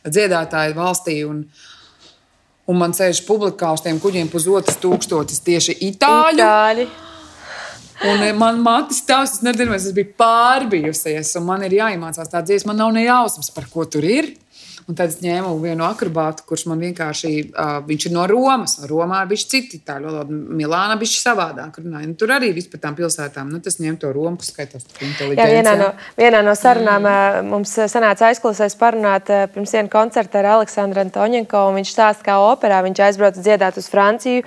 dziedātāju valstī. Un, un man sēž publikā uz tiem kuģiem pusotras tūkstotis tieši itāļu. Itāļi. Un eh, man māte stāsta, es nezinu, es biju pārbijusies, un man ir jāiemācās tā dziesma. Man nav ne jausmas, par ko tur ir. Un tad es ņēmu vienu akrobātu, kurš man vienkārši, uh, viņš ir no Romas. Romā ir bijis citi itāļu valoda. Milāna bija savādāk. Runāja. Nu, tur arī viss par tām pilsētām. Nu, tas ņem to Romu, kas skaitās Jā, vienā no, vienā no sarunām mm. mums sanāca aizklausēs parunāt pirms viena koncerta ar Aleksandru Antoņenko. Viņš stāsta, kā operā viņš aizbrauca dziedāt uz Franciju,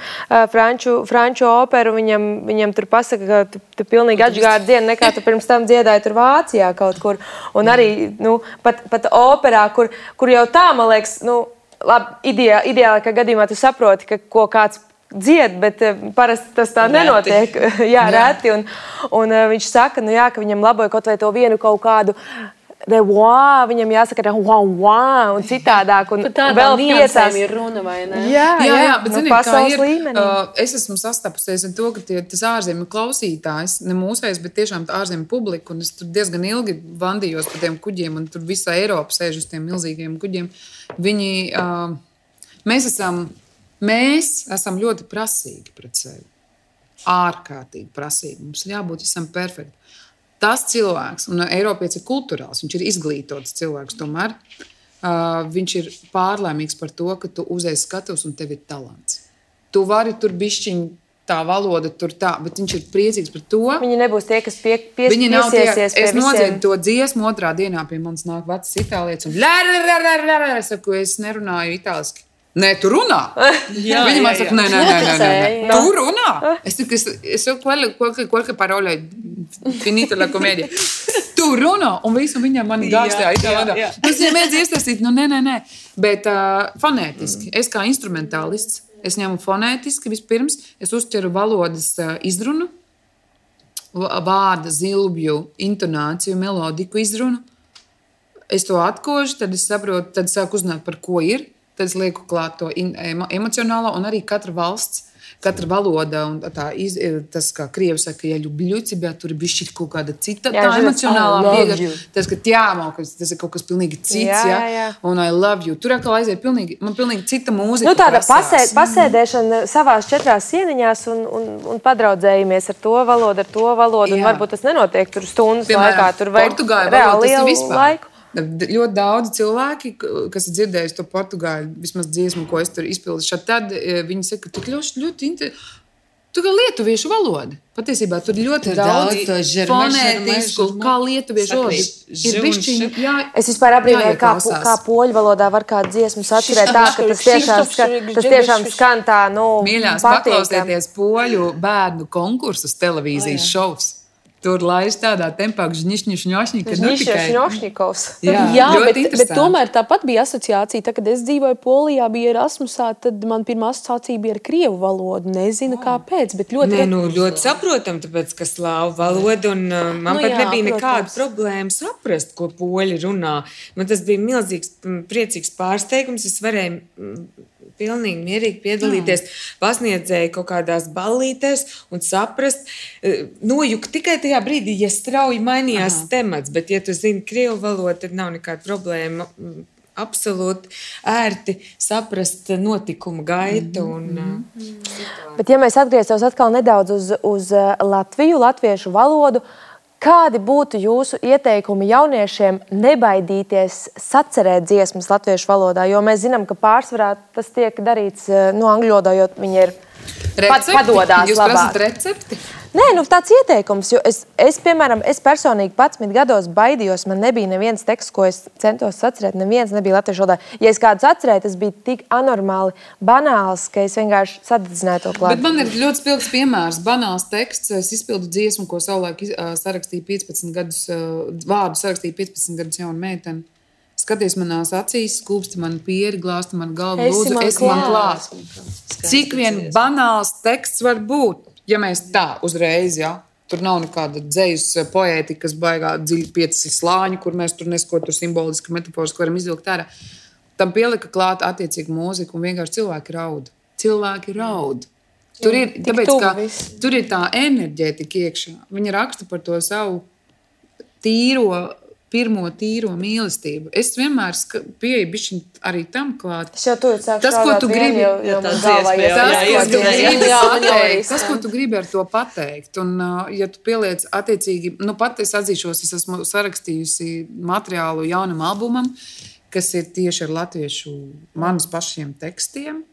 franču, franču operu. Viņam, viņam tur pasaka, ka tu, tu pilnīgi atžgāri dienu, nekā tu pirms tam dziedāji tur Vācijā kaut kur. Un arī nu, pat, pat operā, kur, kur kur jau tā, man liekas, nu, labi, ideā, ideālākā gadījumā tu saproti, ka ko kāds dzied, bet eh, parasti tas tā reti. nenotiek. jā, reti. Un, un eh, viņš saka, nu, jā, ka viņam laboja kaut vai to vienu kaut kādu wow, viņam jāsaka, ka wow, wow, un citādāk. Un, vēl piecās ir runa, vai ne? Jā, jā, jā, jā bet nu, zini, pasaules ir, līmenī. Uh, es esmu sastapusies ar to, ka tie, tas ārzemju klausītājs, ne mūsējs, bet tiešām ārzemju publika, un es tur diezgan ilgi vandījos pa tiem kuģiem, un tur visa Eiropa sēž uz tiem milzīgiem kuģiem. Viņi, uh, mēs esam, mēs esam ļoti prasīgi pret sevi. Ārkārtīgi prasīgi. Mums jābūt visam perfektam tas cilvēks, un Eiropietis ir kultūrāls, viņš ir izglītots cilvēks, tomēr uh, viņš ir pārlēmīgs par to, ka tu uzēsi skatus un tev ir talants. Tu vari tur bišķiņu tā valoda tur tā, bet viņš ir priecīgs par to. Viņi nebūs tie, kas pie, pie, Viņi nav tie, es nodziedu to dziesmu, otrā dienā pie manis nāk vecs itālietis un lē, lē, lē, lē, lē, es saku, es nerunāju itāliski. Nē, tu runā. Jā, Viņa man saka, nē, nē, nē, nē, nē, nē. Tu runā. Es tikai, es, es jau qualche, qualche, qualche parole finita la comēdija. Tu runā, un visu viņam man Jā, it kā jā, vadā. jā. Tas ir mēdz iestāstīt, nu, nē, nē, nē. Bet uh, fonētiski, es kā instrumentālists, es ņemu fonētiski vispirms, es uztveru valodas uh, izrunu, vārda, zilbju, intonāciju, melodiku izrunu. Es to atkožu, tad es saprotu, tad sāku uzzināt, par ko ir. Tad es lieku klāt to emocionālo, un arī katra valsts, katra valoda, un tā, iz, tas, kā krievi saka, ja ļubļu cibē, tur ir bišķi kaut kāda cita, Jā, tā emocionālā pieeja. Tas, ka ķēmo, ka tas ir kaut kas pilnīgi cits, Jā, jā, jā, jā. un I love you. Tur atkal aiziet pilnīgi, man pilnīgi cita mūzika. Nu, tāda pasē, pasēdēšana savā četrās sieniņās un, un, un padraudzējamies ar to valodu, ar to valodu. un Jā. Varbūt tas nenotiek tur stundas Piemēram, laikā. Tur vajag Portugāļu reāli tas ir vispār. laiku. Ļoti daudz cilvēki, kas ir dzirdējuši to portugāļu, vismaz dziesmu, ko es tur izpildīju, tad eh, viņi saka, ka tik ļoti, ļoti interesanti. Tu kā lietuviešu valoda. Patiesībā tur ļoti Tur daudz daudz fonētisku, žerme, kā lietuviešu valoda. Es vispār apbrīnoju, kā, kā poļu valodā var kādu dziesmu atcerēt tā, ka tas tiešām, ska, tas tiešām skan tā, nu, Mīļās, paklausieties poļu bērnu konkursus televīzijas šovs. Tur laiž tādā tempā, ka žņšņšņšņi, ka nu Viņš ir tikai. Šņošņikovs. Jā, Jā, bet, bet tomēr tāpat bija asociācija. Tā, kad es dzīvoju Polijā, bija Erasmusā, tad man pirmā asociācija bija ar krievu valodu. Nezinu, kāpēc, bet ļoti Nē, nu, ļoti saprotam, tāpēc, ka slāvu valoda un uh, man Nu pat jā, nebija nekāda problēma saprast, ko poļi runā. Man tas bija milzīgs, priecīgs pārsteigums. Es varēju pilnīgi mierīgi piedalīties pasniedzēju kaut kādās ballītēs un saprast, eh, nojukt tikai tajā brīdī, ja strauji mainījās Aha. temats, bet, ja tu zini krievu valodu, tad nav nekāda problēma. mm, Absolūti ērti saprast notikumu gaitu. Un, uh, Bet, ja mēs atgrieztos atkal nedaudz uz, uz eh, Latviju, latviešu valodu, kādi būtu jūsu ieteikumi jauniešiem nebaidīties sacerēt dziesmas latviešu valodā? Jo mēs zinām, ka pārsvarā tas tiek darīts eh, no angļu valodā, jo viņi ir pat, padodās Jūs labāk. prasat recepti? Nē, nu tāds ieteikums, jo es, es piemēram, es personīgi 11 gados baidījos. Man nebija neviens teksts, ko es centos atcerēt. Neviens nebija latviešu valodā. Ja es kādus atcerēju, tas bija tik anormāli banāls, ka es vienkārši sadedzināju to Bet klāt. man ir ļoti spilgts piemērs, banāls teksts. Es izpildu dziesmu, ko savulaik sarakstīja 15 gadus, vārdu sarakstīja 15 gadus jauna meitene. Skaties manās acīs, skūpsti man pieri, glāsti man galvu, lūdzu, es man klāt. Cik vien banāls teksts var būt, ja mēs tā uzreiz, jā, tur nav nekāda dzīsla poētika, kas baigā dziļi pieci slāņi, kur mēs tur nesko tur simboliski, metaforiski varam izvilkt ārā. Tam pielika klāt attiecīgi mūzika, un vienkārši cilvēki raud. Cilvēki raud. Tur ir, tāpēc, tuvu ka, tur ir tā enerģētika iekšā. Viņa raksta par to savu tīro, pirmo tīro mīlestību. Es vienmēr pieeju arī tam klāt. Tas, ko tu gribi- jau, jau. Tas, ko gribi pateikt, tas, ko tu gribi ar to pateikt, un, uh, ja tu pieliec attiecīgi, nu, pat es atzīšos, es esmu sarakstījusi materiālu jaunam albumam, kas ir tieši ar latviešu manas pašiem tekstiem,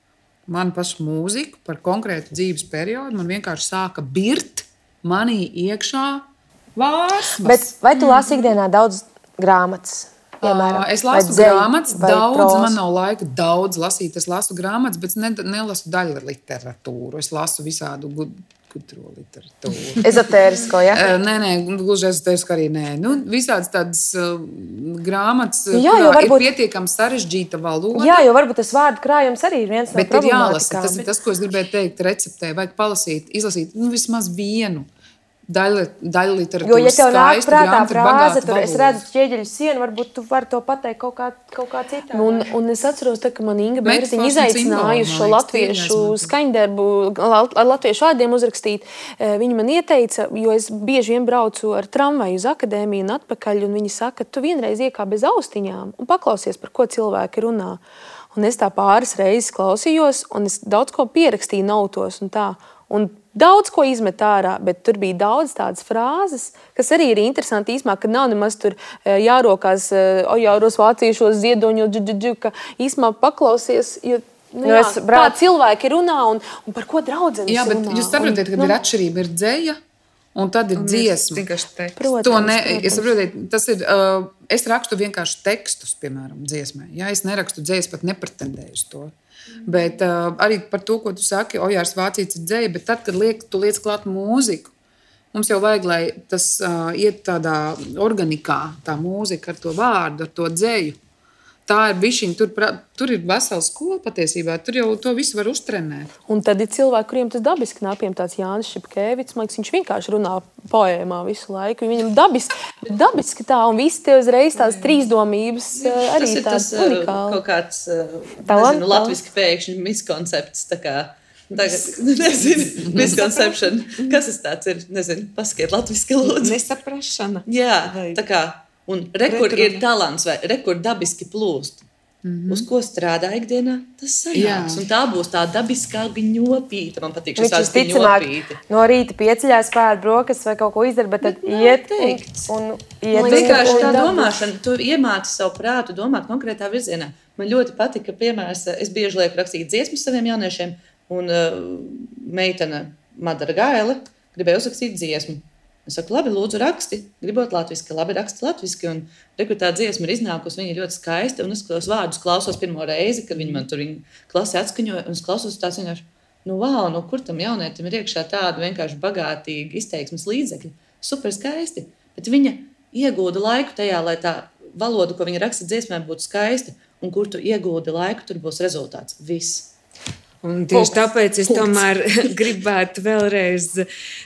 manu pašu mūziku par konkrētu dzīves periodu. Man vienkārši sāka birt manī iekšā vārsmas. Bet vai tu lasi ikdienā daudz grāmatas? Piemēram, Es lasu dzeju, grāmatas, daudz, prozu? man nav laika daudz lasīt. Es lasu grāmatas, bet ne, nelasu daļu literatūru. Es lasu visādu gud- gudro literatūru. Ezotērisko, ja? Ē, Nē, nē, gluži ka arī nē. Nu, visādas tādas uh, grāmatas, Jā, Jā, jo varbūt... ir pietiekami sarežģīta valoda. Jā, jo varbūt tas vārdu krājums arī ir viens no Bet ir jālasa. Tas ir tas, ko es gribēju teikt. Receptē vajag palasīt, izlasīt nu, vismaz vienu daļu, daļu literatūras. Jo, ja tev nāk prātā frāze, tur es valodu. redzu ķieģeļu sienu, varbūt tu vari to pateikt kaut kā, kaut kā citā. Un, un es atceros, tā, ka man Inga Bērtiņa izaicināja šo latviešu skaņdarbu, la- ar latviešu vārdiem uzrakstīt. Eh, Viņa man ieteica, jo es bieži vien braucu ar tramvaju uz akadēmiju un atpakaļ, un viņi saka, tu vienreiz iekā bez austiņām un paklausies, par ko cilvēki runā. Un es tā pāris reizes klausījos, un es daudz ko pierakstīju nautos un tā. Un Daudz ko izmet ārā, bet tur bija daudz tādas frāzes, kas arī ir interesanti. Īsumā, ka nav nemaz tur eh, jārokās, o jāros vāciešos ziedoņu, džudžudžu, ka īsumā paklausies. Jo, Nu, Nu, jā, es kā cilvēki runā un, un par ko draudzenes Jā, bet runā. jūs saprotat, ka un, ir atšķirība. Ir dzēja un tad ir Un dziesma. Protams, To ne, protams. es saprotu, tas ir. Uh, es rakstu vienkārši tekstus, piemēram, dziesmai. Ja? Es nerakstu dziesmu, pat nepretendēju to. Bet uh, arī par to, ko tu saki, Ojārs Vācīts ir dzēja, bet tad, kad liek, tu liec klāt mūziku, mums jau vajag, lai tas uh, iet tādā organikā, tā mūzika ar to vārdu, ar to dzēju. Tā ir bijusi. Tur, tur ir vesela skola patiesībā. Tur jau to visu var uztrenēt. Un tad ir cilvēki, kuriem tas dabiski nāk, piemēram, tāds Jānis Šepkevits. Man liekas, viņš vienkārši runā poēmā visu laiku. Viņam dabiski, dabiski tā, un visi tie uzreiz tās trīsdomības eh, arī tas ir tas tādas uh, unikālas. kaut kāds Talants, nezinu, latviešu pēkšņi miskoncepts. Tagad, nezinu, misconception. Kas tas tāds ir? Nezinu, pasakiet, latviešu lūdzu. Nesaprašana. Jā, Vai- tā kā. Un rekur ir talants, vai rekur dabiski plūst. Mm -hmm. Uz ko strādā ikdienā, tas sanāks. Un tā būs tā dabiskā ņopīta. Man patīk Viņš vārds visticamāk ņopīti. no rīta pieceļās, pēd brokastis vai kaut ko izdara, bet tad iet un, noteikts. un Man iet. Vienkārši tā un dabū. domāšana, tu iemāci savu prātu domāt konkrētā virzienā. Man ļoti patika, piemērs, es bieži lieku rakstīt dziesmas saviem jauniešiem, un uh, meitene Madara Gaila gribēja uzrakstīt dziesmu. Es saku, labi, lūdzu, raksti. Gribot latviešu, labi, raksti latviešu. Un rekrutā dziesma ir iznākusi, viņa ir ļoti skaista. Un es tos vārdus klausos pirmo reizi, kad viņi man tur klasē atskaņoja. Un es klausos tās vienkārši, nu, wow, no kur tam jaunietim ir iekšā tāda vienkārši bagātīga izteiksmes līdzekļa. Super skaisti. Bet viņa iegūda laiku tajā, lai tā valoda, ko viņa raksta dziesmā, būtu skaista. Un kur tu iegūdi laiku, tur būs rezultāts. Viss. Un tieši tāpēc es tomēr gribētu vēlreiz,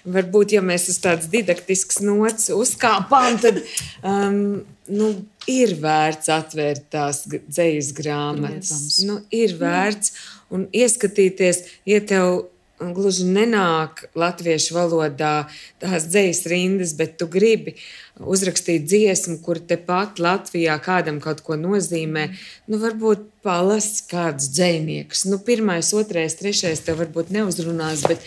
varbūt, ja mēs uz tādas didaktiskas nots uzkāpām, tad um, nu, ir vērts atvērt tās dzīslas grāmatas. Nu, ir vērts un ieskatīties, ja tev gluži nenāk latviešu valodā tās dzīslas rindas, bet tu gribi uzrakstīt dziesmu, kur tepat Latvijā kādam kaut ko nozīmē. Nu, varbūt palasi kādus dziniekus. Nu, pirmais, otrais, trešais tev varbūt neuzrunās, bet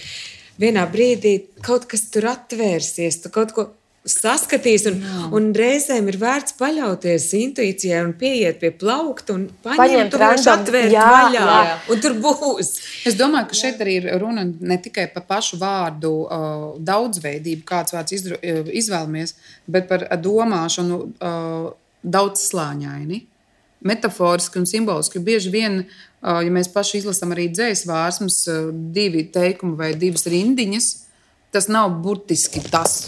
vienā brīdī kaut kas tur atvērsies, tu kaut ko saskatīs. Un, un reizēm ir vērts paļauties intuīcijai un pieiet pie plaukta un paņemt to random. atvērt Jā, vaļā. jā. Un tur būs. Es domāju, ka šeit arī ir runa ne tikai par pašu vārdu uh, daudzveidību, kāds vārds izdru, uh, izvēlamies, bet par domāšanu uh, daudzslāņaini. Metaforiski un simboliski. Bieži vien, uh, ja mēs paši izlasām arī dzējas vārsmas, uh, divi teikumi vai divas rindiņas, tas nav burtiski tas,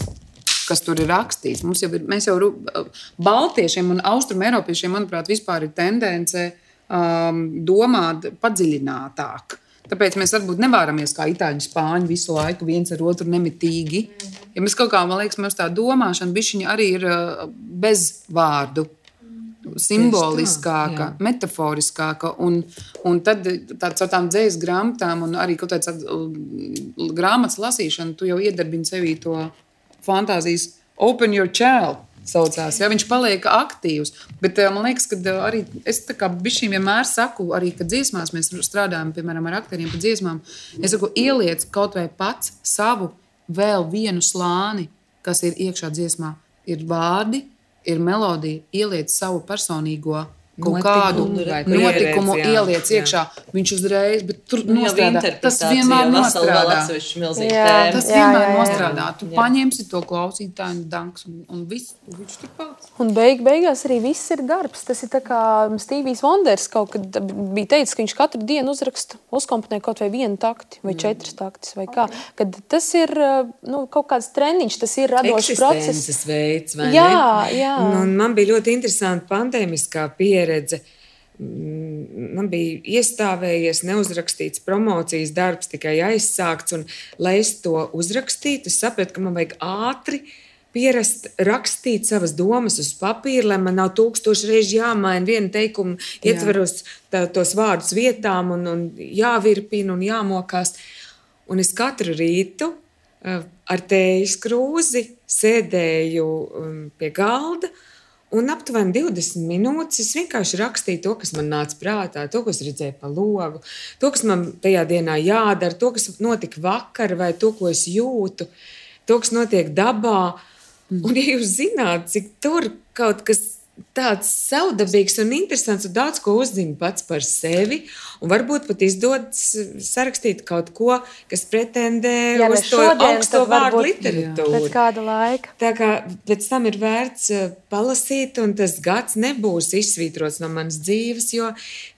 kas tur ir rakstīts. Mums jau ir, mēs jau Baltiešiem un Austrumēropiešiem, manuprāt, vispār ir tendence um, domāt padziļinātāk. Tāpēc mēs varbūt nevaram kā itāļu spāņi visu laiku viens ar otru nemitīgi. Ja mēs kaut kā, man liekas, mums tā domāšana bišķiņa arī ir uh, bez vārdu. Simboliskāka, jā. metaforiskāka, un, un tad tāds ar tām dzīslu grāmatām, un arī kaut kāda grāmatas lasīšana, tu jau iedarbini sevī to fantāzijas Open Your Child. Saucās, ja, viņš paliek aktīvs. Bet eh, man liekas, ka eh, arī es bijuši vienmēr saku, arī kad dziesmās mēs strādājam, piemēram, ar aktieriem par dziesmām. Es saku, ieliec kaut vai pats savu vēl vienu slāni, kas ir iekšā dziesmā. Ir vārdi, ir melodija, ieliec savu personīgo. Kaut Notikumu kādu notikumu jā, ieliec jā. iekšā. Viņš uzreiz, bet tur Nu, nostrādā. Tas vienmēr nostrādā. Jā. Tas Jā, vienmēr jā, jā. nostrādā. Tu Jā. paņemsi to klausītāju, danks, un, un viss, viņš tur paliks. Un beig, beigās arī viss ir darbs. Tas ir tā kā Stevijs Vonders kaut kad bija teicis, ka viņš katru dienu uzraksta, uzkomponē kaut vai vienu takti vai četras taktis vai kā. Kad tas ir nu, kaut kāds treniņš, tas ir radošs process. veids. vai Jā, ne? jā. Un, un man bija ļoti interesanti pandēmiskā pieredze. Mm, Man bija iestāvējies neuzrakstīts promocijas darbs, tikai aizsākts. Un, lai es to uzrakstītu, es sapratu, ka man vajag ātri pierast rakstīt savas domas uz papīra, lai man nav tūkstoši reizes jāmaina viena teikuma, ietveros tā, tos vārdus vietām un, un jāvirpina un jāmokās. Un es katru rītu uh, ar tējas krūzi sēdēju um, pie galda. Un aptuveni 20 minūtes es vienkārši rakstīju to, kas man nāca prātā, to, ko es redzēju pa logu, to, kas man tajā dienā jādara, to, kas notika vakar, vai to, ko es jūtu, to, kas notiek dabā. Un, ja jūs zināt, cik tur kaut kas tāds savdabīgs un interesants un daudz ko uzzina pats par sevi. Un varbūt pat izdodas sarakstīt kaut ko, kas pretendē ne uz to augsto vārdu literatūru. Pēc kāda laika. Tā kā pēc tam ir vērts eh, palasīt, un tas gads nebūs izsvītrots no manas dzīves, jo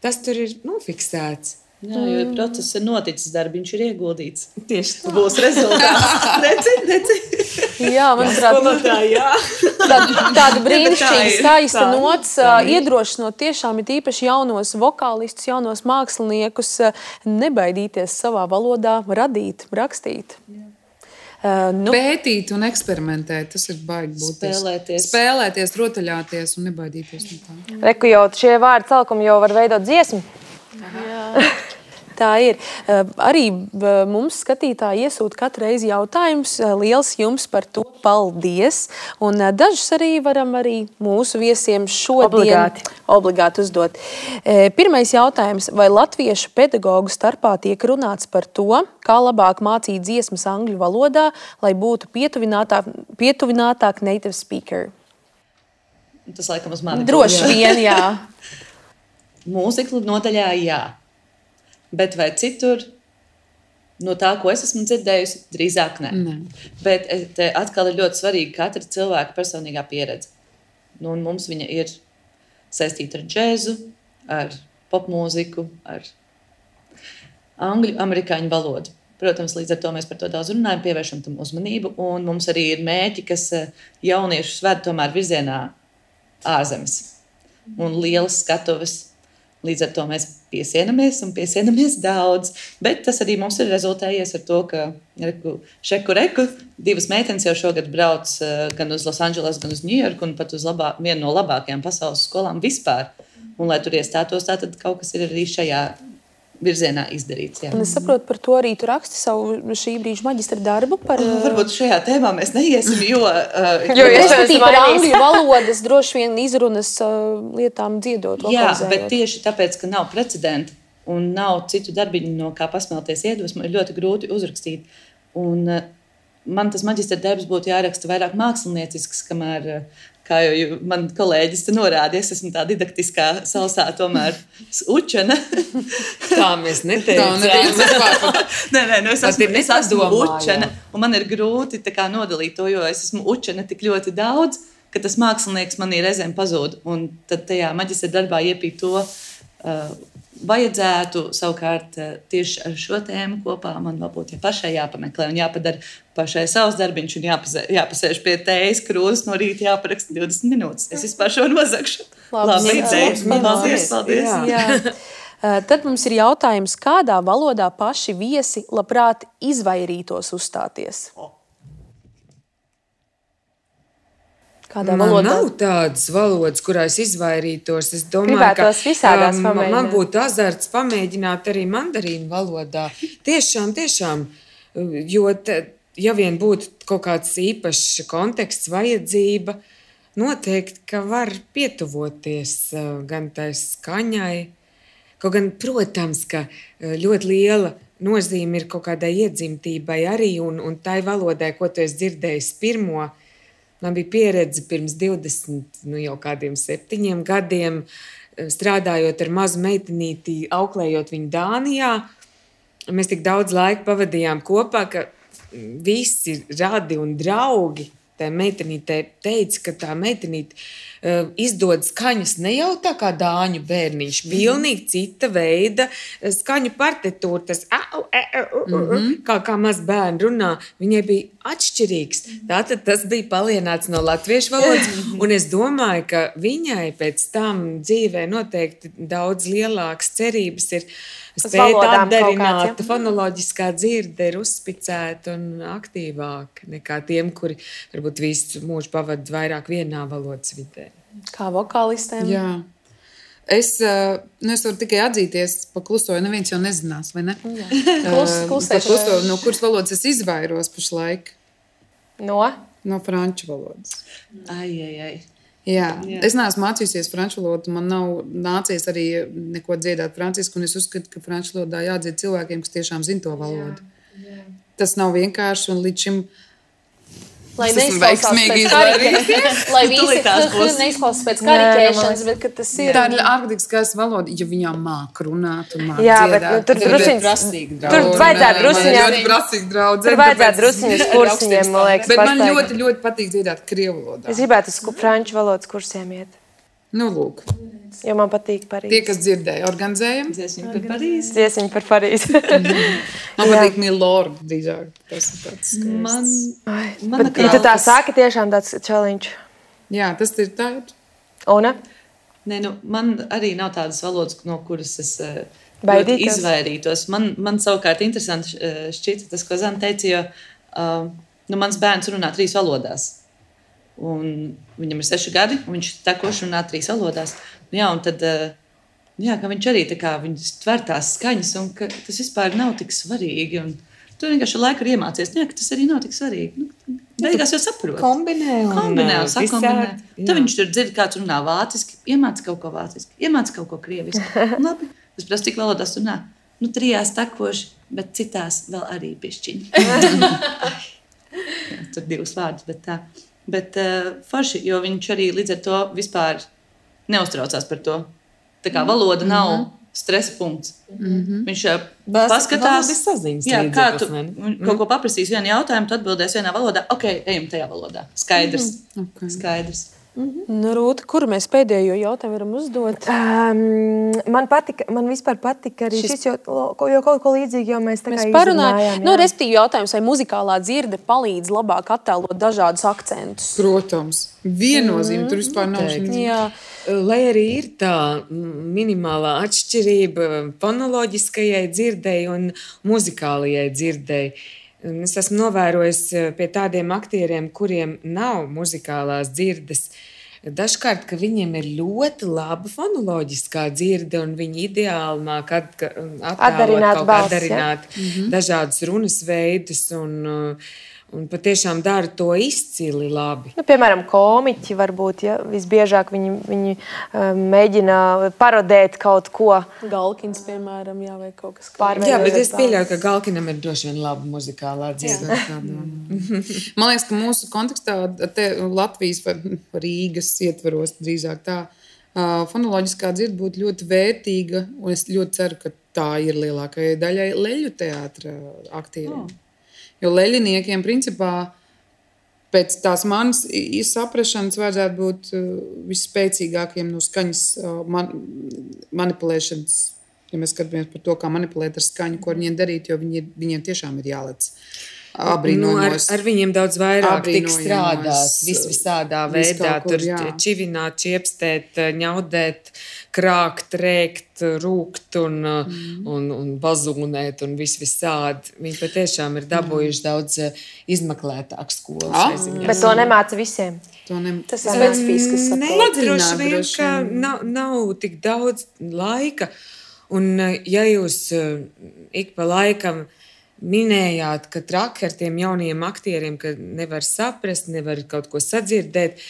tas tur ir nofiksēts. Jā, jo process ir noticis, darbs ir ieguldīts. Tieši tā. Būs rezultāts. Redzi, redzi. Jā, manuprāt, Skolotāji, jā. tāda, tāda brīnišķīga, ir. skaista Tā ir. nots, Tā ir. iedrošinot tiešām ir īpaši jaunos vokālistus, jaunos māksliniekus, nebaidīties savā valodā radīt, rakstīt. Ā, Nu, Pētīt un eksperimentēt, tas ir baigi būt. Spēlēties. Spēlēties, rotaļāties un nebaidīties no tā. Reku jau šie vārdi celkumi jau var veidot dziesmu. Tā ir. Eh, Arī eh, mums skatītāji iesūta katru reizi jautājums. Eh, Liels jums par to paldies. Un dažus arī varam arī mūsu viesiem šodien Obligāti. obligāti uzdot. Pirmais jautājums. Vai latviešu pedagoģu starpā tiek runāts par to, kā labāk mācīt dziesmas angļu valodā, lai būtu pietuvinātāk, pietuvinātāk native speaker? Tas laikam uz mani. Droši vien, jā. Mūziklu nodaļā jā. Bet vai citur? No tā, ko es esmu dzirdējusi, drīzāk nē. Nē. Bet eh, te atkal ir ļoti svarīga katra cilvēka personīgā pieredze. Nu, un mums viņa ir saistīta ar džēzu, ar popmūziku, ar angļu, amerikāņu valodu. Protams, līdz ar to mēs par to daudz runājam, pievēršam tam uzmanību. Un mums arī ir mērķi, kas eh, jauniešus ved tomēr virzienā ārzemes un lielas skatuves. Līdz ar to mēs piesienamies un piesienamies daudz. Bet tas arī mums ir rezultējies ar to, ka reku, šeku reku divas meitenes jau šogad brauc eh, gan uz Losandželosu, gan uz Ņujorku, un pat uz labā, vienu no labākajām pasaules skolām vispār. Un, lai tur iestātos, tā tad kaut kas ir arī šajā virzienā izdarīts. Jā. Un es saprotu, par to arī tu raksti savu šī brīža maģistra darbu. Par, Nu, Varbūt šajā tēmā mēs neiesim, jo, uh, Jo es esmu par angļu valodas droši vien izrunas uh, lietām dziedot. Jā, bet tieši tāpēc, ka nav precedenta un nav citu darbiņu, no kā pasmelties iedvesmu, ir ļoti grūti uzrakstīt. Un, eh, man tas maģistra darbs būtu jāraksta vairāk māksliniecisks, kamēr, eh, kā jau man kolēģis te norādīja, es esmu tā didaktiskā salsā, tomēr učena. Tā mēs neteicām. nē, nē, nu es esmu, ir es esmu učena, un man ir grūti kā nodalīt to, jo es esmu učena tik ļoti daudz, ka tas mākslinieks manī reizēm pazūd. Un tad tajā maģistra darbā iepīt to. Uh, Vajadzētu savukārt uh, tieši ar šo tēmu kopā man vēl būtu ja pašai jāpameklē un jāpadara pašai savs darbiņš un jāpazē, jāpasēž pie tējas krūzes no rīta, jāparaksta 20 minūtes. Es vispār šo nozagšu. Labi, jā, Paldies, paldies. jā. Jā. Uh, Tad mums ir jautājums, kādā valodā paši viesi labprāt izvairītos uzstāties? Kādā Man valodā? nav tādas valodas, kurās izvairītos. Es domāju, Gribētos visādās um, man pamēģināt. būtu azarts pamēģināt arī mandarīnu valodā. Tiešām, tiešām. Jo, te, ja vien būtu kaut kāds īpašs konteksts, vajadzība, noteikti, ka var pietuvoties uh, gan tai skaņai, kaut gan, protams, ka uh, ļoti liela nozīme ir kaut kādai iedzimtībai arī un, un tai valodai, ko tu esi dzirdējis pirmo. Man bija pieredze pirms 20, nu jau kādiem septiņiem gadiem, eh, strādājot ar mazu meitenīti, auklējot viņu Dānijā. Mēs tik daudz laika pavadījām kopā, ka mm, visi radi un draugi tai meitenītei teica, ka tā meitenīte izdod skaņas ne jau tā kā dāņu bērniņš, mm -hmm. pilnīgi cita veida eh, skaņu partitūra, tas au, e, e, u, u, u, kā, kā maz bērni runā, viņai bija atšķirīgs. Tātad tas bija palienāts no latviešu valodas, un es domāju, ka viņai pēc tam dzīvē noteikti daudz lielākas cerības ir spēt atdarināt, fonoloģiskā dzirde ir uzspicēta un aktīvāka nekā tiem, kuri varbūt visu mūžu pavadīja vairāk vienā valodas vidē. Kā vokālistēm? Jā. Es, nu, es varu tikai atzīties, pa klusoju. Neviens jau nezinās, vai ne? Klus, klusoju, no kuras valodas es izvairos pašlaik? No? No franču valodas. Ai, ai, ai. Jā. Jā. Es neesmu mācījusies franču valodu. Man nav nācies arī neko dziedāt franciski. un Es uzskatu, ka franču valodā jādzied cilvēkiem, kas tiešām zina to valodu. Jā. Jā. Tas nav vienkārši. un Līdz šim Lai Es esmu neizklausās veiksmīgi pēc izvairījies. karikē- Lai neizklausās pēc nu, karikēšanas, liekas- bet ka tas ir. Tā ir ārkārtīgi skaista valoda, ja viņām māk runāt un māk Jā, bet dziedāt. nu, tur ir prasīgi Tur vajadzētu draudzē. Tur vajadzētu drusciņus kursiņiem, man liekas, Bet man ļoti, ļoti patīk dziedāt krievu valodā. Es gribētu uz franču valodas kursiem iet, Nu, lūk, jo man patīk tie, Parīzē. kas dzirdēja, organizējam. Dziesmiņa par Parīzi. Dziesiņi par Parīzi. Man Jā. patīk Milord drīzāk. Tas ir tāds skaists. Man, Ai, Mana Bet, ja tu tā saki, tiešām tāds challenge. Jā, tas ir tā. Un Nē, nu, man arī nav tādas valodas, no kuras es Baidītos? izvairītos. Man, man savukārt interesanti eh, šķita tas, ko Zana teica, jo uh, nu, mans bērns runā trīs valodās. Viņam ir seši gadi, un viņš tekoši runā trīs valodās. Nu, jā, un tad, eh, jā, ka viņš arī tā kā tver tās skaņas, un tas vispār nav tik svarīgi. Un, Tu vienkārši laiku ir iemācījies, ne, ka tas arī nav tik svarīgi. Nu, beigās jau saproti. Kombinē un Kombinē, un sakombinē. visādi, Tad jā. viņš tur dzird, kāds runā vāciski, iemācīja kaut ko vāciski, iemācīja kaut ko krieviski. Labi, es prasu, cik valodās runā. Nu, trijās tekoši, bet citās vēl arī pišķiņi. Jā, tur divas vārdas, bet tā. Bet uh, forši, jo viņš arī līdz ar to vispār neuztraucās par to. Tā kā valoda nav stresa punkts. Viņš uh, Bas- paskatās, jā, kā tu ne? un kaut ko paprasīs vienu jautājumu, tad atbildēs vienā valodā. Ok, ejam tajā valodā. Skaidrs. Okay. Skaidrs. Nu, Rūta, kuru mēs pēdējo jautājumu varam uzdot? Um, man patika, man vispār patika arī Šis- šis, jo, jo kaut ko līdzīgu jau mēs parunājam, izrunājām, nu, respektīvi, jautājums, vai muzikālā dzirde palīdz labāk attēlot dažādus akcentus. Protams, viennozīmīgi tur vispār nav Noteikti. šī Jā, Lai arī ir tā mm, minimālā atšķirība fonoloģiskajai dzirdēji un muzikālajai dzirdēji. Es esmu novērojis eh, pie tādiem aktieriem, kuriem nav muzikālās dzirdes. Dažkārt, ka viņiem ir ļoti laba fonoloģiskā dzirde, un viņi ideāli attēlot Atdarināt balsi, ja? atdarināt Mhm. dažādus runas veidus, un, uh, un patiešām dara to izcili labi. Nu, piemēram, komiķi varbūt ja, visbiežāk viņi, viņi um, mēģina parodēt kaut ko. Galkins, piemēram, jā, vai kaut kas Pārveidot. Jā, bet es pieļauju, ka Galkinam ir droši vien laba muzikālā dzīve. Man liekas, ka mūsu kontekstā, te, Latvijas vai Rīgas ietvaros drīzāk tā, fonoloģiskā dzirde būtu ļoti vērtīga. un Es ļoti ceru, ka tā ir lielākajai daļai leļu teātris aktieriem. Oh. Jo leļiniekiem principā pēc tās manas i- saprašanas vajadzētu būt uh, visspēcīgākajiem no skaņas uh, man, manipulēšanas. Ja mēs skatāmies par to, kā manipulēt ar skaņu, ko viņiem darīt, jo viņi, viņiem tiešām ir jālec. Nu, ar, ar viņiem daudz vairāk tiek strādāts. Vis, visādā vis veidā kur, tur jā. čivināt, čiepstēt, ņaudēt, krākt, rēkt, rūkt un, mm. un, un bazūnēt un vis visādi. Viņi patiešām ir dabūjuši daudz eh, izmeklētāku skolu. Ah. Bet to nemāca visiem. To ne... Tas ir specifisks. Nē, Padziļināt droši vien, droši ka vien. nav, nav tik daudz laika. Un, eh, ja jūs eh, ik pa laikam minējāt, ka traki ar tiem jauniem aktieriem, ka nevar saprast, nevar kaut ko sadzirdēt,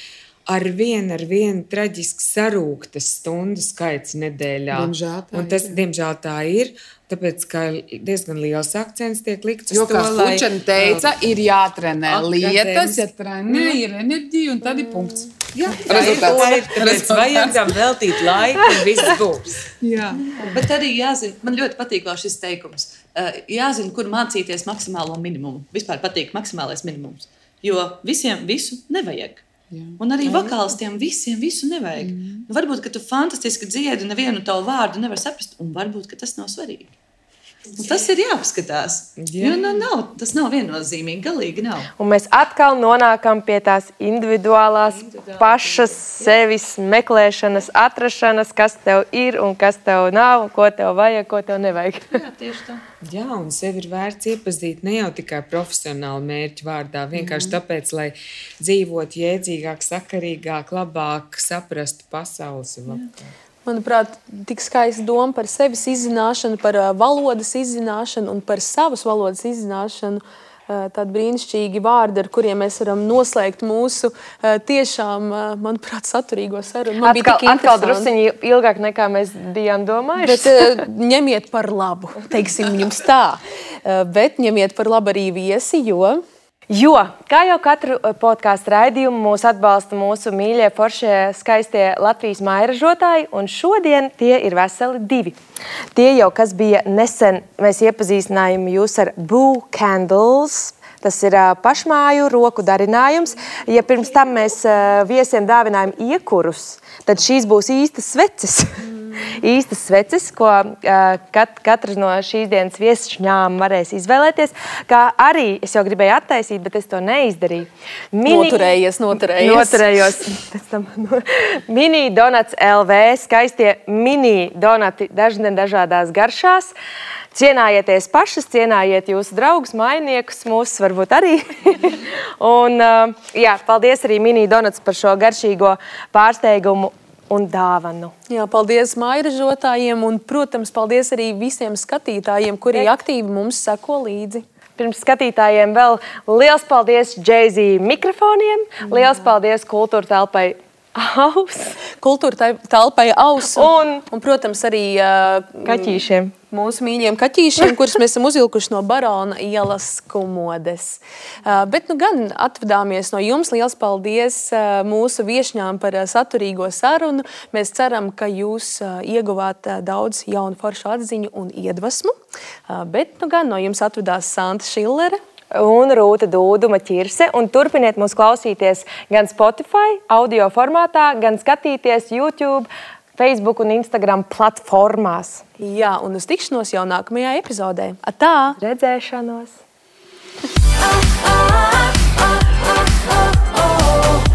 ar vienu, ar vienu traģiski sarūktas stundu skaits nedēļā. Diemžēl tā Un tas, ir, diemžēl, tā ir. Tāpēc, ka diezgan liels akcents tiek likts uz Jo, to, kā Fučena teica, ir jātrenē lietas, ja trenē, ir enerģija un tad ir punkts. Jā, tā ir. Tā ir, Tāpēc vajag tam veltīt laiku, un viss būs. Jā. Bet arī jāzina, man ļoti patīk šis teikums. Uh, jāzina, kur mācīties maksimālo minimumu. Vispār patīk maksimālais minimums. Jo visiem visu nevajag. Jā. Un arī vokālistiem visiem visu nevajag. Mm. Nu, varbūt, ka tu fantastiski dziedi, nevienu tavu vārdu nevar saprast, un varbūt tas nav svarīgi. Un tas ir jāapskatās. Jā. Jo, nu, nav, tas nav viennozīmīgi, galīgi nav. Un mēs atkal nonākam pie tās individuālās, pašas sevis meklēšanas, atrašanas, kas tev ir un kas tev nav, un ko tev vajag, ko tev nevajag. Jā, tieši tā. Jā, un sevi ir vērts iepazīt ne jau tikai profesionāli mērķu vārdā, vienkārši mm. tāpēc, lai dzīvotu jēdzīgāk, sakarīgāk, labāk saprastu pasaules. labāk. Manuprāt, tik skaista doma par sevis izzināšanu, par valodas izzināšanu un par savas valodas izzināšanu. Tādi brīnišķīgi vārdi, ar kuriem mēs varam noslēgt mūsu tiešām, manuprāt, saturīgo sarunu. Man bija Atkal, tik atkal druskuļi ilgāk nekā mēs bijām domājuši. Bet ņemiet par labu, teiksim jums tā. Bet ņemiet par labu arī viesi, jo Jo, kā jau katru eh, podkāstu raidījumu, mūs atbalsta mūsu mīļie, foršie, skaistie Latvijas mairažotāji, un šodien tie ir veseli divi. Tie jau, kas bija nesen, mēs iepazīstinājām jūs ar Boo Candles. Tas ir uh, pašmāju roku darinājums. Ja pirms tam mēs uh, viesiem dāvinājām iekurus, tad šīs būs īstas sveces. īstas sveces, ko kat, katrs no šīs dienas viesšņām varēs izvēlēties. Kā arī es jau gribēju attaisīt, bet es to neizdarīju. Mini... Noturējies, noturējies. Noturējos. mini donats LV, skaistie mini donati dažne dažādās garšās. Cienājieties pašas, cienājiet jūsu draugus, mainiekus, mūsu varbūt arī. un, jā, paldies arī Mini Donuts par šo garšīgo pārsteigumu un dāvanu. Jā, paldies mairažotājiem un, protams, paldies arī visiem skatītājiem, kuri Tek. aktīvi mums seko līdzi. Pirms skatītājiem vēl liels paldies Jay-Z mikrofoniem, liels paldies kultūra telpai Aus. Kultūra telpai aus. Un, un, protams, arī uh, kaķīšiem mūsu mīļiem kaķīšiem, kurus mēs esam uzvilkuši no Barona ielas kumodes. Uh, bet nu gan atvadāmies no jums. Liels paldies uh, mūsu viešņām par uh, saturīgo sarunu. Mēs ceram, ka jūs ieguvāt daudz jaunu foršu atziņu un iedvesmu. Bet nu gan no jums atvadās Santa Šillere un Rūta Dūduma ķirse. Un turpiniet mūs klausīties gan Spotify, audio formātā, gan skatīties YouTube, Facebook un Instagram platformās. Jā, un uz tikšanos jau nākamajā epizodē. Atā! Redzēšanos! ah, ah, ah, ah, ah.